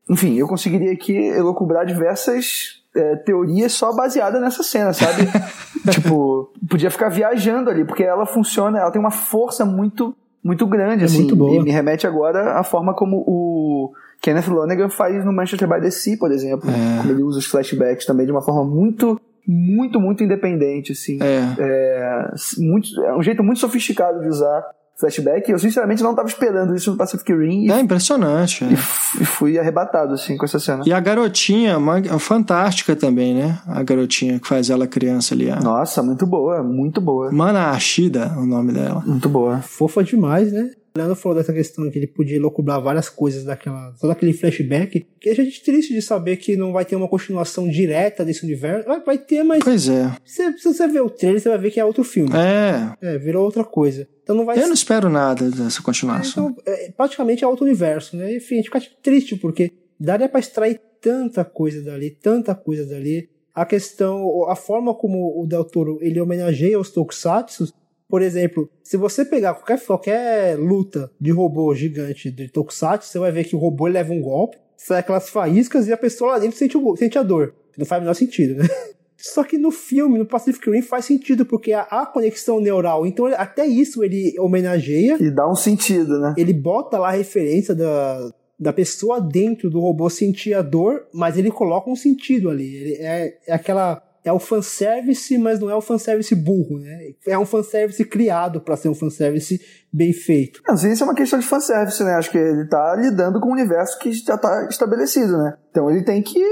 enfim, eu conseguiria aqui elocubrar diversas é, teorias só baseadas nessa cena, sabe? tipo, podia ficar viajando ali, porque ela funciona, ela tem uma força muito muito grande, É assim. muito boa. E me remete agora à forma como o Kenneth Lonergan faz no Manchester by the Sea, por exemplo. É. Como ele usa os flashbacks também de uma forma muito, muito, muito independente, assim. É. É, muito, é um jeito muito sofisticado de usar flashback. Eu, sinceramente, não estava esperando isso no Pacific Rim e, É impressionante. é. e e fui arrebatado, assim, com essa cena. E a garotinha, uma- fantástica também, né? A garotinha que faz ela criança ali. A Nossa, muito boa, muito boa. Mana Ashida, o nome dela. Muito boa. Fofa demais, né? O Leandro falou dessa questão que ele podia locubrar várias coisas daquela. Todo aquele flashback. Que a gente triste de saber que não vai ter uma continuação direta desse universo. Vai, vai ter, mas Pois é. se, se você ver o trailer, você vai ver que é outro filme. É. É, virou outra coisa. Então não vai Eu não espero nada dessa continuação. Então, é, praticamente é outro universo, né? Enfim, a gente fica triste porque daria pra extrair tanta coisa dali, tanta coisa dali. A questão, a forma como o Del Toro ele homenageia os Tokusatsu, por exemplo, se você pegar qualquer, qualquer luta de robô gigante de Tokusatsu, você vai ver que o robô leva um golpe, sai aquelas faíscas e a pessoa lá dentro sente, o, sente a dor. Não faz o menor sentido, né? Só que no filme, no Pacific Rim, faz sentido, porque há conexão neural. Então, até isso ele homenageia E dá um sentido, né? ele bota lá a referência da, da pessoa dentro do robô sentir a dor, mas ele coloca um sentido ali. Ele é, é aquela. É o fanservice, mas não é o fanservice burro, né? É um fanservice criado pra ser um fanservice bem feito. Não, isso é uma questão de fanservice, né? Acho que ele tá lidando com um universo que já tá estabelecido, né? Então ele tem que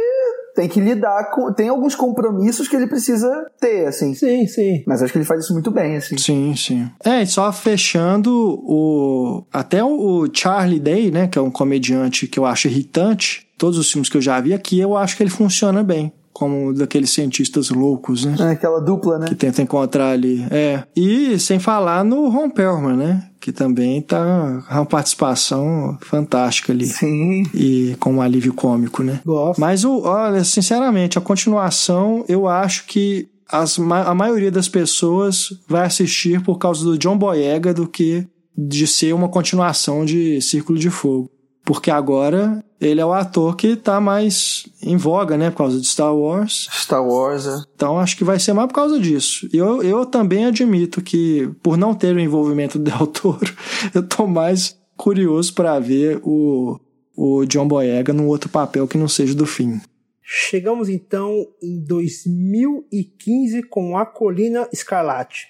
tem que lidar com tem alguns compromissos que ele precisa ter, assim. Sim, sim. Mas acho que ele faz isso muito bem, assim. Sim, sim. É, e só fechando o. Até o Charlie Day, né? Que é um comediante que eu acho irritante. Todos os filmes que eu já vi aqui, eu acho que ele funciona bem. Como daqueles cientistas loucos, né? É aquela dupla, né? Que tenta encontrar ali. É. E sem falar no Ron Perlman, né? Que também tá com uma participação fantástica ali. Sim. E com um alívio cômico, né? Gosto. Mas, o, olha, sinceramente, a continuação, eu acho que as, a maioria das pessoas vai assistir por causa do John Boyega do que de ser uma continuação de Círculo de Fogo. Porque agora ele é o ator que tá mais em voga, né? Por causa de Star Wars. Star Wars, é. Então acho que vai ser mais por causa disso. E eu, eu também admito que, por não ter o envolvimento do Del Toro, eu tô mais curioso para ver o, o John Boyega num outro papel que não seja do fim. Chegamos então em 2015 com A Colina Escarlate.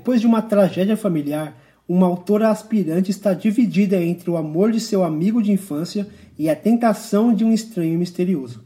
Depois de uma tragédia familiar, uma autora aspirante está dividida entre o amor de seu amigo de infância e a tentação de um estranho misterioso.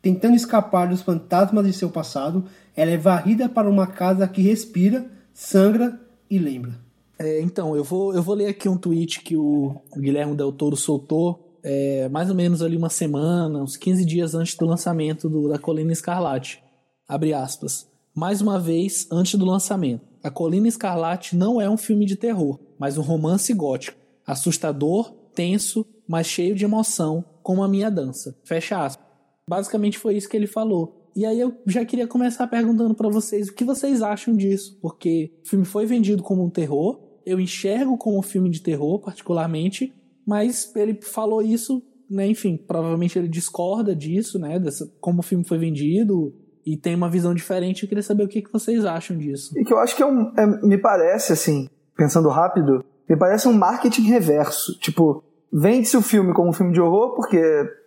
Tentando escapar dos fantasmas de seu passado, ela é varrida para uma casa que respira, sangra e lembra. É, então, eu vou, eu vou ler aqui um tweet que o Guilherme Del Toro soltou é, mais ou menos ali uma semana, uns 15 dias antes do lançamento do, da Colina Escarlate. Abre aspas. Mais uma vez, antes do lançamento. A Colina Escarlate não é um filme de terror, mas um romance gótico. Assustador, tenso, mas cheio de emoção, como a minha dança. Fecha aspas. Basicamente foi isso que ele falou. E aí eu já queria começar perguntando para vocês o que vocês acham disso, porque o filme foi vendido como um terror, eu enxergo como um filme de terror particularmente, mas ele falou isso, né, enfim, provavelmente ele discorda disso, né, dessa, como o filme foi vendido e tem uma visão diferente. Eu queria saber o que, que vocês acham disso. E que eu acho que é um. é- me parece, assim, pensando rápido, me parece um marketing reverso. Tipo, vende-se o filme como um filme de horror, porque,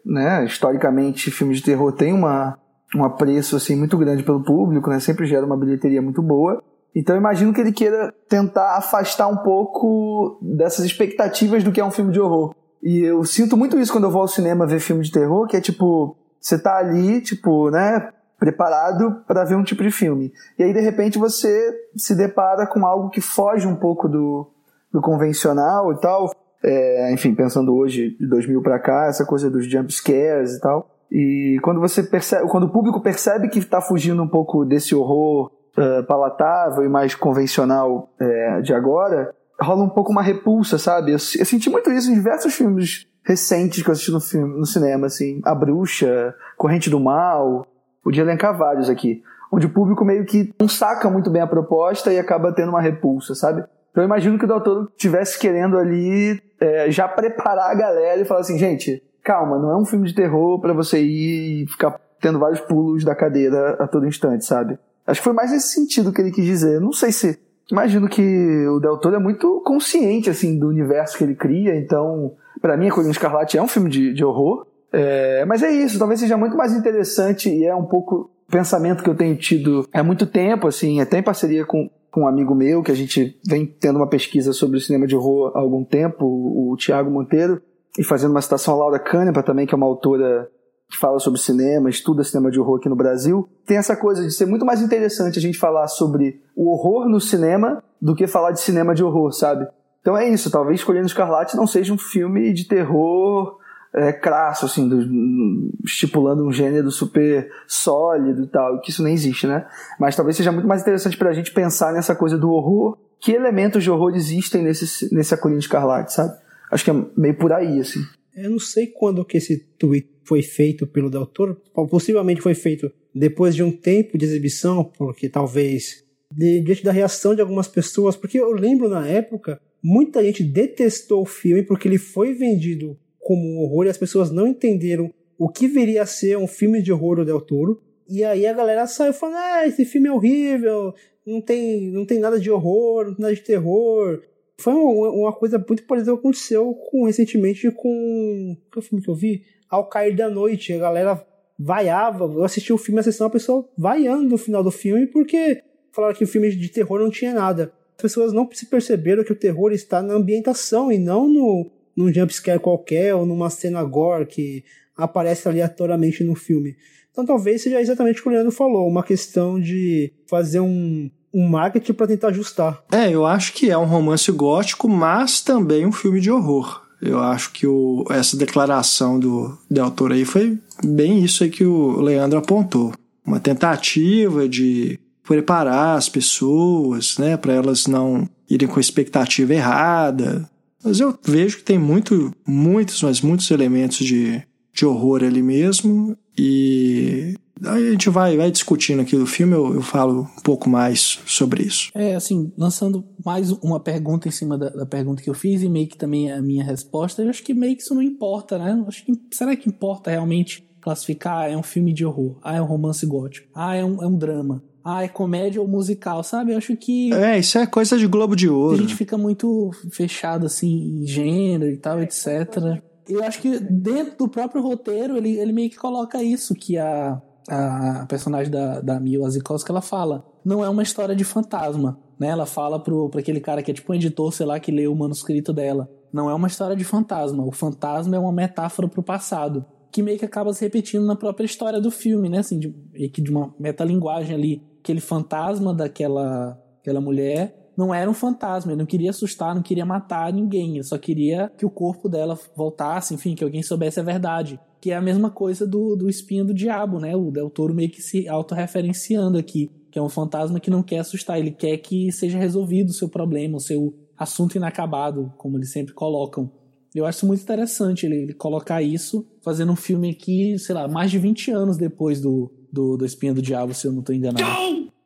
né, historicamente, filmes de terror têm uma, um apreço, assim, muito grande pelo público, né? Sempre gera uma bilheteria muito boa. Então imagino que ele queira tentar afastar um pouco dessas expectativas do que é um filme de horror. E eu sinto muito isso quando eu vou ao cinema ver filme de terror, que é tipo, você tá ali, tipo, né, preparado para ver um tipo de filme. E aí de repente você se depara com algo que foge um pouco do, do convencional e tal. É, enfim, pensando hoje de 2000 para cá, essa coisa dos jump scares e tal. E quando você percebe, quando o público percebe que está fugindo um pouco desse horror eh, palatável e mais convencional eh, de agora, rola um pouco uma repulsa, sabe? Eu, eu senti muito isso em diversos filmes recentes que eu assisti no, filme, no cinema, assim. A Bruxa, Corrente do Mal, Podia elencar vários aqui. Onde o público meio que não saca muito bem a proposta e acaba tendo uma repulsa, sabe? Então eu imagino que o doutor tivesse querendo ali é, já preparar a galera e falar assim, gente, calma, não é um filme de terror para você ir e ficar tendo vários pulos da cadeira a todo instante, sabe? Acho que foi mais nesse sentido que ele quis dizer. Não sei se. Imagino que o Del Toro é muito consciente, assim, do universo que ele cria, então, para mim, A Colina Escarlate é um filme de, de horror. É, mas é isso, talvez seja muito mais interessante e é um pouco pensamento que eu tenho tido há muito tempo, assim, até em parceria com, com um amigo meu, que a gente vem tendo uma pesquisa sobre o cinema de horror há algum tempo, o, o Tiago Monteiro, e fazendo uma citação a Laura Kahneman também, que é uma autora que fala sobre cinema, estuda cinema de horror aqui no Brasil, tem essa coisa de ser muito mais interessante a gente falar sobre o horror no cinema do que falar de cinema de horror, sabe? Então é isso, talvez Escolhendo Escarlate não seja um filme de terror é, crasso, assim, do, estipulando um gênero super sólido e tal, que isso nem existe, né? Mas talvez seja muito mais interessante pra gente pensar nessa coisa do horror, que elementos de horror existem nesse, nesse Acolhendo Escarlate, sabe? Acho que é meio por aí, assim. Eu não sei quando que esse tweet foi feito pelo Del Toro. Possivelmente foi feito depois de um tempo de exibição, porque talvez diante da reação de algumas pessoas, porque eu lembro na época, muita gente detestou o filme porque ele foi vendido como um horror e as pessoas não entenderam o que viria a ser um filme de horror do Del Toro. E aí a galera saiu falando: ah, esse filme é horrível, não tem, não tem nada de horror, não tem nada de terror. Foi uma, uma coisa muito parecida que aconteceu com, recentemente com. Qual é o filme que eu vi? Ao Cair da Noite. A galera vaiava. Eu assisti o filme, a sessão, a pessoa vaiando no final do filme porque falaram que o filme de terror não tinha nada. As pessoas não se perceberam que o terror está na ambientação e não no, num jumpscare qualquer ou numa cena gore que aparece aleatoriamente no filme. Então talvez seja exatamente o que o Leandro falou, uma questão de fazer um, um marketing para tentar ajustar. É, eu acho que é um romance gótico, mas também um filme de horror. Eu acho que o, essa declaração do Del Toro aí foi bem isso aí que o Leandro apontou. Uma tentativa de preparar as pessoas, né, para elas não irem com a expectativa errada. Mas eu vejo que tem muito, muitos, mas muitos elementos de, de horror ali mesmo. E Aí a gente vai, vai discutindo aqui do filme, eu, eu falo um pouco mais sobre isso. É, assim, lançando mais uma pergunta em cima da, da, pergunta que eu fiz e meio que também a minha resposta, eu acho que meio que isso não importa, né? Acho que, será que importa realmente classificar? Ah, é um filme de horror, ah, é um romance gótico, ah, é um, é um drama, ah, é comédia ou musical, sabe? Eu acho que. É, isso é coisa de Globo de Ouro. A gente fica muito fechado, assim, em gênero e tal, etc. Eu acho que dentro do próprio roteiro, ele, ele meio que coloca isso, que a a personagem da, da Mia Wasikowska, ela fala, não é uma história de fantasma, né? Ela fala pro, pro aquele cara que é tipo um editor, sei lá, que lê o manuscrito dela. Não é uma história de fantasma. O fantasma é uma metáfora pro passado, que meio que acaba se repetindo na própria história do filme, né? Assim, de, de uma metalinguagem ali. Aquele fantasma daquela aquela mulher não era um fantasma, ele não queria assustar, não queria matar ninguém, ele só queria que o corpo dela voltasse, enfim, que alguém soubesse a verdade que é a mesma coisa do, do espinho do diabo, né? O Del Toro meio que se autorreferenciando aqui, que é um fantasma que não quer assustar, ele quer que seja resolvido o seu problema, o seu assunto inacabado, como eles sempre colocam. Eu acho muito interessante ele, ele, colocar isso, fazendo um filme aqui, sei lá, mais de 20 anos depois do, do, Espinha do Diabo, se eu não estou enganado.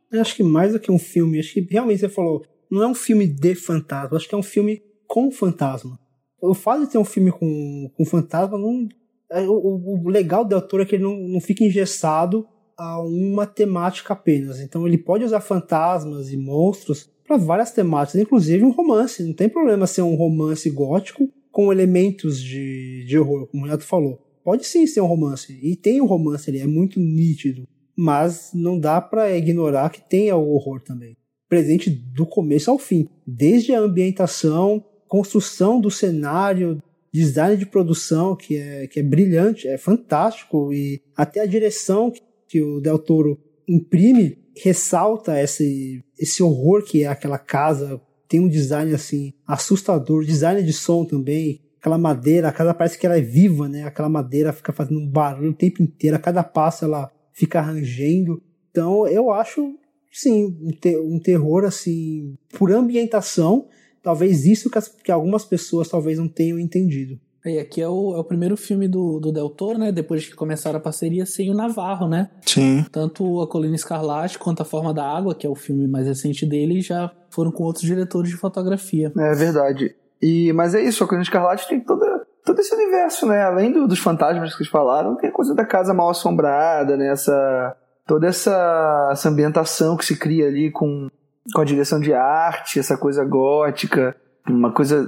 Eu acho que mais do que um filme, acho que realmente você falou, não é um filme de fantasma, acho que é um filme com fantasma. O fato de ter um filme com, com fantasma não, é, o, o legal do autor é que ele não, não fica engessado a uma temática apenas. Então ele pode usar fantasmas e monstros para várias temáticas, inclusive um romance. Não tem problema ser um romance gótico com elementos de, de horror, como o Renato falou. Pode sim ser um romance. E tem um romance ali, é muito nítido. Mas não dá para ignorar que tem o horror também. Presente do começo ao fim. Desde a ambientação, construção do cenário, design de produção que é, que é brilhante, é fantástico e até a direção que o Del Toro imprime ressalta esse, esse horror que é aquela casa. Tem um design assim assustador, design de som também. Aquela madeira, a casa parece que ela é viva, né? Aquela madeira fica fazendo um barulho o tempo inteiro, a cada passo ela fica rangendo. Então eu acho, sim, um, te um terror assim por ambientação Talvez isso que, as, que algumas pessoas talvez não tenham entendido. E aqui é o, é o primeiro filme do, do Del Toro, né? Depois que começaram a parceria sem o Navarro, né? Sim. Tanto A Colina Escarlate quanto A Forma da Água, que é o filme mais recente dele, já foram com outros diretores de fotografia. É verdade. E, mas é isso, A Colina Escarlate tem toda, todo esse universo, né? Além do, dos fantasmas que vocês falaram, tem a coisa da casa mal assombrada, né? Essa, toda essa, essa ambientação que se cria ali com, com a direção de arte, essa coisa gótica uma coisa.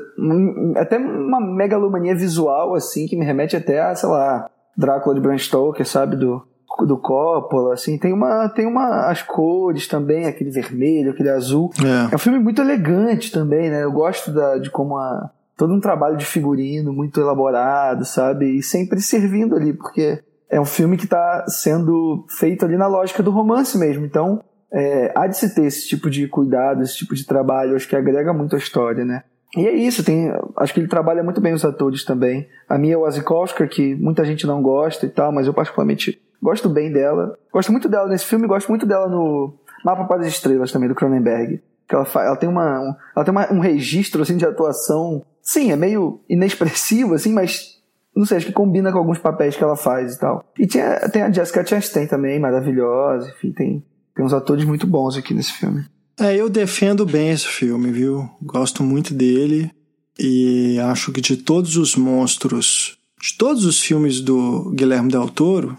até uma megalomania visual, assim, que me remete até a, sei lá, Drácula de Bram Stoker, sabe? Do, do Coppola, assim. Tem uma. Tem uma. As cores também, aquele vermelho, aquele azul. É, é um filme muito elegante também, né? Eu gosto da, de como a. Todo um trabalho de figurino muito elaborado, sabe? E sempre servindo ali, porque é um filme que está sendo feito ali na lógica do romance mesmo. Então, é, há de se ter esse tipo de cuidado, esse tipo de trabalho, acho que agrega muito a história, né? E é isso, tem, acho que ele trabalha muito bem os atores também. A Mia Wasikowska, que muita gente não gosta e tal, mas eu particularmente gosto bem dela. Gosto muito dela nesse filme, gosto muito dela no Mapa para as Estrelas também, do Cronenberg. Que ela, ela tem, uma, um, ela tem uma, um registro assim, de atuação. Sim, é meio inexpressivo, assim, mas não sei, acho que combina com alguns papéis que ela faz e tal. E tinha, tem a Jessica Chastain também, maravilhosa, enfim, tem, tem uns atores muito bons aqui nesse filme. É, eu defendo bem esse filme, viu? Gosto muito dele e acho que de todos os monstros, de todos os filmes do Guilherme Del Toro,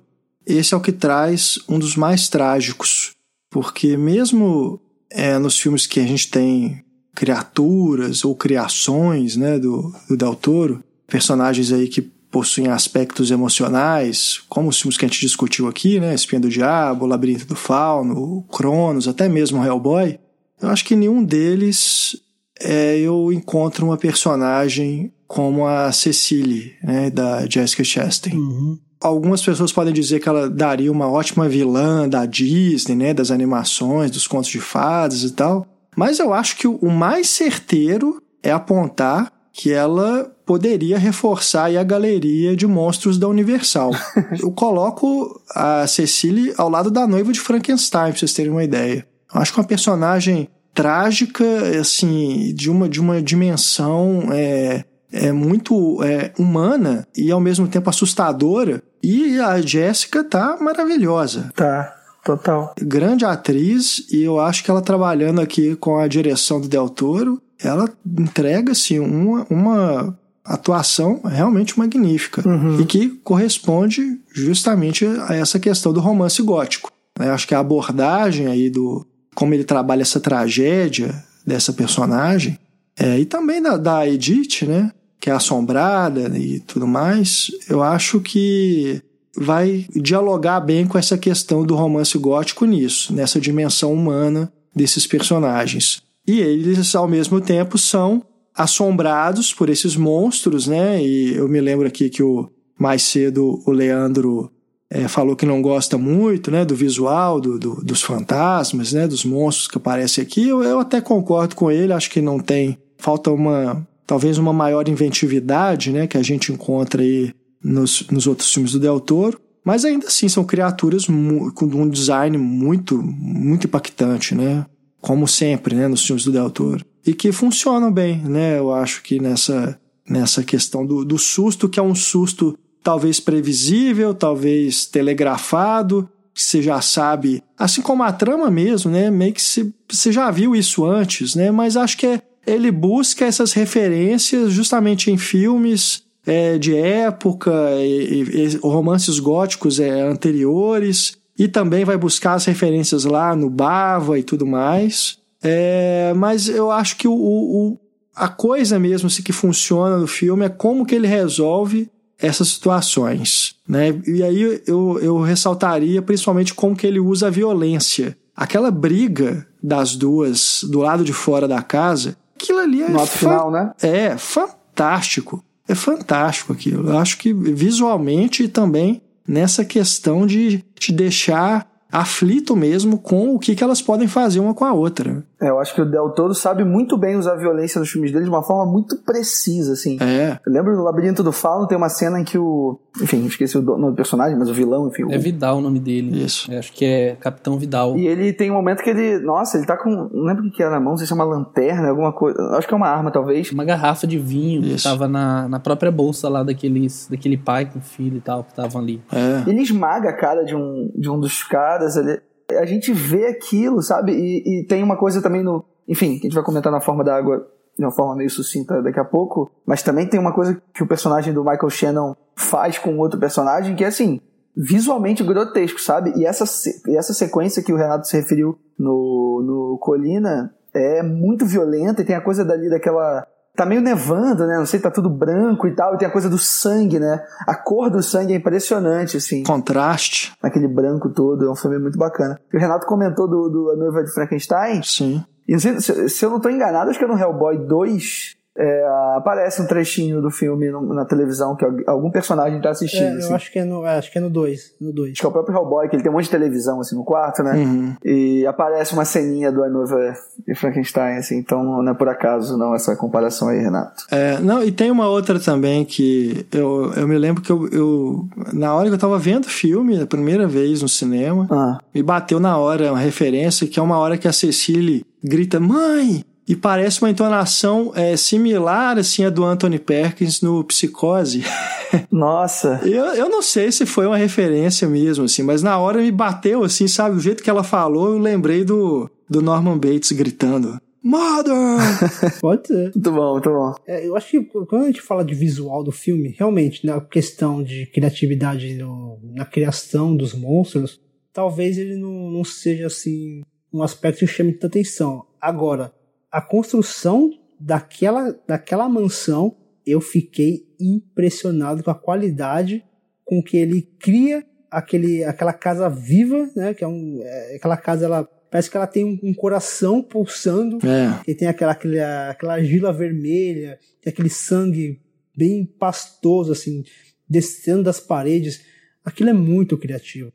esse é o que traz um dos mais trágicos, porque mesmo é, nos filmes que a gente tem criaturas ou criações, né, do, do Del Toro, personagens aí que possuem aspectos emocionais, como os filmes que a gente discutiu aqui, né, Espinha do Diabo, Labirinto do Fauno, Cronos, até mesmo Hellboy, eu acho que nenhum deles é, eu encontro uma personagem como a Cecily, né, da Jessica Chastain. Uhum. Algumas pessoas podem dizer que ela daria uma ótima vilã da Disney, né, das animações, dos contos de fadas e tal. Mas eu acho que o mais certeiro é apontar que ela poderia reforçar a galeria de monstros da Universal. eu coloco a Cecily ao lado da noiva de Frankenstein, pra vocês terem uma ideia. Acho que uma personagem trágica, assim, de uma, de uma dimensão é, é muito é, humana e ao mesmo tempo assustadora. E a Jéssica tá maravilhosa. Tá, total. Grande atriz e eu acho que ela trabalhando aqui com a direção do Del Toro, ela entrega assim uma, uma atuação realmente magnífica uhum. e que corresponde justamente a essa questão do romance gótico. Eu acho que a abordagem aí do, como ele trabalha essa tragédia dessa personagem, é, e também da, da Edith, né? Que é assombrada e tudo mais, eu acho que vai dialogar bem com essa questão do romance gótico nisso, nessa dimensão humana desses personagens. E eles, ao mesmo tempo, são assombrados por esses monstros, né? E eu me lembro aqui que o mais cedo o Leandro é, falou que não gosta muito né, do visual, do, do, dos fantasmas, né, dos monstros que aparecem aqui. Eu, eu até concordo com ele, acho que não tem. Falta uma. Talvez uma maior inventividade né, que a gente encontra aí nos, nos outros filmes do Del Toro. Mas ainda assim são criaturas com um design muito, muito impactante, né? Como sempre, né, nos filmes do Del Toro. E que funcionam bem, né? Eu acho que nessa, nessa questão do, do susto, que é um susto talvez previsível, talvez telegrafado, que você já sabe, assim como a trama mesmo, né? Meio que você já viu isso antes, né? Mas acho que é, ele busca essas referências justamente em filmes é, de época, e, e, romances góticos é, anteriores, e também vai buscar as referências lá no Bava e tudo mais. É, mas eu acho que o, o, a coisa mesmo assim, que funciona no filme é como que ele resolve essas situações. Né? E aí eu, eu ressaltaria principalmente como que ele usa a violência. Aquela briga das duas do lado de fora da casa, aquilo ali é. Final, né? É fantástico. É fantástico aquilo. Eu acho que visualmente e também nessa questão de te deixar aflito mesmo com o que, que elas podem fazer uma com a outra. É, eu acho que o Del Toro sabe muito bem usar a violência nos filmes dele de uma forma muito precisa, assim. É. Eu lembro do Labirinto do Fauno, tem uma cena em que o. Enfim, esqueci o nome do personagem, mas o vilão, enfim. É o... Vidal o nome dele. Isso. Eu acho que é Capitão Vidal. E ele tem um momento que ele. Nossa, ele tá com. Não lembro o que era na mão, não sei se é uma lanterna, alguma coisa. Acho que é uma arma, talvez. Uma garrafa de vinho Isso. que tava na, na própria bolsa lá daqueles, daquele pai com filho e tal que estavam ali. É. Ele esmaga a cara de um, de um dos caras. Ele, a gente vê aquilo, sabe? E, e tem uma coisa também no. Enfim, que a gente vai comentar na forma da água de uma forma meio sucinta daqui a pouco. Mas também tem uma coisa que o personagem do Michael Shannon faz com outro personagem que é assim. Visualmente grotesco, sabe? E essa, e essa sequência que o Renato se referiu no, no Colina é muito violenta e tem a coisa dali daquela. Tá meio nevando, né? Não sei, tá tudo branco e tal. E tem a coisa do sangue, né? A cor do sangue é impressionante, assim Contraste. naquele branco todo. É um filme muito bacana. E o Renato comentou do, do A Noiva de Frankenstein. Sim. E se, se eu não estou enganado, acho que é no Hellboy 2. É, aparece um trechinho do filme no- na televisão que algum personagem está assistindo. É, assim. eu acho que é no, é, acho que é no 2. No 2. Acho que é o próprio Hellboy, que ele tem um monte de televisão assim no quarto, né? Uhum. E aparece uma ceninha do A Noiva de Frankenstein, assim. Então não é por acaso não essa comparação aí, Renato. É, não, e tem uma outra também que eu, eu me lembro que eu, eu. Na hora que eu tava vendo o filme, a primeira vez no cinema, Ah, me bateu na hora uma referência que é uma hora que a Cecily grita mãe e parece uma entonação é, similar assim a do Anthony Perkins no Psicose. nossa. Eu, eu não sei se foi uma referência mesmo assim, mas na hora me bateu assim, sabe, o jeito que ela falou, eu lembrei do do Norman Bates gritando Mother! Pode ser. Muito bom, muito bom. É, eu acho que quando a gente fala de visual do filme, realmente, na questão de criatividade no- na criação dos monstros, talvez ele não, não seja assim um aspecto que chame tanta atenção. Agora, a construção daquela, daquela mansão, eu fiquei impressionado com a qualidade com que ele cria aquele, aquela casa viva, né? Que é um, é, aquela casa, ela parece que ela tem um, um coração pulsando É, que tem aquela, aquela, aquela argila vermelha, tem aquele sangue bem pastoso, assim, descendo das paredes. Aquilo é muito criativo.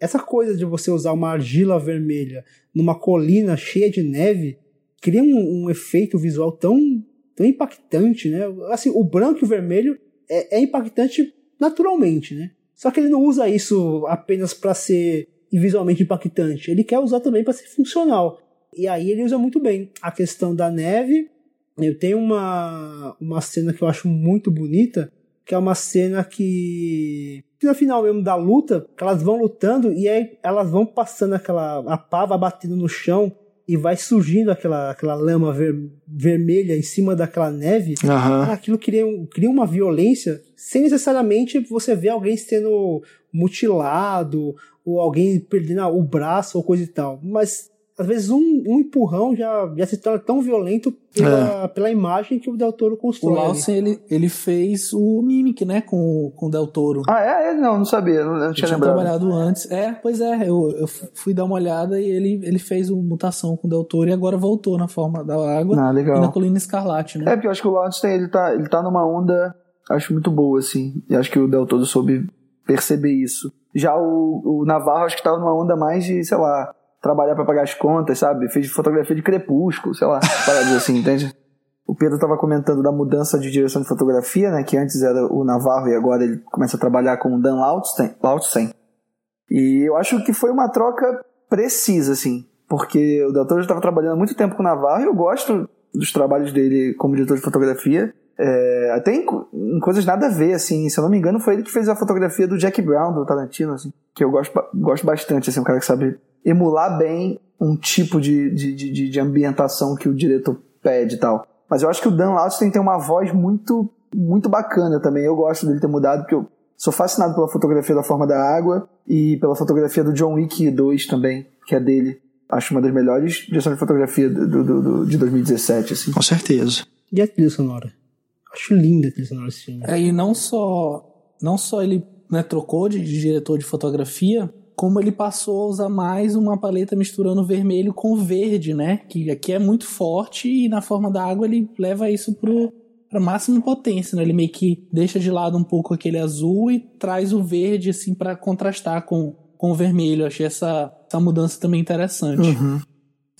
Essa coisa de você usar uma argila vermelha numa colina cheia de neve cria um, um efeito visual tão, tão impactante, né? Assim, o branco e o vermelho é, é impactante naturalmente, né? Só que ele não usa isso apenas para ser visualmente impactante. Ele quer usar também para ser funcional. E aí ele usa muito bem a questão da neve. Eu tenho uma, uma cena que eu acho muito bonita, que é uma cena que no final mesmo da luta, que elas vão lutando e aí elas vão passando aquela a pá vai batendo no chão e vai surgindo aquela, aquela lama ver, vermelha em cima daquela neve. Ah, aquilo cria, cria uma violência sem necessariamente você ver alguém sendo mutilado ou alguém perdendo o braço ou coisa e tal. Mas às vezes um, um empurrão já, já se torna tão violento pela, pela imagem que o Del Toro O constrói. ali. Lawson, ele, ele fez o Mimic, né, com, com o Del Toro. Ah, é? é? Não, não sabia. Não, não Eu tinha tinha lembrado. trabalhado antes. É, pois é, eu, eu fui dar uma olhada e ele, ele fez o Mutação com o Del Toro e agora voltou na forma da água Ah, e na legal. Colina Escarlate, né? É, porque eu acho que o tem, ele tá, ele tá numa onda, acho muito boa, assim. E acho que o Del Toro soube perceber isso. Já o, o Navarro, acho que tava numa onda mais de, sei lá, trabalhar pra pagar as contas, sabe? Fez fotografia de crepúsculo, sei lá, paradas assim, entende? O Pedro tava comentando da mudança de direção de fotografia, né? Que antes era o Navarro e agora ele começa a trabalhar com o Dan Lautzen. E eu acho que foi uma troca precisa, assim. Porque o Del Toro já estava trabalhando muito tempo com o Navarro e eu gosto dos trabalhos dele como diretor de fotografia. É, até em, em coisas nada a ver, assim. Se eu não me engano, foi ele que fez a fotografia do Jack Brown, do Tarantino, assim. Que eu gosto, gosto bastante, assim. Um cara que sabe emular bem um tipo de, de, de, de- ambientação que o diretor pede e tal. Mas eu acho que o Dan Lausten tem uma voz muito, muito bacana também. Eu gosto dele ter mudado, porque eu sou fascinado pela fotografia da Forma da Água e pela fotografia do John Wick 2 também, que é dele. Acho uma das melhores direções de fotografia do, do- do- de 2017, assim. Com certeza. E a trilha sonora? Acho linda a trilha sonora desse filme. É, e não só, não só ele né, trocou de, de diretor de fotografia, como ele passou a usar mais uma paleta misturando vermelho com verde, né? Que aqui é muito forte e na forma da água ele leva isso pro para máxima potência, né? Ele meio que deixa de lado um pouco aquele azul e traz o verde assim para contrastar com, com o vermelho. Eu achei essa, essa mudança também interessante. Uhum.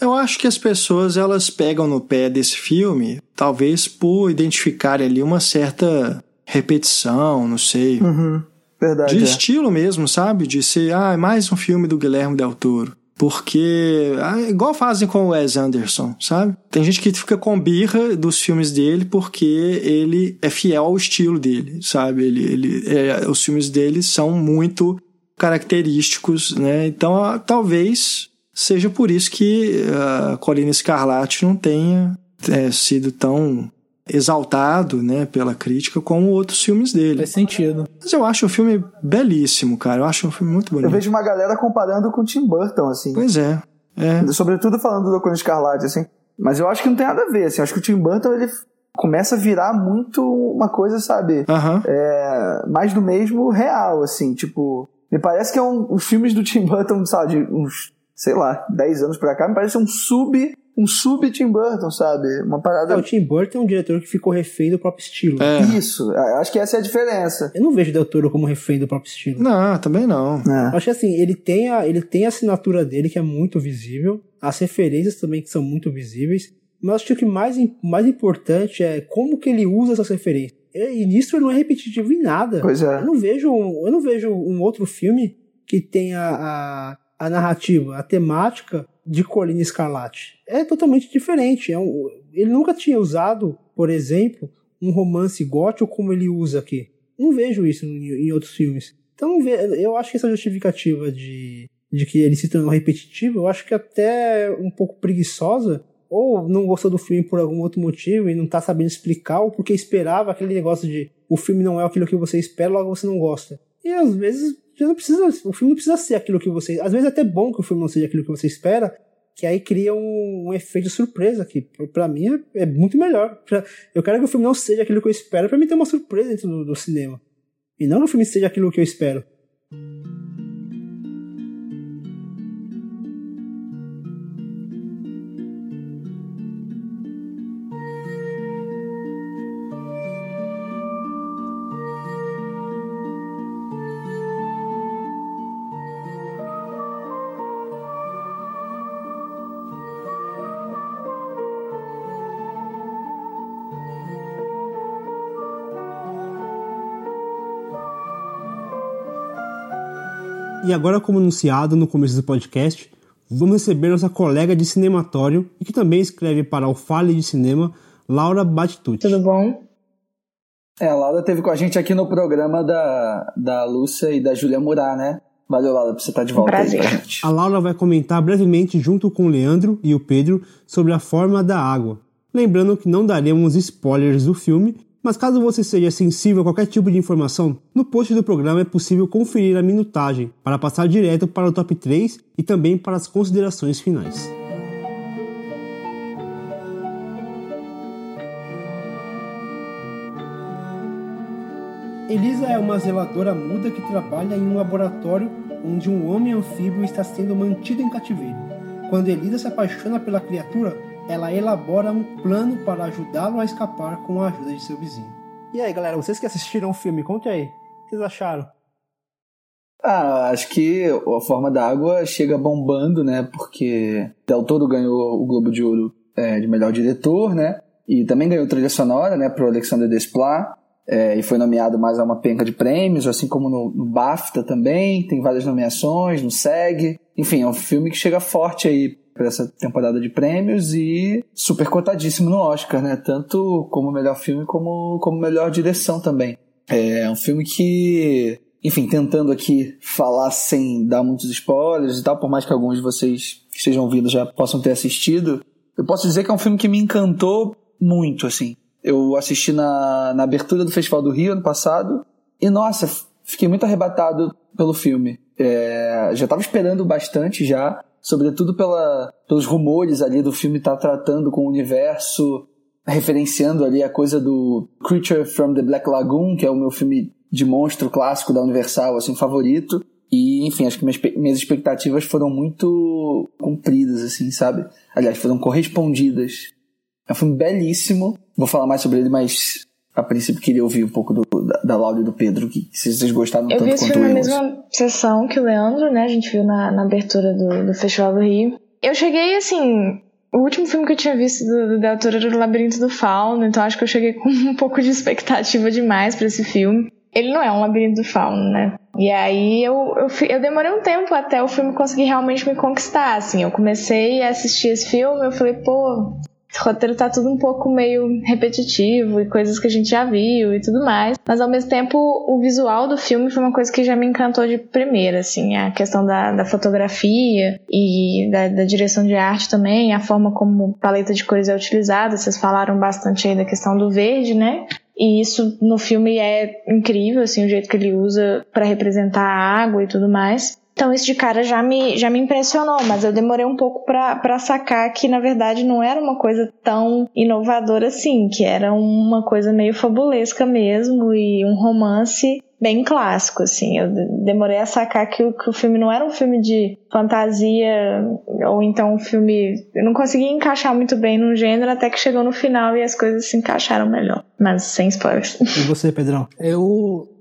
Eu acho que as pessoas elas pegam no pé desse filme, talvez por identificarem ali uma certa repetição, não sei. Uhum. Verdade. De é. estilo mesmo, sabe? De ser, ah, é mais um filme do Guilherme Del Toro. Porque, ah, igual fazem com o Wes Anderson, sabe? Tem gente que fica com birra dos filmes dele porque ele é fiel ao estilo dele, sabe? Ele, ele, é, os filmes dele são muito característicos, né? Então, ah, talvez seja por isso que a Colina Escarlate não tenha é, sido tão exaltado, né, pela crítica como outros filmes dele. Faz sentido. Mas eu acho o filme belíssimo, cara. Eu acho um filme muito bonito. Eu vejo uma galera comparando com o Tim Burton, assim. Pois é. é. Sobretudo falando do Colina Escarlate, assim. Mas eu acho que não tem nada a ver, assim. Eu acho que o Tim Burton, ele começa a virar muito uma coisa, sabe? Aham. É, mais do mesmo real, assim. Tipo, me parece que é um, os filmes do Tim Burton, sabe, de uns, sei lá, 10 anos pra cá, me parece um sub um sub Tim Burton, sabe? Uma parada. É, o Tim Burton é um diretor que ficou refém do próprio estilo. É. Isso, acho que essa é a diferença. Eu não vejo o Del Toro como refém do próprio estilo. Não, também não. É. Eu acho que assim, ele tem, a, ele tem a assinatura dele que é muito visível, as referências também que são muito visíveis, mas acho que o que mais, mais importante é como que ele usa essas referências. E nisso ele não é repetitivo em nada. Pois é. Eu não vejo, eu não vejo um outro filme que tenha a, a narrativa, a temática de Colina Escarlate. É totalmente diferente. É um, ele nunca tinha usado, por exemplo, um romance gótico como ele usa aqui. Não vejo isso em, em outros filmes. Então eu acho que essa justificativa de, de que ele se tornou repetitivo, eu acho que até um pouco preguiçosa, ou não gostou do filme por algum outro motivo e não tá sabendo explicar, ou porque esperava aquele negócio de o filme não é aquilo que você espera, logo você não gosta. E às vezes não precisa, o filme não precisa ser aquilo que você. Às vezes é até bom que o filme não seja aquilo que você espera, que aí cria um, um efeito surpresa que para mim é, é, muito melhor. Pra, eu quero que o filme não seja aquilo que eu espero para mim ter uma surpresa dentro do, do cinema. E não que o filme seja aquilo que eu espero. E agora, como anunciado no começo do podcast, vamos receber nossa colega de cinematório e que também escreve para o Fale de Cinema, Laura Batitucci. Tudo bom? É, a Laura teve com a gente aqui no programa da, da Lúcia e da Júlia Murat, né? Valeu, Laura, por você estar de volta Prazer. aí pra gente. A Laura vai comentar brevemente, junto com o Leandro e o Pedro, sobre a forma da água. Lembrando que não daremos spoilers do filme, mas caso você seja sensível a qualquer tipo de informação, no post do programa é possível conferir a minutagem para passar direto para o top 3 e também para as considerações finais. Elisa é uma zeladora muda que trabalha em um laboratório onde um homem anfíbio está sendo mantido em cativeiro. Quando Elisa se apaixona pela criatura, ela elabora um plano para ajudá-lo a escapar com a ajuda de seu vizinho. E aí, galera, vocês que assistiram o filme, conte aí. O que vocês acharam? Ah, acho que a forma da água chega bombando, né? Porque Del Toro ganhou o Globo de Ouro é, de melhor diretor, né? E também ganhou trilha sonora, né? Pro Alexander Desplat. É, e foi nomeado mais a uma penca de prêmios, assim como no, no BAFTA também. Tem várias nomeações, no SEG. Enfim, é um filme que chega forte aí para essa temporada de prêmios e super cotadíssimo no Oscar, né? Tanto como melhor filme como como melhor direção também. É um filme que, enfim, tentando aqui falar sem dar muitos spoilers e tal, por mais que alguns de vocês que estejam ouvindo já possam ter assistido, eu posso dizer que é um filme que me encantou muito, assim. Eu assisti na, na abertura do Festival do Rio ano passado e, nossa, fiquei muito arrebatado pelo filme. É, já estava esperando bastante já, sobretudo pela, pelos rumores ali do filme estar tá tratando com o universo, referenciando ali a coisa do Creature from the Black Lagoon, que é o meu filme de monstro clássico da Universal, assim, favorito. E, enfim, acho que minhas, minhas expectativas foram muito cumpridas, assim, sabe? Aliás, foram correspondidas. É um filme belíssimo. Vou falar mais sobre ele, mas a princípio queria ouvir um pouco do, da, da Laura e do Pedro, que se vocês gostaram eu tanto vi quanto filme eu. na mesma sessão que o Leandro, né? A gente viu na, na abertura do, do Festival do Rio. Eu cheguei assim. O último filme que eu tinha visto do, do Del Toro era O Labirinto do Fauno, então acho que eu cheguei com um pouco de expectativa demais para esse filme. Ele não é um labirinto do fauno, né? E aí eu, eu, eu, demorei um tempo até o filme conseguir realmente me conquistar, assim. Eu comecei a assistir esse filme, eu falei, pô, esse roteiro tá tudo um pouco meio repetitivo e coisas que a gente já viu e tudo mais. Mas ao mesmo tempo, o visual do filme foi uma coisa que já me encantou de primeira, assim. A questão da, da fotografia e da, da, direção de arte também, a forma como paleta de cores é utilizada. Vocês falaram bastante aí da questão do verde, né? E isso no filme é incrível, assim, o jeito que ele usa para representar a água e tudo mais. Então isso de cara já me, já me impressionou, mas eu demorei um pouco para sacar que na verdade não era uma coisa tão inovadora assim, que era uma coisa meio fabulesca mesmo e um romance bem clássico, assim. Eu demorei a sacar que o, que o filme não era um filme de fantasia, ou então um filme. Eu não conseguia encaixar muito bem no gênero até que chegou no final e as coisas se encaixaram melhor. Mas sem spoilers. E você, Pedrão? Eu.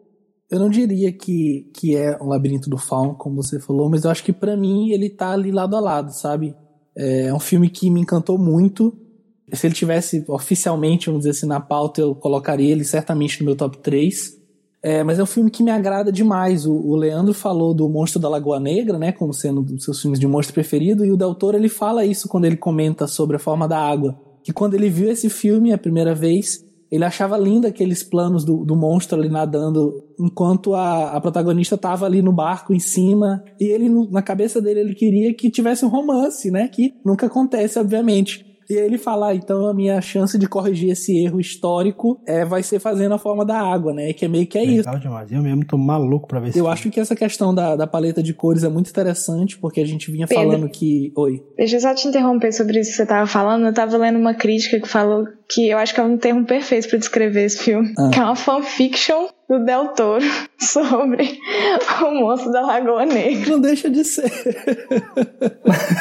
Eu não diria que, que é um labirinto do fauno, como você falou, mas eu acho que para mim ele tá ali lado a lado, sabe? É um filme que me encantou muito. Se ele tivesse oficialmente, vamos dizer assim, na pauta, eu colocaria ele certamente no meu top 3 é, mas é um filme que me agrada demais. O, o, Leandro falou do Monstro da Lagoa Negra, né, como sendo um dos seus filmes de monstro preferido, e o Del Toro ele fala isso quando ele comenta sobre a forma da água. Que quando ele viu esse filme a primeira vez, ele achava lindo aqueles planos do, do monstro ali nadando, enquanto a, a protagonista estava ali no barco em cima, e ele, na cabeça dele, ele queria que tivesse um romance, né, que nunca acontece, obviamente. E aí ele fala, ah, então a minha chance de corrigir esse erro histórico é, vai ser fazendo a forma da água, né? Que é meio que é Legal isso. demais. Eu mesmo tô maluco pra ver isso. Eu acho que essa questão da, da paleta de cores é muito interessante, porque a gente vinha Pedro, falando que. Oi. Deixa eu só te interromper sobre isso que você tava falando. Eu tava lendo uma crítica que falou que eu acho que é um termo perfeito para descrever esse filme. Ah. Que é uma fanfiction do Del Toro sobre o moço da Lagoa Negra. Não deixa de ser.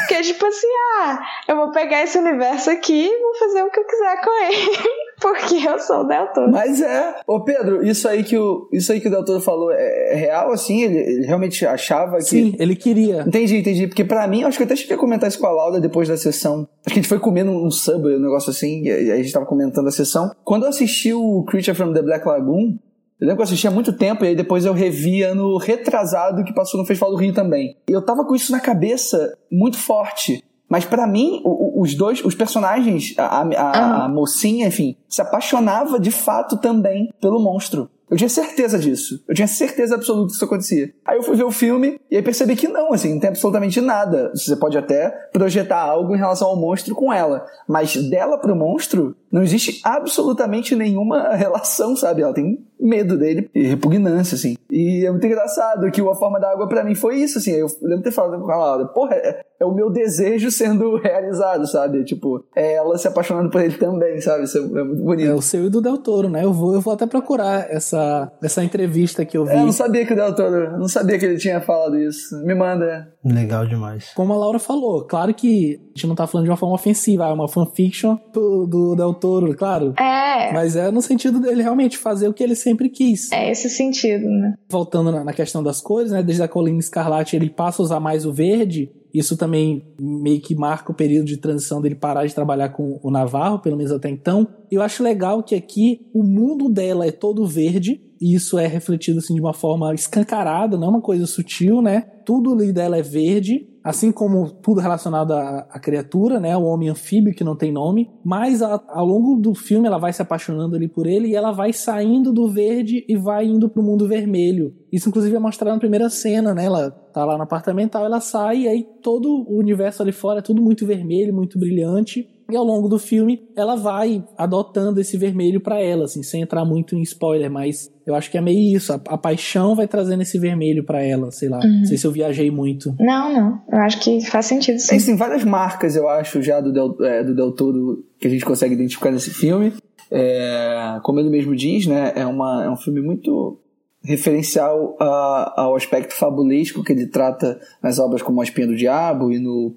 que é tipo assim, ah, eu vou pegar esse universo aqui e vou fazer o que eu quiser com ele. Porque eu sou o Del Toro. Mas é. Ô Pedro, isso aí que o, isso aí que o Del Toro falou é, é real, assim? Ele, ele, realmente achava que. Sim, ele queria. Entendi, entendi. Porque pra mim, acho que eu até cheguei a comentar isso com a Laura depois da sessão. Acho que a gente foi comendo um sub, um negócio assim, e a gente tava comentando a sessão. Quando eu assisti o Creature from the Black Lagoon, eu lembro que eu assisti há muito tempo e aí depois eu revi ano retrasado que passou no Festival do Rio também. E eu tava com isso na cabeça muito forte. Mas para mim, os dois, os personagens, a, a, a, mocinha, enfim, se apaixonava de fato também pelo monstro. Eu tinha certeza disso. Eu tinha certeza absoluta que isso acontecia. Aí eu fui ver o filme e aí percebi que não, assim, não tem absolutamente nada. Você pode até projetar algo em relação ao monstro com ela, mas dela pro monstro não existe absolutamente nenhuma relação, sabe? Ela tem medo dele e repugnância, assim. E é muito engraçado que a forma da água para mim foi isso, assim. Eu lembro de ter falado com ela, porra, é, o meu desejo sendo realizado, sabe? Tipo, é ela se apaixonando por ele também, sabe? Isso é, é muito bonito. É o seu e do Del Toro, né? Eu vou, eu vou até procurar essa, essa entrevista que eu vi. É, eu não sabia que o Del Toro, não sabia que ele tinha falado isso. Me manda. Legal demais. Como a Laura falou, claro que a gente não tá falando de uma forma ofensiva, é uma fanfiction do, do Del Toro, claro. É. Mas é no sentido dele realmente fazer o que ele sempre quis. É esse sentido, né? Voltando na, na questão das cores, né? Desde a Colina Escarlate ele passa a usar mais o verde. Isso também meio que marca o período de transição dele parar de trabalhar com o Navarro, pelo menos até então. Eu acho legal que aqui o mundo dela é todo verde, isso é refletido assim de uma forma escancarada, não é uma coisa sutil, né? Tudo ali dela é verde, assim como tudo relacionado à, à, criatura, né, o homem anfíbio que não tem nome, mas a, ao longo do filme ela vai se apaixonando ali por ele e ela vai saindo do verde e vai indo pro mundo vermelho. Isso inclusive é mostrado na primeira cena, né, ela tá lá no apartamento, ela sai e aí todo o universo ali fora é tudo muito vermelho, muito brilhante e ao longo do filme, ela vai adotando esse vermelho para ela, assim, sem entrar muito em spoiler, mas eu acho que é meio isso. A, a paixão vai trazendo esse vermelho para ela, sei lá. Uhum. Não sei se eu viajei muito. Não, não. Eu acho que faz sentido sim. Existem várias marcas, eu acho, já do Del, é, do Del Toro que a gente consegue identificar nesse filme. É, como ele mesmo diz, né, é, uma, é um filme muito referencial a, ao aspecto fabulesco que ele trata nas obras como A Espinha do Diabo e no,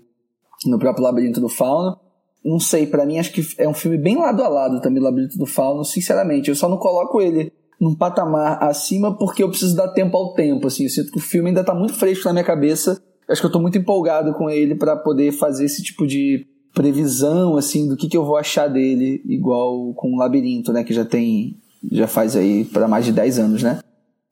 no próprio Labirinto do Fauno não sei, para mim acho que é um filme bem lado a lado também, Labirinto do Fauno, sinceramente. Eu só não coloco ele num patamar acima porque eu preciso dar tempo ao tempo, assim. Eu sinto que o filme ainda tá muito fresco na minha cabeça acho que eu tô muito empolgado com ele para poder fazer esse tipo de previsão, assim, do que, que eu vou achar dele, igual com o Labirinto, né? Que já tem. Já faz aí para mais de 10 anos, né?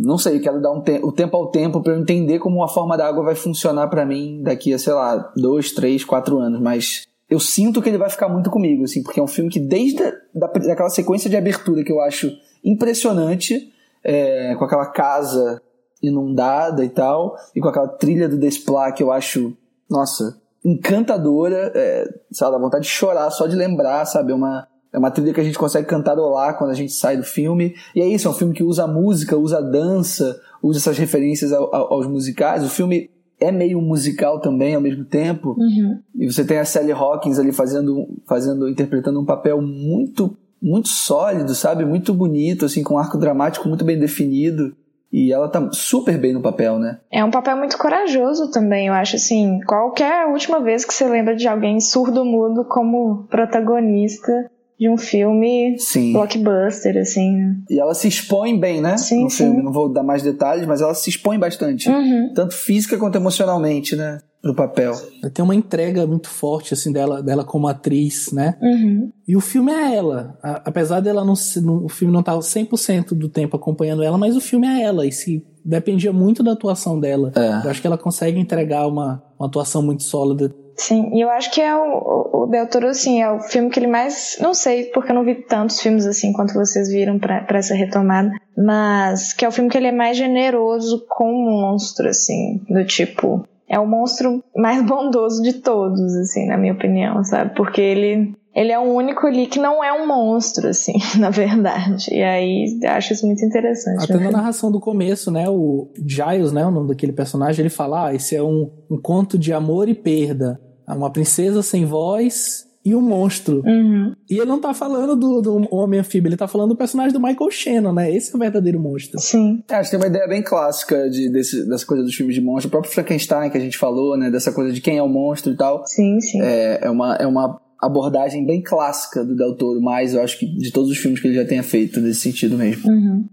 Não sei, quero dar um te o tempo ao tempo para eu entender como a forma da água vai funcionar para mim daqui a, sei lá, dois, três, quatro anos. Mas eu sinto que ele vai ficar muito comigo, assim, porque é um filme que desde da, daquela sequência de abertura que eu acho impressionante, é, com aquela casa inundada e tal, e com aquela trilha do Desplat que eu acho, nossa, encantadora, é, sabe, dá vontade de chorar só de lembrar, sabe, é uma, é uma trilha que a gente consegue cantarolar quando a gente sai do filme, e é isso, é um filme que usa música, usa dança, usa essas referências ao, ao, aos musicais, o filme é meio musical também ao mesmo tempo, uhum. e você tem a Sally Hawkins ali fazendo, fazendo interpretando um papel muito muito sólido, sabe? Muito bonito, assim, com um arco dramático muito bem definido. E ela tá super bem no papel, né? É um papel muito corajoso também, eu acho assim. Qualquer última vez que você lembra de alguém surdo-mudo como protagonista de um filme sim. blockbuster, assim. Né? E ela se expõe bem, né? Sim, no sim. filme. Não vou dar mais detalhes, mas ela se expõe bastante. Uhum. Tanto física quanto emocionalmente, né? Pro papel. Tem uma entrega muito forte, assim, dela, dela como atriz, né? Uhum. E o filme é ela. A, apesar dela não, não. O filme não tá 100% do tempo acompanhando ela, mas o filme é ela. E se dependia muito da atuação dela. É. Eu acho que ela consegue entregar uma, uma atuação muito sólida. Sim, e eu acho que é o, o Del Toro, assim, é o filme que ele mais. Não sei, porque eu não vi tantos filmes assim quanto vocês viram pra essa retomada, mas que é o filme que ele é mais generoso com o monstro, assim, do tipo. É o monstro mais bondoso de todos, assim, na minha opinião, sabe? Porque ele. Ele é o único ali que não é um monstro, assim, na verdade. E aí acho isso muito interessante. Até na narração do começo, né? O Giles, né? O nome daquele personagem, ele fala: ah, esse é um, um conto de amor e perda uma princesa sem voz e um monstro. Uhum. E ele não tá falando do, do Homem Anfíbio, ele tá falando do personagem do Michael Shannon, né? Esse é o verdadeiro monstro. Sim. É, acho que tem uma ideia bem clássica de, desse, dessa coisa dos filmes de monstro. O próprio Frankenstein que a gente falou, né? Dessa coisa de quem é o monstro e tal. Sim, sim. É, é, uma, é uma abordagem bem clássica do Del Toro, mas eu acho que de todos os filmes que ele já tenha feito nesse sentido mesmo. Uhum.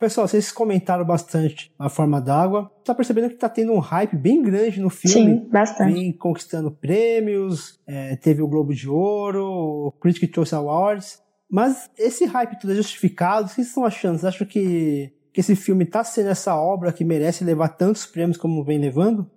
Pessoal, vocês comentaram bastante a forma d'água. Tá percebendo que tá tendo um hype bem grande no filme. Sim, bastante. Vem conquistando prêmios, é, teve o Globo de Ouro, o Critics' Choice Awards. Mas esse hype tudo é justificado? O que vocês estão achando? Vocês acham que, que esse filme tá sendo essa obra que merece levar tantos prêmios como vem levando?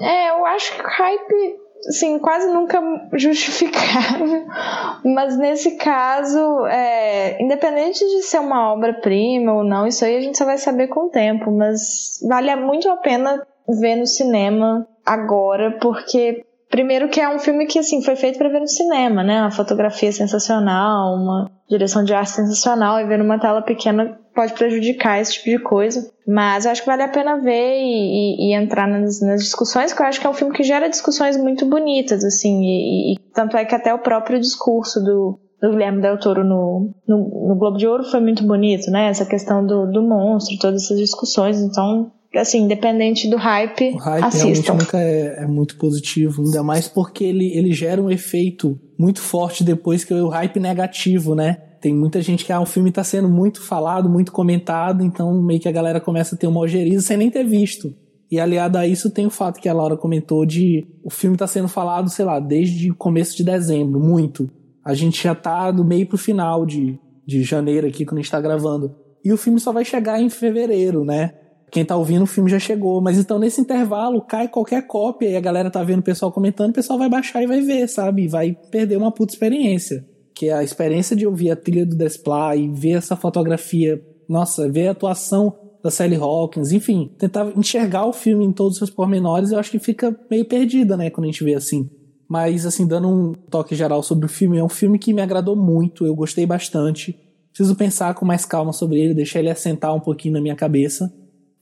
É, eu acho que o hype assim, quase nunca justificável. Mas nesse caso, é, independente de ser uma obra-prima ou não, isso aí a gente só vai saber com o tempo. Mas vale muito a pena ver no cinema agora, porque primeiro que é um filme que assim foi feito para ver no cinema, né? Uma fotografia sensacional, uma direção de arte sensacional e ver numa tela pequena pode prejudicar esse tipo de coisa. Mas eu acho que vale a pena ver e, e, e entrar nas, nas, discussões, que eu acho que é um filme que gera discussões muito bonitas, assim, e, e tanto é que até o próprio discurso do, do Guilherme Del Toro no, no, no, Globo de Ouro foi muito bonito, né? Essa questão do, do monstro, todas essas discussões, então assim, independente do hype, o hype assistam. nunca é, é, muito positivo, ainda mais porque ele, ele gera um efeito muito forte depois que é o hype negativo, né? Tem muita gente que ah, o filme está sendo muito falado, muito comentado, então meio que a galera começa a ter uma ojeriza sem nem ter visto. E aliado a isso tem o fato que a Laura comentou de o filme está sendo falado, sei lá, desde o começo de dezembro, muito. A gente já tá do meio pro final de, de janeiro aqui quando a gente tá gravando. E o filme só vai chegar em fevereiro, né? Quem tá ouvindo o filme já chegou. Mas então nesse intervalo cai qualquer cópia e a galera tá vendo o pessoal comentando, o pessoal vai baixar e vai ver, sabe? Vai perder uma puta experiência. Que é a experiência de ouvir a trilha do Desplat e ver essa fotografia, nossa, ver a atuação da Sally Hawkins, enfim, tentar enxergar o filme em todos os seus pormenores, eu acho que fica meio perdida, né, quando a gente vê assim. Mas, assim, dando um toque geral sobre o filme, é um filme que me agradou muito, eu gostei bastante. Preciso pensar com mais calma sobre ele, deixar ele assentar um pouquinho na minha cabeça.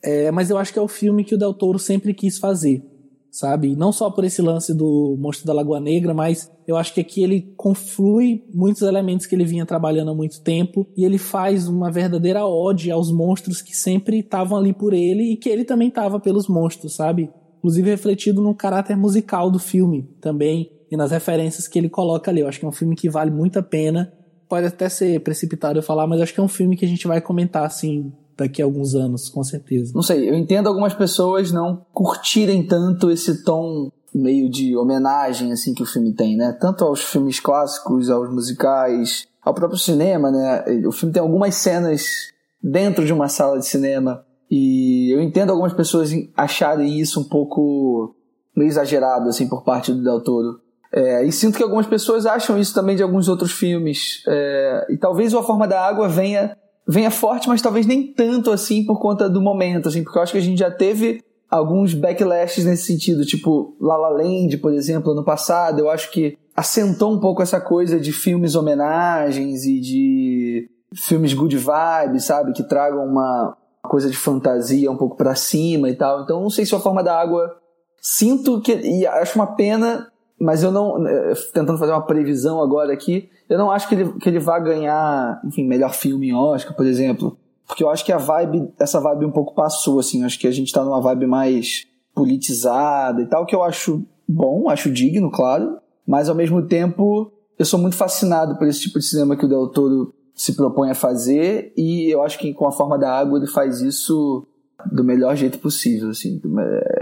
É, mas eu acho que é o filme que o Del Toro sempre quis fazer, sabe? Não só por esse lance do Monstro da Lagoa Negra, mas eu acho que aqui ele conflui muitos elementos que ele vinha trabalhando há muito tempo e ele faz uma verdadeira ode aos monstros que sempre estavam ali por ele e que ele também estava pelos monstros, sabe? Inclusive refletido no caráter musical do filme também e nas referências que ele coloca ali. Eu acho que é um filme que vale muito a pena. Pode até ser precipitado eu falar, mas acho que é um filme que a gente vai comentar assim daqui a alguns anos, com certeza. Não sei, eu entendo algumas pessoas não curtirem tanto esse tom meio de homenagem assim que o filme tem, né? Tanto aos filmes clássicos, aos musicais, ao próprio cinema, né? O filme tem algumas cenas dentro de uma sala de cinema e eu entendo algumas pessoas acharem isso um pouco meio exagerado assim por parte do Del Toro. É, e sinto que algumas pessoas acham isso também de alguns outros filmes. É, e talvez A Forma da Água venha venha forte, mas talvez nem tanto assim por conta do momento, assim, porque eu acho que a gente já teve alguns backlashes nesse sentido, tipo La La Land, por exemplo, ano passado, eu acho que assentou um pouco essa coisa de filmes homenagens e de filmes good vibes, sabe, que tragam uma coisa de fantasia um pouco para cima e tal. Então, não sei se a forma da água sinto que e acho uma pena mas eu não. Eh, tentando fazer uma previsão agora aqui, eu não acho que ele, que ele vá ganhar, enfim, melhor filme em Oscar, por exemplo. Porque eu acho que a vibe, essa vibe um pouco passou, assim. Acho que a gente tá numa vibe mais politizada e tal, que eu acho bom, acho digno, claro. Mas ao mesmo tempo, eu sou muito fascinado por esse tipo de cinema que o Del Toro se propõe a fazer. E eu acho que com a forma da água ele faz isso do melhor jeito possível, assim.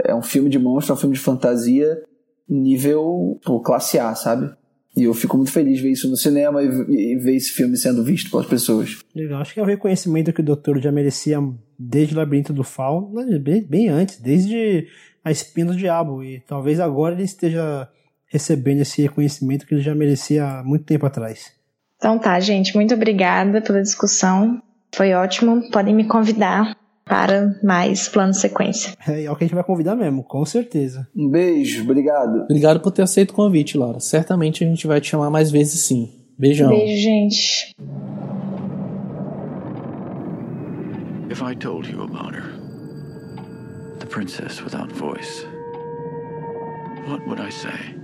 É um filme de monstro, é um filme de fantasia nível pô, classe A, sabe? E eu fico muito feliz de ver isso no cinema e, ver esse filme sendo visto pelas pessoas. Legal, acho que é o reconhecimento que o Doutor já merecia desde o Labirinto do Fauno, né, bem, bem antes, desde A Espina do Diabo. E talvez agora ele esteja recebendo esse reconhecimento que ele já merecia há muito tempo atrás. Então tá, gente, muito obrigada pela discussão. Foi ótimo. Podem me convidar para mais plano sequência. É, é o que a gente vai convidar mesmo, com certeza. Um beijo, obrigado. Obrigado por ter aceito o convite, Laura. Certamente a gente vai te chamar mais vezes sim. Beijão. Beijo, gente. If I told you about her, the princess without voice, what would I say?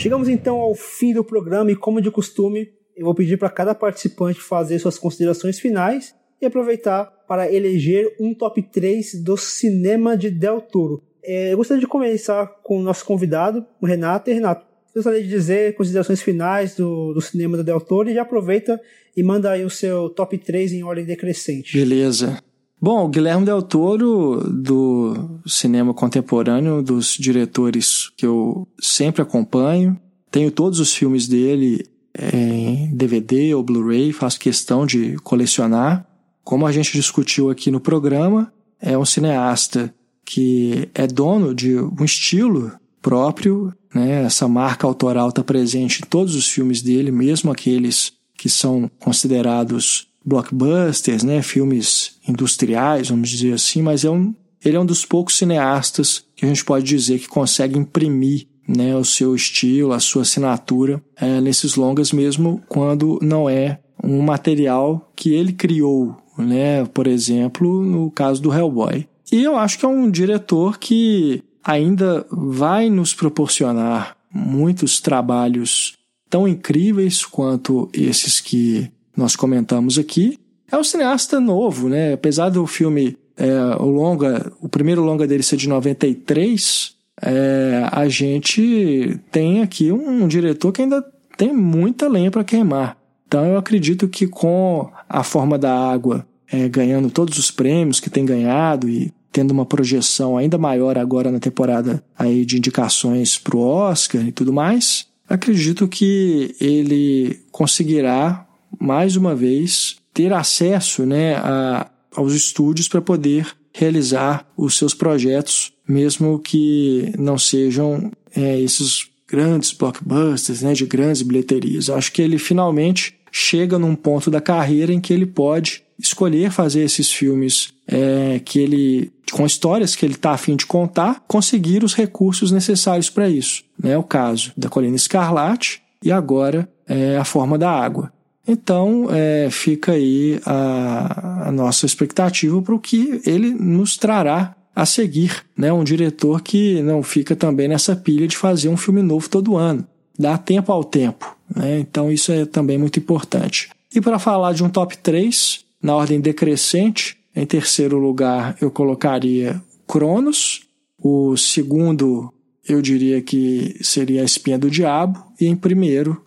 Chegamos então ao fim do programa e, como de costume, eu vou pedir para cada participante fazer suas considerações finais e aproveitar para eleger um top 3 do cinema de Del Toro. É, eu gostaria de começar com o nosso convidado, o Renato. E, Renato, gostaria de dizer considerações finais do, do cinema do Del Toro e já aproveita e manda aí o seu top 3 em ordem decrescente. Beleza. Bom, o Guilherme Del Toro, do cinema contemporâneo, dos diretores que eu sempre acompanho. Tenho todos os filmes dele em DVD ou Blu-ray, faço questão de colecionar. Como a gente discutiu aqui no programa, é um cineasta que é dono de um estilo próprio, né? essa marca autoral está presente em todos os filmes dele, mesmo aqueles que são considerados blockbusters, né, filmes industriais, vamos dizer assim, mas é um, ele é um dos poucos cineastas que a gente pode dizer que consegue imprimir né, o seu estilo, a sua assinatura é, nesses longas, mesmo quando não é um material que ele criou, né, por exemplo, no caso do Hellboy. E eu acho que é um diretor que ainda vai nos proporcionar muitos trabalhos tão incríveis quanto esses que nós comentamos aqui. É um cineasta novo, né? Apesar do filme, é, o longa, o primeiro longa dele ser de 93, é, a gente tem aqui um, um diretor que ainda tem muita lenha para queimar. Então eu acredito que com a forma da água é, ganhando todos os prêmios que tem ganhado e tendo uma projeção ainda maior agora na temporada aí de indicações para o Oscar e tudo mais, acredito que ele conseguirá mais uma vez, ter acesso né, a, aos estúdios para poder realizar os seus projetos, mesmo que não sejam é, esses grandes blockbusters, né, de grandes bilheterias. Acho que ele finalmente chega num ponto da carreira em que ele pode escolher fazer esses filmes é, que ele com histórias que ele está afim de contar, conseguir os recursos necessários para isso. Né? o caso da Colina Escarlate e agora é, a Forma da Água. Então, é, fica aí a, a nossa expectativa para o que ele nos trará a seguir, né? Um diretor que não fica também nessa pilha de fazer um filme novo todo ano. Dá tempo ao tempo, né? Então isso é também muito importante. E para falar de um top 3, na ordem decrescente, em terceiro lugar eu colocaria Cronos, o segundo eu diria que seria a Espinha do Diabo, e em primeiro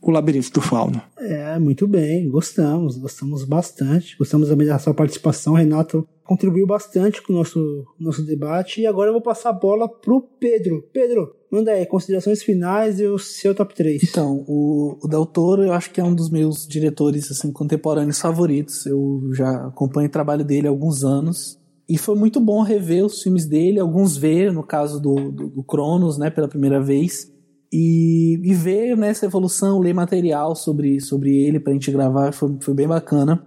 o Labirinto do Fauno. É, muito bem, gostamos, gostamos bastante. Gostamos também da sua participação, Renato contribuiu bastante com o nosso, nosso debate. E agora eu vou passar a bola pro Pedro. Pedro, manda aí, considerações finais e o seu top 3. Então, o, o Del Toro eu acho que é um dos meus diretores assim, contemporâneos favoritos. Eu já acompanho o trabalho dele há alguns anos. E foi muito bom rever os filmes dele, alguns ver, no caso do, do, do Cronos, né, pela primeira vez e, e ver nessa evolução, ler material sobre, sobre ele pra gente gravar, foi, foi bem bacana.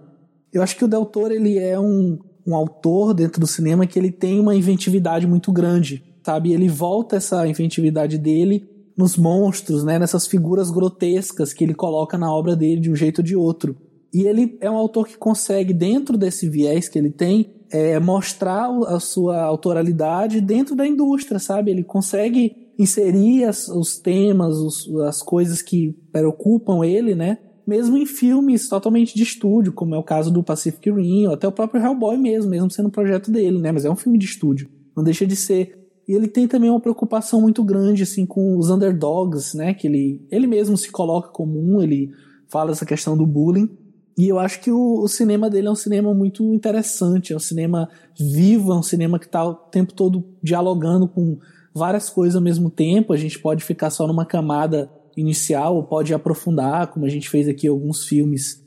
Eu acho que o Del Toro, ele é um, um autor dentro do cinema que ele tem uma inventividade muito grande, sabe? Ele volta essa inventividade dele nos monstros, né? Nessas figuras grotescas que ele coloca na obra dele de um jeito ou de outro. E ele é um autor que consegue, dentro desse viés que ele tem, é, mostrar a sua autoralidade dentro da indústria, sabe? Ele consegue inserir as, os temas, os, as coisas que preocupam ele, né? Mesmo em filmes totalmente de estúdio, como é o caso do Pacific Rim, ou até o próprio Hellboy mesmo, mesmo sendo um projeto dele, né? Mas é um filme de estúdio, não deixa de ser. E ele tem também uma preocupação muito grande, assim, com os underdogs, né? Que ele, ele mesmo se coloca como um, ele fala essa questão do bullying. E eu acho que o, o, cinema dele é um cinema muito interessante, é um cinema vivo, é um cinema que está o tempo todo dialogando com várias coisas ao mesmo tempo, a gente pode ficar só numa camada inicial ou pode aprofundar, como a gente fez aqui alguns filmes.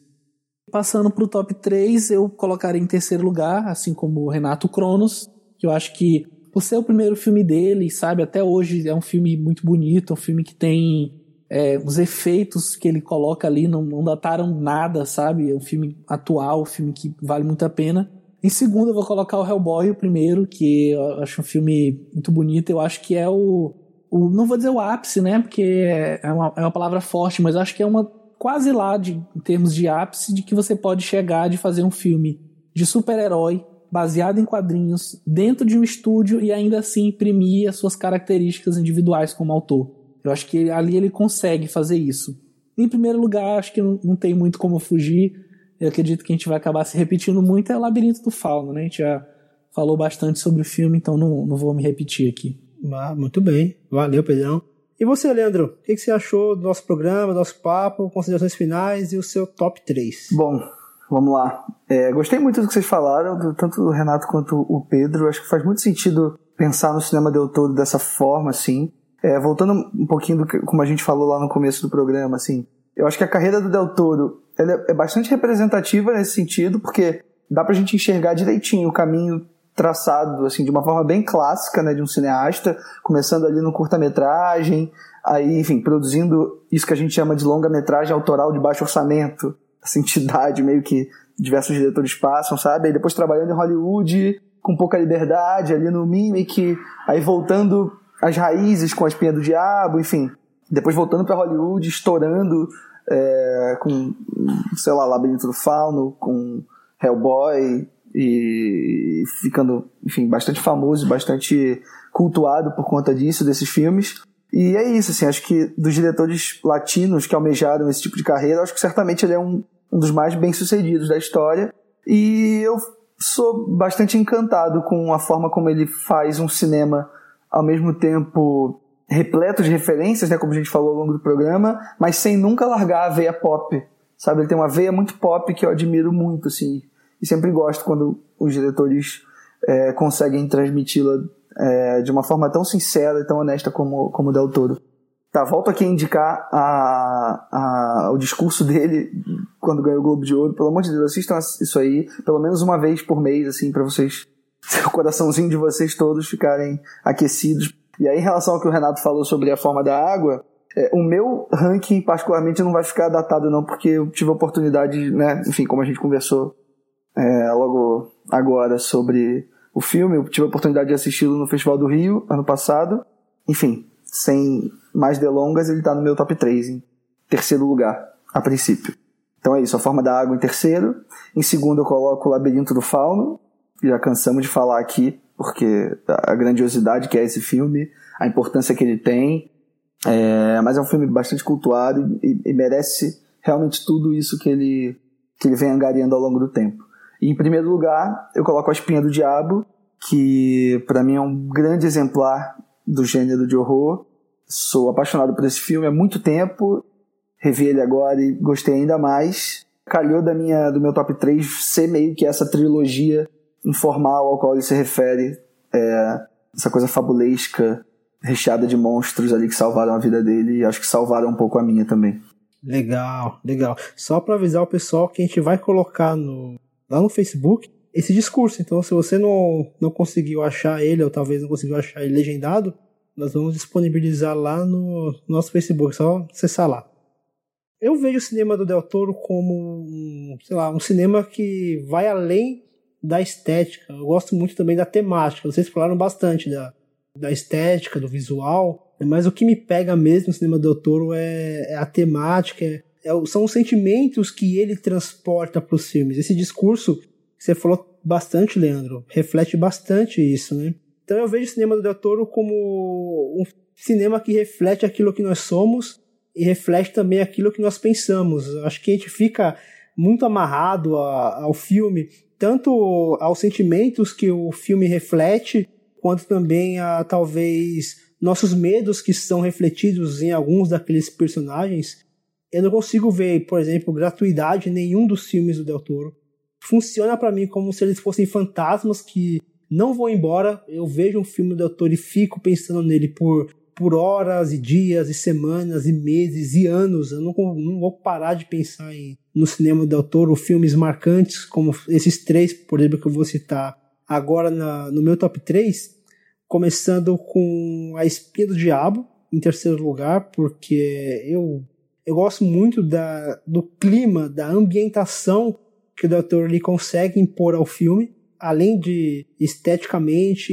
Passando para o top 3, eu colocaria em terceiro lugar, assim como o Renato Cronos, que eu acho que por ser o primeiro filme dele, sabe, até hoje é um filme muito bonito, um filme que tem é, os efeitos que ele coloca ali não, não dataram nada, sabe? É um filme atual, um filme que vale muito a pena. Em segundo, eu vou colocar o Hellboy, o primeiro, que eu acho um filme muito bonito. Eu acho que é o. o não vou dizer o ápice, né? Porque é uma, é uma palavra forte, mas acho que é uma quase lá de, em termos de ápice de que você pode chegar de fazer um filme de super-herói baseado em quadrinhos dentro de um estúdio e ainda assim imprimir as suas características individuais como autor. Eu acho que ali ele consegue fazer isso. Em primeiro lugar, acho que não, não tem muito como fugir eu acredito que a gente vai acabar se repetindo muito, é o Labirinto do Fauno, né? A gente já falou bastante sobre o filme, então não, não vou me repetir aqui. Ah, muito bem. Valeu, Pedrão. E você, Leandro? O que, você achou do nosso programa, do nosso papo, considerações finais e o seu top 3? Bom, vamos lá. É, gostei muito do que vocês falaram, tanto o Renato quanto o Pedro. Acho que faz muito sentido pensar no cinema de todo dessa forma, assim. É, voltando um pouquinho do que, como a gente falou lá no começo do programa, assim, eu acho que a carreira do Del Toro ela é bastante representativa nesse sentido, porque dá pra gente enxergar direitinho o caminho traçado assim de uma forma bem clássica, né, de um cineasta, começando ali no curta-metragem, aí, enfim, produzindo isso que a gente chama de longa-metragem autoral de baixo orçamento, essa entidade meio que diversos diretores passam, sabe? Aí depois trabalhando em Hollywood com pouca liberdade ali no Mimic, aí voltando às raízes com a espinha do diabo, enfim, depois voltando para Hollywood, estourando é, com, sei lá, Labirinto do Fauno, com Hellboy e ficando, enfim, bastante famoso, bastante cultuado por conta disso, desses filmes. E é isso, assim, acho que dos diretores latinos que almejaram esse tipo de carreira, acho que certamente ele é um, um dos mais bem-sucedidos da história. E eu sou bastante encantado com a forma como ele faz um cinema ao mesmo tempo repleto de referências, né, como a gente falou ao longo do programa, mas sem nunca largar a veia pop, sabe? Ele tem uma veia muito pop que eu admiro muito, assim, e sempre gosto quando os diretores é, conseguem transmiti-la é, de uma forma tão sincera e tão honesta como, como o Del Toro. Tá, volto aqui a indicar a, a, o discurso dele quando ganhou o Globo de Ouro. Pelo amor de Deus, assistam isso aí, pelo menos uma vez por mês, assim, para vocês, o coraçãozinho de vocês todos ficarem aquecidos e aí, em relação ao que o Renato falou sobre a forma da água, é, o meu ranking, particularmente, não vai ficar datado, não, porque eu tive a oportunidade, né, enfim, como a gente conversou é, logo agora sobre o filme, eu tive a oportunidade de assisti-lo no Festival do Rio, ano passado. Enfim, sem mais delongas, ele está no meu top 3, em terceiro lugar, a princípio. Então é isso, a forma da água em terceiro. Em segundo, eu coloco o Labirinto do Fauno, já cansamos de falar aqui porque a grandiosidade que é esse filme, a importância que ele tem. É, mas é um filme bastante cultuado e, e, merece realmente tudo isso que ele, que ele vem angariando ao longo do tempo. E, em primeiro lugar, eu coloco A Espinha do Diabo, que para mim é um grande exemplar do gênero de horror. Sou apaixonado por esse filme há muito tempo, revi ele agora e gostei ainda mais. Calhou da minha, do meu top 3 ser meio que essa trilogia informal ao qual ele se refere, é, essa coisa fabulesca, recheada de monstros ali que salvaram a vida dele e acho que salvaram um pouco a minha também. Legal, legal. Só para avisar o pessoal que a gente vai colocar no, lá no Facebook esse discurso. Então, se você não, não conseguiu achar ele, ou talvez não conseguiu achar ele legendado, nós vamos disponibilizar lá no nosso Facebook, só acessar lá. Eu vejo o cinema do Del Toro como, sei lá, um cinema que vai além da estética. Eu gosto muito também da temática. Vocês falaram bastante da, da estética, do visual, mas o que me pega mesmo no cinema do Toro é, é a temática, é, é, são os sentimentos que ele transporta para os filmes. Esse discurso que você falou bastante, Leandro, reflete bastante isso, né? Então eu vejo o cinema do Del Toro como um cinema que reflete aquilo que nós somos e reflete também aquilo que nós pensamos. Acho que a gente fica muito amarrado a, ao filme tanto aos sentimentos que o filme reflete, quanto também a talvez nossos medos que são refletidos em alguns daqueles personagens. Eu não consigo ver, por exemplo, gratuidade em nenhum dos filmes do Del Toro. Funciona para mim como se eles fossem fantasmas que não vão embora. Eu vejo um filme do Del Toro e fico pensando nele por, por horas e dias e semanas e meses e anos. Eu não, não vou parar de pensar em no cinema Del Toro filmes marcantes, como esses três, por exemplo, que eu vou citar agora na, no meu top 3, começando com A Espinha do Diabo, em terceiro lugar, porque eu, eu gosto muito da, do clima, da ambientação que o Del Toro ele consegue impor ao filme, além de esteticamente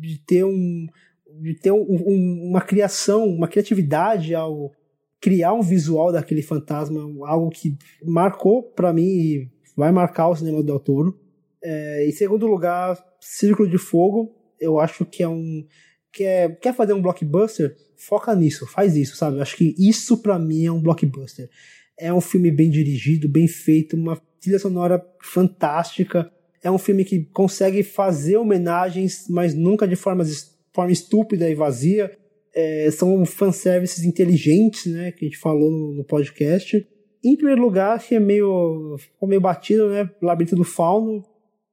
de ter um de ter um, um, uma criação, uma criatividade ao, criar um visual daquele fantasma, algo que marcou para mim e vai marcar o cinema do Del Toro. É, em segundo lugar, Círculo de Fogo, eu acho que é um quer, quer fazer um blockbuster, foca nisso, faz isso, sabe? Eu acho que isso para mim é um blockbuster. É um filme bem dirigido, bem feito, uma trilha sonora fantástica. É um filme que consegue fazer homenagens, mas nunca de forma, forma estúpida e vazia é, são fanservices inteligentes, né, que a gente falou no, no podcast. Em primeiro lugar, que é meio, meio batido, né, Labirinto do Fauno,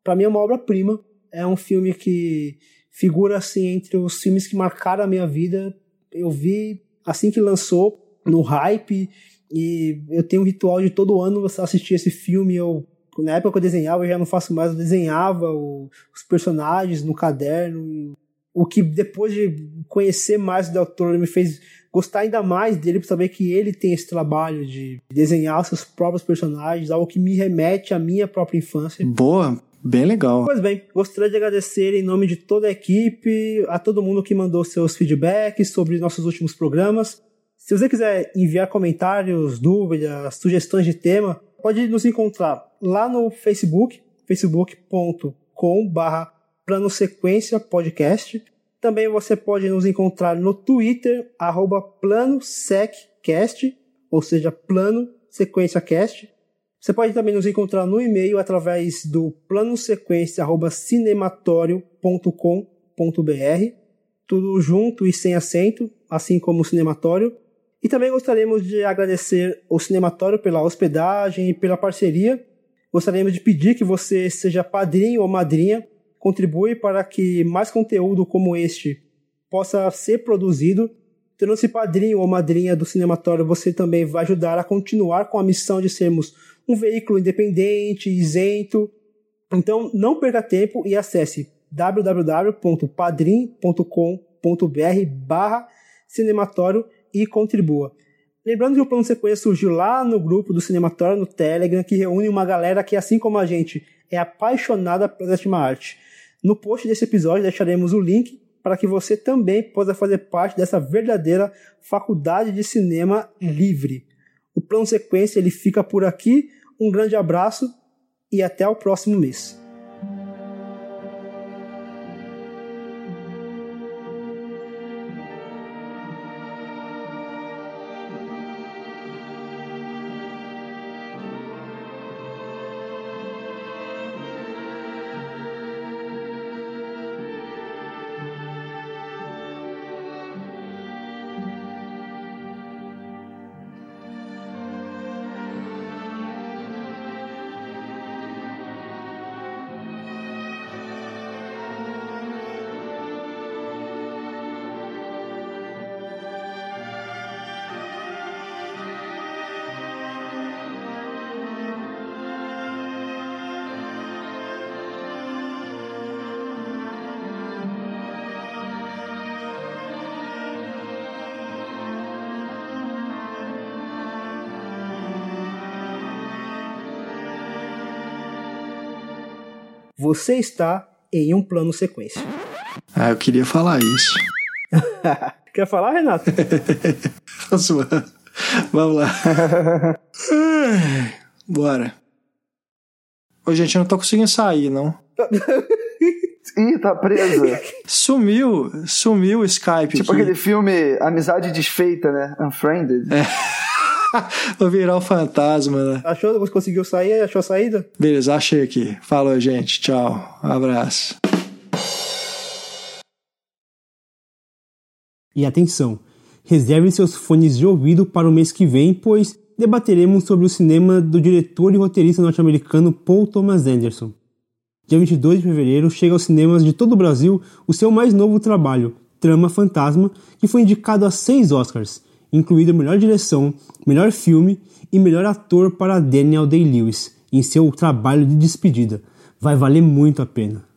para mim é uma obra-prima. É um filme que figura, assim, entre os filmes que marcaram a minha vida. Eu vi assim que lançou, no hype, e eu tenho um ritual de todo ano assistir esse filme. Eu, na época que eu desenhava, eu já não faço mais, eu desenhava os personagens no caderno, o que depois de conhecer mais o Del Toro me fez gostar ainda mais dele por saber que ele tem esse trabalho de desenhar seus próprios personagens, algo que me remete à minha própria infância. Boa, bem legal. Pois bem, gostaria de agradecer em nome de toda a equipe, a todo mundo que mandou seus feedbacks sobre nossos últimos programas. Se você quiser enviar comentários, dúvidas, sugestões de tema, pode nos encontrar lá no Facebook, facebook.com/barra Plano Sequência Podcast. Também você pode nos encontrar no Twitter, arroba PlanoSecCast, ou seja, Plano Sequência Cast. Você pode também nos encontrar no e-mail através do planosequência.cinematório.com.br, tudo junto e sem acento, assim como o cinematório. E também gostaríamos de agradecer ao Cinematório pela hospedagem e pela parceria. Gostaríamos de pedir que você seja padrinho ou madrinha contribui para que mais conteúdo como este possa ser produzido. Tornando-se padrinho ou madrinha do Cinematório, você também vai ajudar a continuar com a missão de sermos um veículo independente, isento. Então, não perca tempo e acesse www.padrim.com.br barra cinematório e contribua. Lembrando que o plano sequência surgiu lá no grupo do Cinematório no Telegram, que reúne uma galera que, assim como a gente, é apaixonada pela sétima arte. No post desse episódio deixaremos o link para que você também possa fazer parte dessa verdadeira faculdade de cinema livre. O plano sequência ele fica por aqui. Um grande abraço e até o próximo mês. Você está em um plano sequência. Ah, eu queria falar isso. Quer falar, Renato? Vamos lá. Bora. Ô, gente, eu não tô conseguindo sair, não. Ih, tá presa. Sumiu, sumiu o Skype tipo aqui. aquele filme Amizade Desfeita, né? Unfriended. Vou virar o fantasma, né? Achou? Você conseguiu sair? Achou a saída? Beleza, achei aqui. Falou, gente. Tchau. Um abraço. E atenção, reservem seus fones de ouvido para o mês que vem, pois debateremos sobre o cinema do diretor e roteirista norte-americano Paul Thomas Anderson. Dia 22 de fevereiro chega aos cinemas de todo o Brasil o seu mais novo trabalho, Trama Fantasma, que foi indicado a seis Oscars, incluído melhor direção, melhor filme e melhor ator para Daniel Day-Lewis, em seu trabalho de despedida. Vai valer muito a pena.